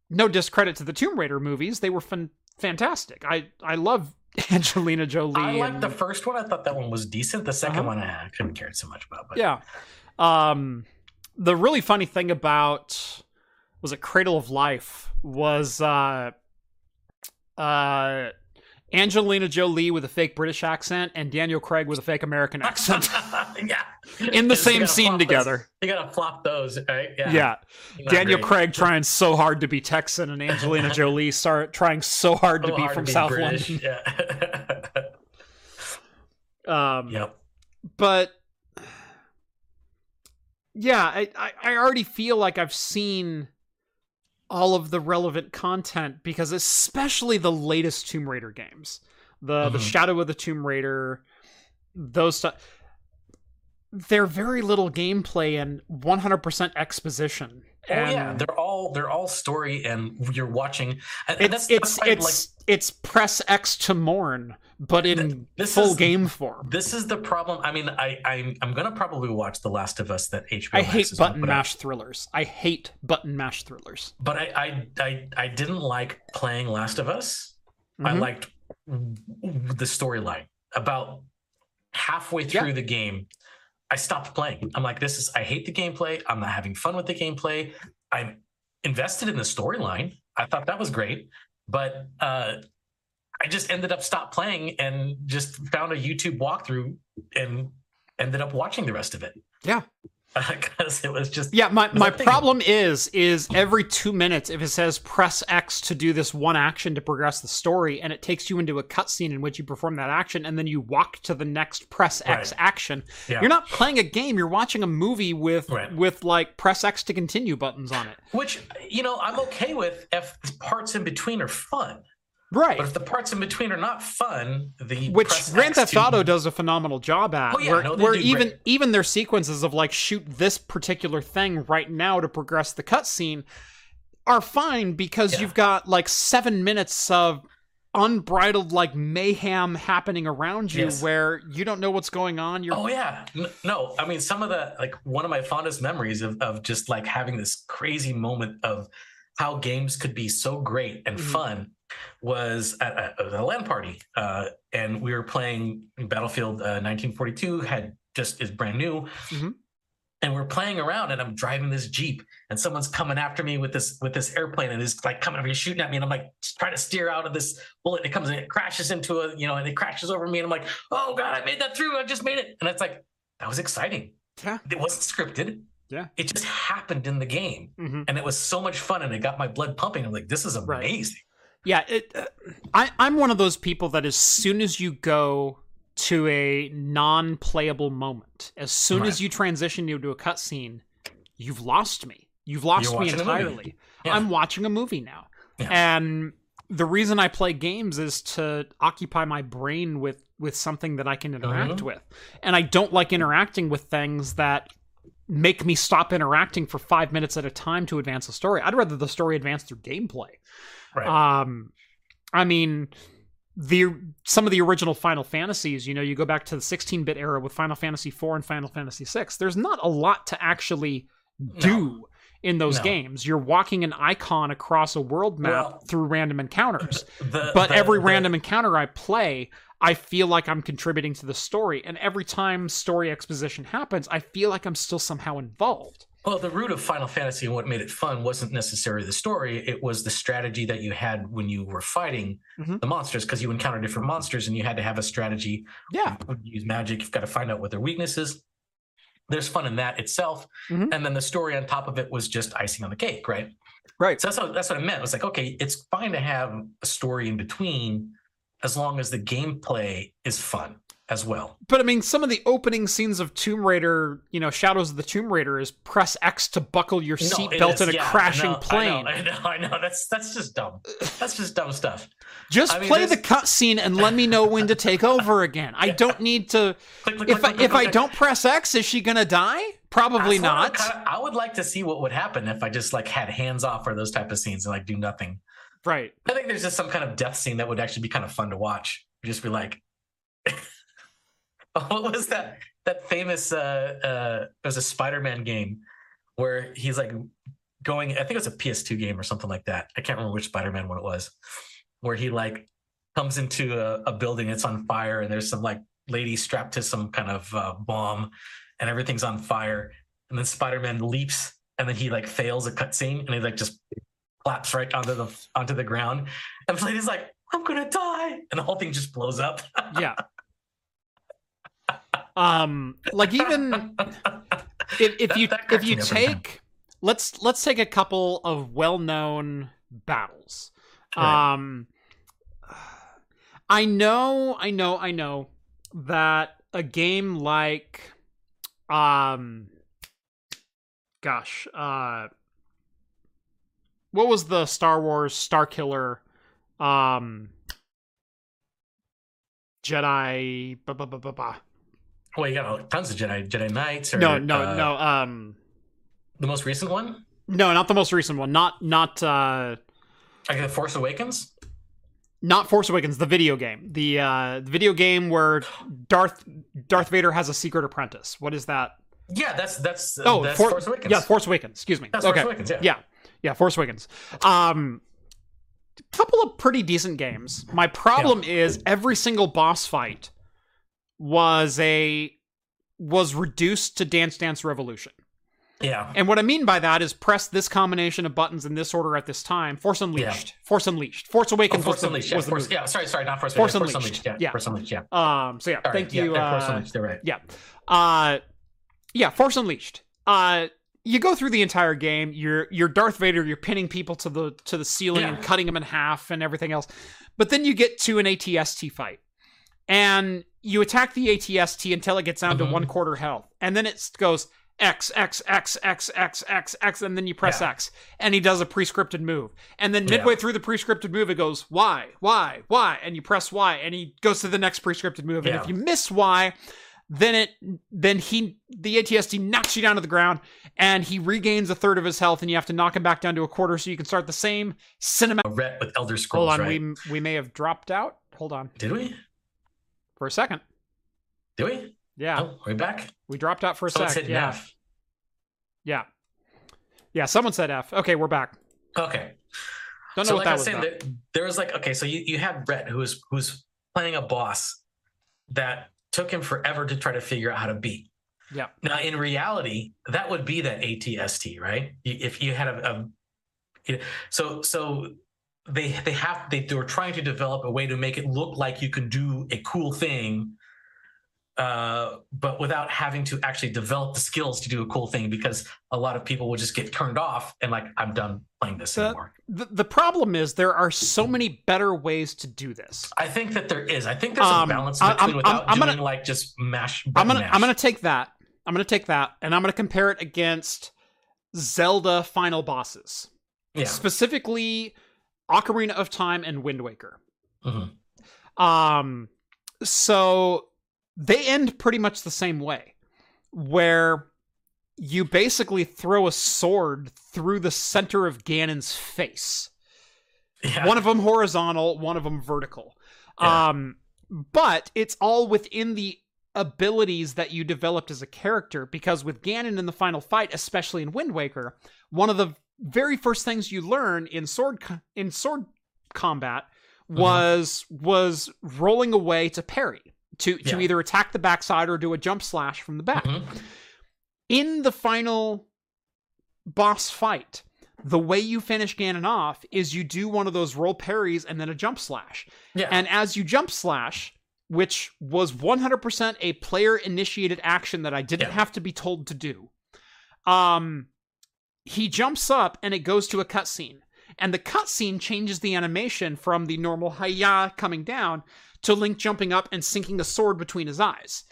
no discredit to the Tomb Raider movies, they were fan- fantastic. I I love Angelina Jolie. I liked and- the first one. I thought that one was decent. The 2nd Uh-huh. one, I couldn't care so much about. But Yeah. Um the really funny thing about was a Cradle of Life was uh uh Angelina Jolie with a fake British accent and Daniel Craig with a fake American accent yeah, in the same scene together. Those. You gotta flop those, right? Yeah. Yeah. Daniel great. Craig trying so hard to be Texan and Angelina Jolie start trying so hard to be hard from be South British. London. Yeah. Um yep. but yeah I, I i already feel like i've seen all of the relevant content because especially the latest tomb raider games the the Mhm. shadow of the tomb raider those stuff they're very little gameplay and 100% exposition Oh and yeah, they're all they're all story, and you're watching. And, it's that's, it's that's why I it's it's press x to mourn but in this full is- game form This is the problem. I mean, I I'm, I'm gonna probably watch The Last of Us that HBO. i Max hate button out. mash thrillers i hate button mash thrillers but I, I I I didn't like playing Last of Us. I Mhm. liked the storyline. About halfway Yeah. through the game, I stopped playing. I'm like, this is I hate the gameplay. I'm not having fun with the gameplay. I'm invested in the storyline. I thought that was great, but uh I just ended up stopped playing and just found a YouTube walkthrough and ended up watching the rest of it. Yeah. Because it was just Yeah, my, my problem is is every two minutes if it says press X to do this one action to progress the story, and it takes you into a cutscene in which you perform that action, and then you walk to the next press X Right. action. yeah. You're not playing a game; you're watching a movie with Right. with like press X to continue buttons on it. Which you know I'm okay with if the parts in between are fun, Right. but if the parts in between are not fun, the Which Grand Theft to- Auto does a phenomenal job at. Oh, yeah, where no, where even great. even their sequences of like shoot this particular thing right now to progress the cutscene are fine because Yeah. you've got like seven minutes of unbridled like mayhem happening around you Yes. where you don't know what's going on. You're Oh yeah, no, I mean some of the like one of my fondest memories of of just like having this crazy moment of how games could be so great and Mhm. fun was at a, at a LAN party, uh, and we were playing Battlefield uh, 1942 had just is brand new. Mhm. And we're playing around, and I'm driving this jeep, and someone's coming after me with this with this airplane, and is like coming over here shooting at me, and I'm like trying to steer out of this bullet. And it comes and it crashes into a, you know, and it crashes over me, and I'm like, oh god, I made that through, I just made it, and it's like that was exciting. Yeah. It wasn't scripted. Yeah. It just happened in the game, Mhm. and it was so much fun, and it got my blood pumping. I'm like, this is amazing. Yeah, it, uh, I, I'm one of those people that as soon as you go to a non-playable moment, as soon Right. as you transition into a cutscene, you've lost me. You've lost me watching a movie. entirely. Yeah. I'm watching a movie now, Yeah. and the reason I play games is to occupy my brain with with something that I can interact Mhm. with, and I don't like interacting with things that make me stop interacting for five minutes at a time to advance the story. I'd rather the story advance through gameplay. Right. Um, I mean, the some of the original Final Fantasies. You know, you go back to the 16-bit era with Final Fantasy IV and Final Fantasy VI. There's not a lot to actually do in those No. games. You're walking an icon across a world map Well- through random encounters. The- But the- every the- random encounter I play, I feel like I'm contributing to the story. And every time story exposition happens, I feel like I'm still somehow involved. Well, the root of Final Fantasy and what made it fun wasn't necessarily the story. It was the strategy that you had when you were fighting Mhm. the monsters, because you encounter different monsters and you had to have a strategy. Yeah. You use magic. You've got to find out what their weaknesses. There's fun in that itself, Mhm. and then the story on top of it was just icing on the cake, right? Right. So that's what that's what I meant. It was like, okay, it's fine to have a story in between, as long as the gameplay is fun as well. But I mean, some of the opening scenes of Tomb Raider, you know, Shadows of the Tomb Raider is press X to buckle your No, seatbelt in a yeah, crashing I know, plane. I know, I know, I know. That's that's just dumb. That's just dumb stuff. Just I mean, play the cutscene and let me know when to take over again. I don't need to. Click, click, If click, I, if I don't press X, is she gonna die? Probably That's what I not. kinda- I would like to see what would happen if I just like had hands off for those type of scenes and like do nothing. Right. I think there's just some kind of death scene that would actually be kind of fun to watch. You'd just be like, what was that? That famous uh uh it was a Spider-Man game where he's like going, I think it was a PS2 game or something like that. I can't remember which Spider-Man one it was, where he like comes into a, a building that's on fire, and there's some like lady strapped to some kind of uh, bomb, and everything's on fire. And then Spider-Man leaps, and then he like fails a cutscene, and he like just claps right onto the onto the ground. And the lady's like, "I'm gonna die," and the whole thing just blows up. yeah. Um, like even if, if That- you that if you take let's let's take a couple of well-known battles. Right. Um, I know, I know, I know that a game like, um, gosh, uh, what was the Star Wars Star Killer, um, Jedi? Ba, ba, ba, ba, ba. Well, you got tons of Jedi Jedi Knights. Or, No, no, uh, no. Um, The most recent one, no, not the most recent one. Not not uh, like the Force Awakens. not Force Awakens, the video game. The uh, the video game where Darth Darth Vader has a secret apprentice. What is that? Yeah, that's that's uh, Oh, that's For- Force Awakens. Yeah, Force Awakens. Excuse me. That's okay. Force Awakens. Yeah. Yeah, yeah, Force Awakens. Um, couple of pretty decent games. My problem is every single boss fight was a was reduced to Dance Dance Revolution. Yeah. And what I mean by that is press this combination of buttons in this order at this time. Force Unleashed. Force Unleashed. Force Oh, Force was the, Unleashed. Yeah, Force, yeah, sorry, sorry, not Force, Force Unleashed. Force Unleashed. Yeah, Yeah. Force Unleashed. Yeah. Um. So yeah, Sorry, thank you. Yeah, Force uh, Unleashed. They're right. Yeah. Uh yeah, Force Unleashed. Uh you go through the entire game, you're you're Darth Vader, you're pinning people to the to the ceiling Yeah. and cutting them in half and everything else. But then you get to an ATST fight. And you attack the ATST until it gets down to Mhm. one quarter health. And then it goes X, X, X, X, X, X, X, and then you press Yeah. X. And he does a prescripted move. And then Yeah. midway through the prescripted move, it goes Y, Y, Y, and you press Y, and he goes to the next prescripted move. And if you miss Y, then it then he the ATST knocks you down to the ground and he regains a third of his health and you have to knock him back down to a quarter so you can start the same cinematic A ret with Elder Scrolls, Hold on, right? we we may have dropped out. Hold on Did we? For a second. Do we? Yeah, Oh, are we back? we dropped out for a Someone sec. Yeah, F. yeah, yeah. Someone said F. Okay, we're back. Okay. Don't know so what like that I was saying, there, there was like okay, so you, you had Rhett who's who's playing a boss that took him forever to try to figure out how to beat. Yeah. Now in reality, that would be that ATST, right? If you had a, a so so they they have they, they were trying to develop a way to make it look like you can do a cool thing uh but without having to actually develop the skills to do a cool thing because a lot of people will just get turned off and like i'm done playing this The- anymore The, the problem is there are so many better ways to do this. I think that there is. I think there's Um, a balance between I'm- without I'm doing gonna- like just mash. I'm gonna mash. I'm gonna take that. I'm gonna take that and I'm gonna compare it against Zelda final bosses. yeah. Specifically Ocarina of Time and Wind Waker. Mhm. Um so they end pretty much the same way where you basically throw a sword through the center of Ganon's face. yeah. One of them horizontal, one of them vertical. Yeah. Um but it's all within the abilities that you developed as a character because with Ganon in the final fight, especially in Wind Waker, one of the very first things you learn in sword co- in sword combat Mm-hmm. was was rolling away to parry to to Yeah. either attack the backside or do a jump slash from the back. Mhm. In the final boss fight, the way you finish Ganon off is you do one of those roll parries and then a jump slash. Yeah. And as you jump slash, which was 100% a player initiated action that I didn't Yeah. have to be told to do, um, he jumps up and it goes to a cutscene. And the cutscene changes the animation from the normal hiya coming down to Link jumping up and sinking a sword between his eyes.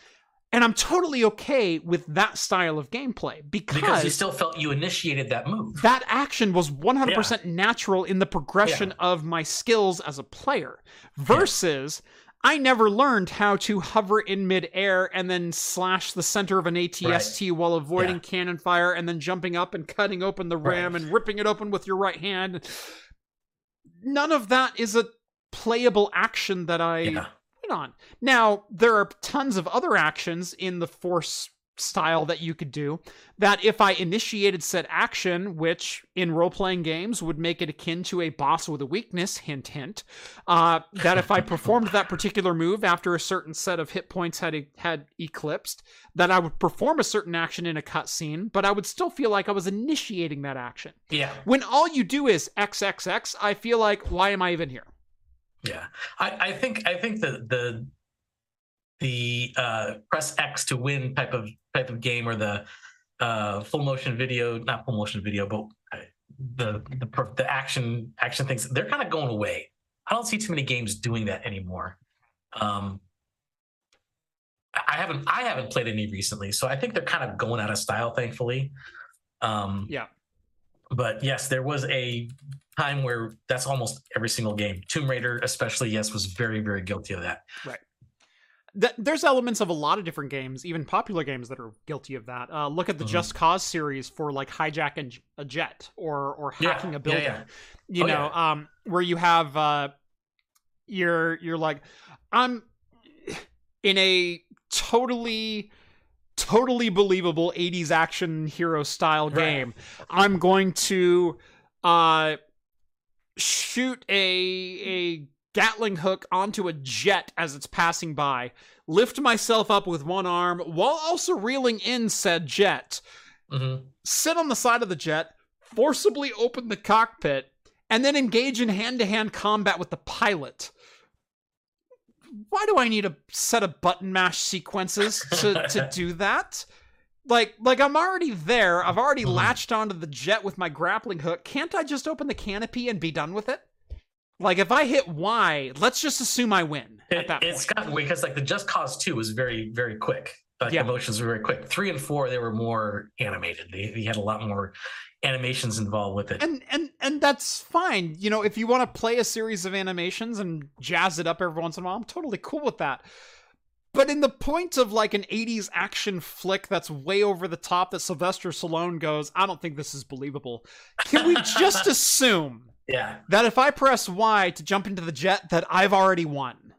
And I'm totally okay with that style of gameplay because, because you still felt you initiated that move. that action was 100% natural in the progression of my skills as a player versus I never learned how to hover in midair and then slash the center of an ATST while avoiding Yeah. cannon fire and then jumping up and cutting open the ram Right. and ripping it open with your right hand. None of that is a playable action that I Yeah. went on. Now, there are tons of other actions in the Force style that you could do that if I initiated said action, which in role playing games would make it akin to a boss with a weakness, hint, hint, uh, that if I performed that particular move after a certain set of hit points had had eclipsed, that I would perform a certain action in a cutscene, but I would still feel like I was initiating that action. Yeah. When all you do is XXX, I feel like, why am I even here? Yeah, I, I think I think the the the uh, press X to win type of type of game or the uh, full motion video, not full motion video, but uh, the the, the action action things, they're kind of going away. I don't see too many games doing that anymore. Um, I haven't I haven't played any recently, so I think they're kind of going out of style, thankfully. Um, yeah. But yes, there was a time where that's almost every single game. Tomb Raider, especially, yes, was very very guilty of that. Right th- there's elements of a lot of different games, even popular games that are guilty of that. Uh, look at the mm-hmm. Just Cause series for like hijacking a jet or or hacking yeah, a building. Yeah, yeah. You oh, know, um, where you have uh, you're you're like I'm in a totally totally believable 80s action hero style right. game. I'm going to uh shoot a a Gatling hook onto a jet as it's passing by, lift myself up with one arm while also reeling in said jet, mm-hmm. sit on the side of the jet, forcibly open the cockpit, and then engage in hand to hand combat with the pilot. Why do I need a set of button mash sequences to, to do that? Like, like I'm already there. I've already mm-hmm. latched onto the jet with my grappling hook. Can't I just open the canopy and be done with it? Like if I hit Y, let's just assume I win at that it, It's gotten because like the Just Cause 2 was very, very quick. Like yeah. the motions were very quick. Three and four, they were more animated. They, they had a lot more animations involved with it. And and and that's fine. You know, if you want to play a series of animations and jazz it up every once in a while, I'm totally cool with that. But in the point of like an 80s action flick that's way over the top that Sylvester Stallone goes, I don't think this is believable. Can we just assume yeah. That if I press Y to jump into the jet, that I've already won.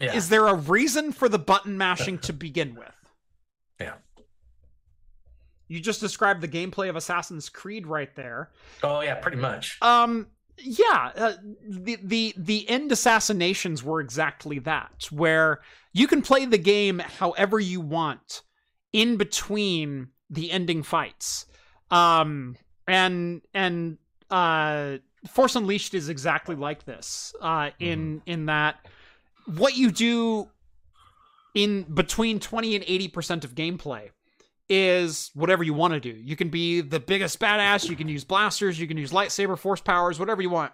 Yeah. Is there a reason for the button mashing to begin with? Yeah. You just described the gameplay of Assassin's Creed right there. Oh yeah, pretty much. Um yeah, uh, the the the end assassinations were exactly that, where you can play the game however you want in between the ending fights. Um and and uh Force Unleashed is exactly like this. Uh, in mm. in that what you do in between 20 and 80% of gameplay is whatever you want to do. You can be the biggest badass, you can use blasters, you can use lightsaber force powers, whatever you want.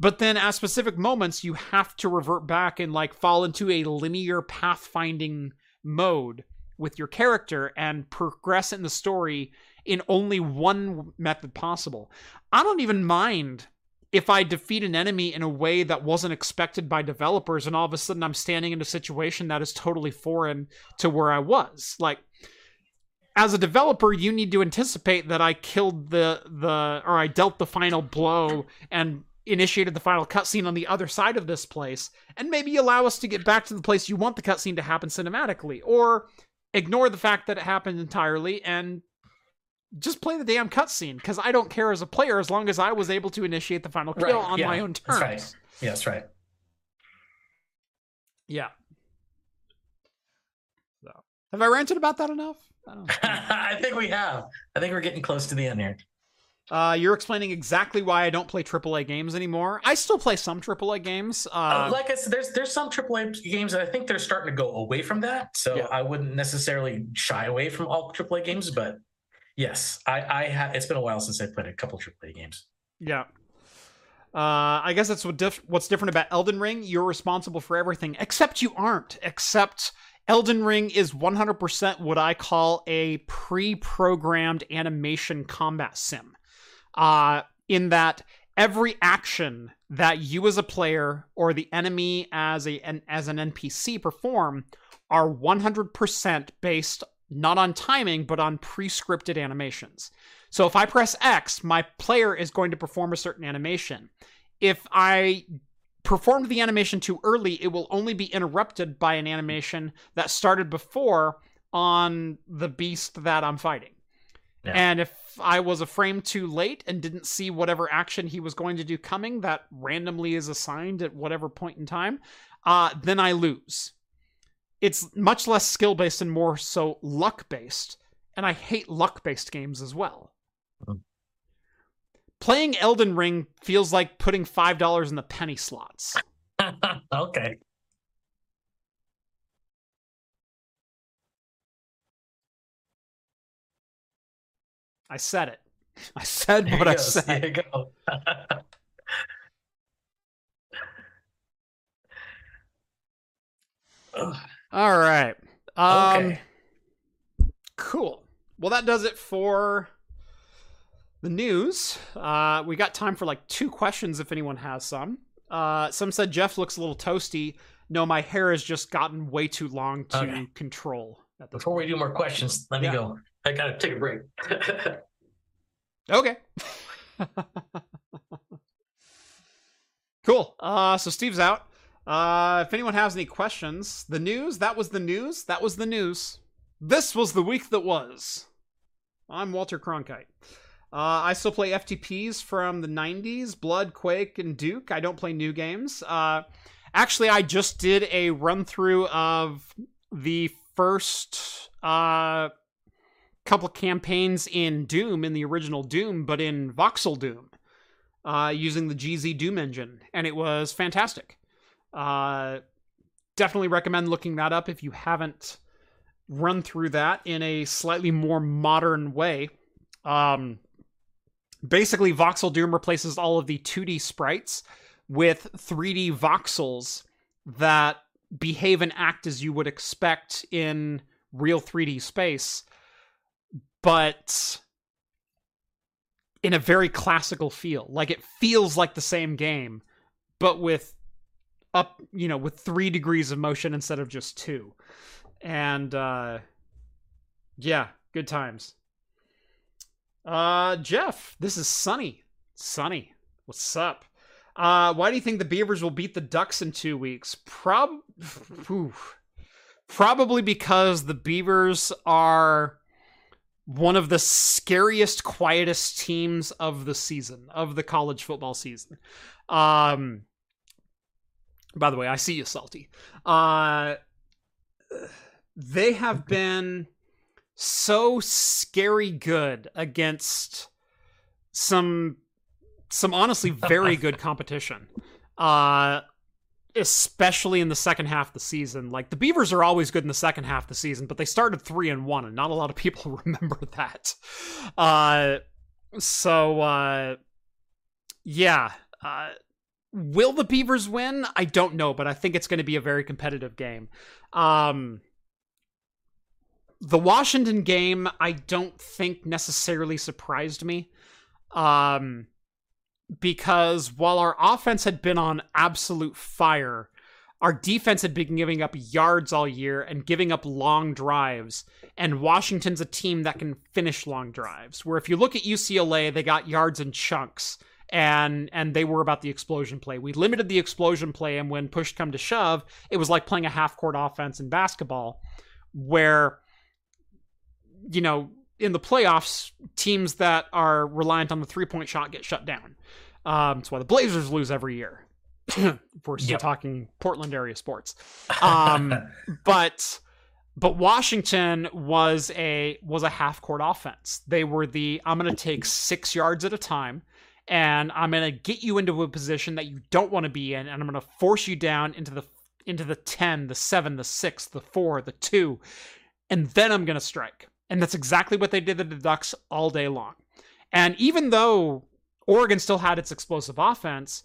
But then at specific moments you have to revert back and like fall into a linear pathfinding mode with your character and progress in the story in only one method possible. I don't even mind if I defeat an enemy in a way that wasn't expected by developers, and all of a sudden I'm standing in a situation that is totally foreign to where I was. Like, as a developer, you need to anticipate that I killed the the or I dealt the final blow and initiated the final cutscene on the other side of this place, and maybe allow us to get back to the place you want the cutscene to happen cinematically, or ignore the fact that it happened entirely and just play the damn cutscene because I don't care as a player as long as I was able to initiate the final kill right, on yeah, my own terms. That's right. Yeah, that's right. Yeah. So, have I ranted about that enough? I, I think we have. I think we're getting close to the end here. Uh, you're explaining exactly why I don't play AAA games anymore. I still play some AAA games. Uh, uh, like I said, there's there's some AAA games that I think they're starting to go away from that. So yeah. I wouldn't necessarily shy away from all AAA games, but Yes, I, I have. It's been a while since I played a couple AAA games. Yeah. Uh, I guess that's what diff- what's different about Elden Ring. You're responsible for everything, except you aren't. Except Elden Ring is 100% what I call a pre-programmed animation combat sim. Uh, in that every action that you as a player or the enemy as a an, as an NPC perform are 100% based not on timing, but on pre-scripted animations. So if I press X, my player is going to perform a certain animation. If I performed the animation too early, it will only be interrupted by an animation that started before on the beast that I'm fighting. Yeah. And if I was a frame too late and didn't see whatever action he was going to do coming that randomly is assigned at whatever point in time, uh, then I lose. It's much less skill based and more so luck based. And I hate luck based games as well. Mhm. Playing Elden Ring feels like putting $5 in the penny slots. okay. I said it. I said There what I go. said. There you go. Ugh, All right. Um, okay. Cool. Well, that does it for the news. Uh, we got time for like two questions if anyone has some. Uh, some said Jeff looks a little toasty. No, my hair has just gotten way too long to Okay. control. At this Before we do more questions, let me go. I gotta take a break. Okay. cool. Uh, so Steve's out. Uh, if anyone has any questions, the news, that was the news. That was the news. This was the week that was. I'm Walter Cronkite. Uh, I still play FPSs from the 90s, Blood, Quake, and Duke. I don't play new games. Uh, actually, I just did a run through of the first uh, couple campaigns in Doom, in the original Doom, but in Voxel Doom, uh, using the GZDoom engine, and it was fantastic. Uh, definitely recommend looking that up if you haven't run through that in a slightly more modern way. Um, basically, Voxel Doom replaces all of the 2D sprites with 3D voxels that behave and act as you would expect in real 3D space but in a very classical feel. Like it feels like the same game, but with up, you know, with three degrees of motion instead of just two. And uh yeah, good times. Uh Jeff, this is Sunny. Sunny, what's up? Uh why do you think the Beavers will beat the Ducks in two weeks? Prob probably because the Beavers are one of the scariest, quietest teams of the season, of the college football season. Um, by the way, I see you, Salty. Uh, they have been so scary good against some some honestly very good competition. Uh especially in the second half of the season. Like the Beavers are always good in the second half of the season, but they started three and one, and not a lot of people remember that. Uh, so uh, yeah. Uh, will the Beavers win? I don't know, but I think it's going to be a very competitive game. Um, the Washington game, I don't think necessarily surprised me. Um, because while our offense had been on absolute fire, our defense had been giving up yards all year and giving up long drives. And Washington's a team that can finish long drives. Where if you look at UCLA, they got yards in chunks and and they were about the explosion play. We limited the explosion play, and when push come to shove, it was like playing a half court offense in basketball, where you know in the playoffs, teams that are reliant on the three point shot get shut down. Um, that's why the Blazers lose every year. we're still Yep. talking Portland area sports. Um, but but Washington was a was a half court offense. They were the I'm going to take 6 yards at a time and I'm to get you into a position that you don't want to be in and I'm to force you down into the into the 10, the 7, the 6, the 4, the 2 and then I'm to strike. And that's exactly what they did to the Ducks all day long. And even though Oregon still had its explosive offense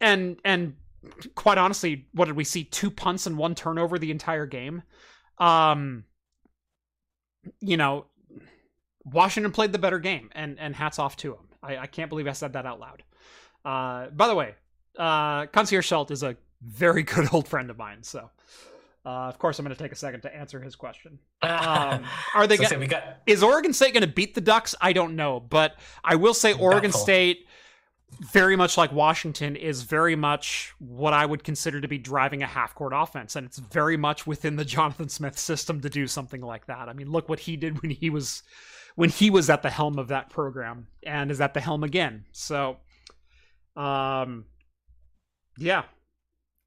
and and quite honestly, what did we see? Two punts and one turnover the entire game. Um, you know, Washington played the better game, and and hats off to him. I, I can't believe I said that out loud. Uh, by the way, uh, Concierge Schelt is a very good old friend of mine, so uh, of course I'm going to take a second to answer his question. Um, are they? So go- say we got is Oregon State going to beat the Ducks? I don't know, but I will say Oregon. State very much like Washington, is very much what I would consider to be driving a half court offense. And it's very much within the Jonathan Smith system to do something like that. I mean, look what he did when he was when he was at the helm of that program and is at the helm again. So um yeah.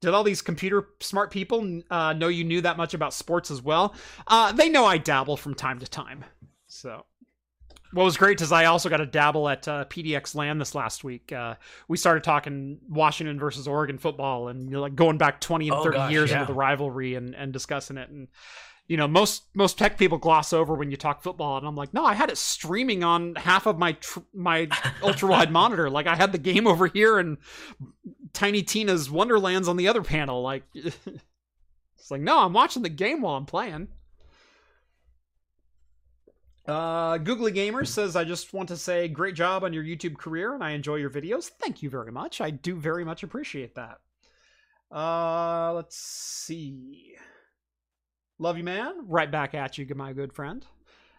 Did all these computer smart people uh, know you knew that much about sports as well? Uh, they know I dabble from time to time. So what was great is I also got to dabble at uh, PDX LAN this last week. Uh, we started talking Washington versus Oregon football and you know, like going back 20 and Oh, 30 gosh, years yeah. into the rivalry and, and discussing it. And, you know, most most tech people gloss over when you talk football. And I'm like, no, I had it streaming on half of my tr- my ultra wide monitor. Like I had the game over here and Tiny Tina's Wonderlands on the other panel. Like, it's like, no, I'm watching the game while I'm playing. Uh, Googly Gamer says, I just want to say great job on your YouTube career and I enjoy your videos. Thank you very much. I do very much appreciate that. Uh, let's see. Love you, man. Right back at you, my good friend.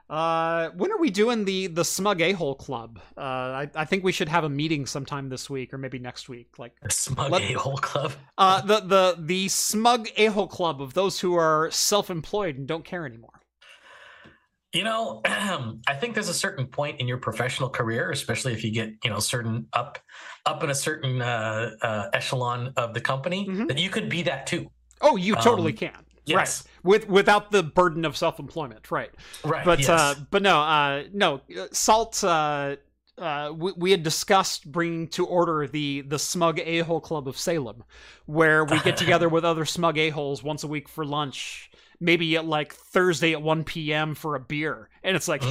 Uh, when are we doing the the Smug A Hole Club? Uh, I, I think we should have a meeting sometime this week or maybe next week. Like, The Smug A-hole club. uh, the the the Smug A Hole Club of those who are self employed and don't care anymore. You know, I think there's a certain point in your professional career, especially if you get you know certain up up in a certain uh, uh, echelon of the company, Mhm. that you could be that too. Oh, you totally Um, can. Yes. Right. With without the burden of self employment, right? Right. But yes. uh, but no, uh, no. uh, Salt. Uh, uh, we, we had discussed bringing to order the the Smug A Hole Club of Salem, where we get together with other Smug A Holes once a week for lunch. Maybe at like Thursday at 1 p.m. for a beer. And it's like,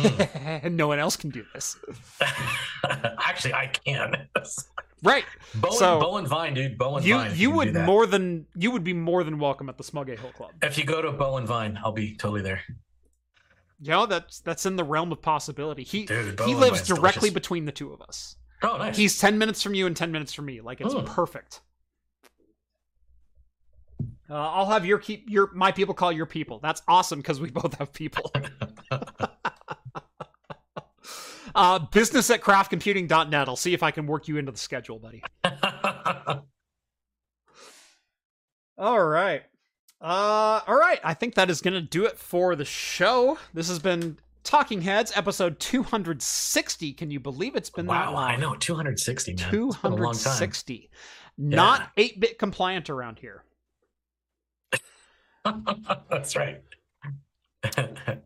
no one else can do this. Actually, I can. Right. Bow, So- and, Bow and Vine, dude. Bowen You Vine. you would more than you would be more than welcome at the Smug A Hole Club. If you go to Bowen Vine, I'll be totally there. You know, that's that's in the realm of possibility. He Dude, he lives Vine's directly delicious. between the two of us. Oh, nice. He's 10 minutes from you and 10 minutes from me. Like it's Hmm. perfect. Uh, I'll have your keep your my people call your people. That's awesome because we both have people. uh, business at craftcomputing.net. I'll see if I can work you into the schedule, buddy. All right. Uh, all right. I think that is going to do it for the show. This has been Talking Heads, episode 260. Can you believe it's been that wow, long? I know 260, man. It's been a long time. 260. Not 8 bit compliant around here. That's right.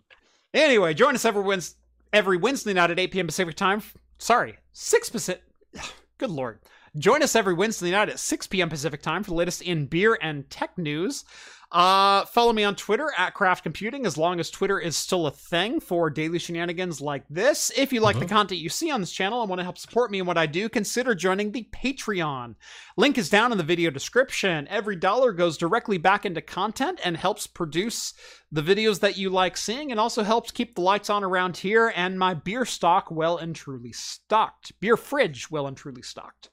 Anyway, join us every Wednesday, every Wednesday night at 8 p.m. Pacific time. Sorry, 6 Pacific. Good lord. Join us every Wednesday night at 6 p.m. Pacific time for the latest in beer and tech news. Uh, follow me on Twitter at Craft Computing as long as Twitter is still a thing for daily shenanigans like this. If you like the content you see on this channel and want to help support me in what I do, consider joining the Patreon. Link is down in the video description. Every dollar goes directly back into content and helps produce the videos that you like seeing and also helps keep the lights on around here and my beer stock well and truly stocked. Beer fridge well and truly stocked.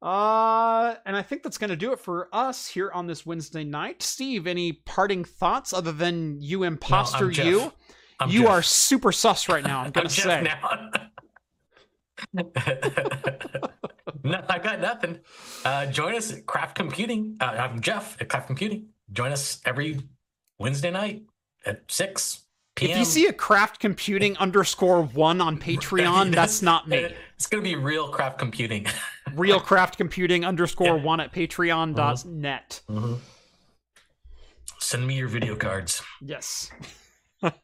Uh, and I think that's going to do it for us here on this Wednesday night. Steve, any parting thoughts other than you imposter Jeff. you? I'm you Jeff. are super sus right now, I'm going to say. no, I got nothing. Uh, join us at Craft Computing. Uh, I'm Jeff at Craft Computing. Join us every Wednesday night at 6 p.m. If you see a craft computing underscore one on Patreon, that's not me. It's going to be real craft computing. Real craft computing underscore one at patreon.net. Mhm. Send me your video cards. Yes. uh,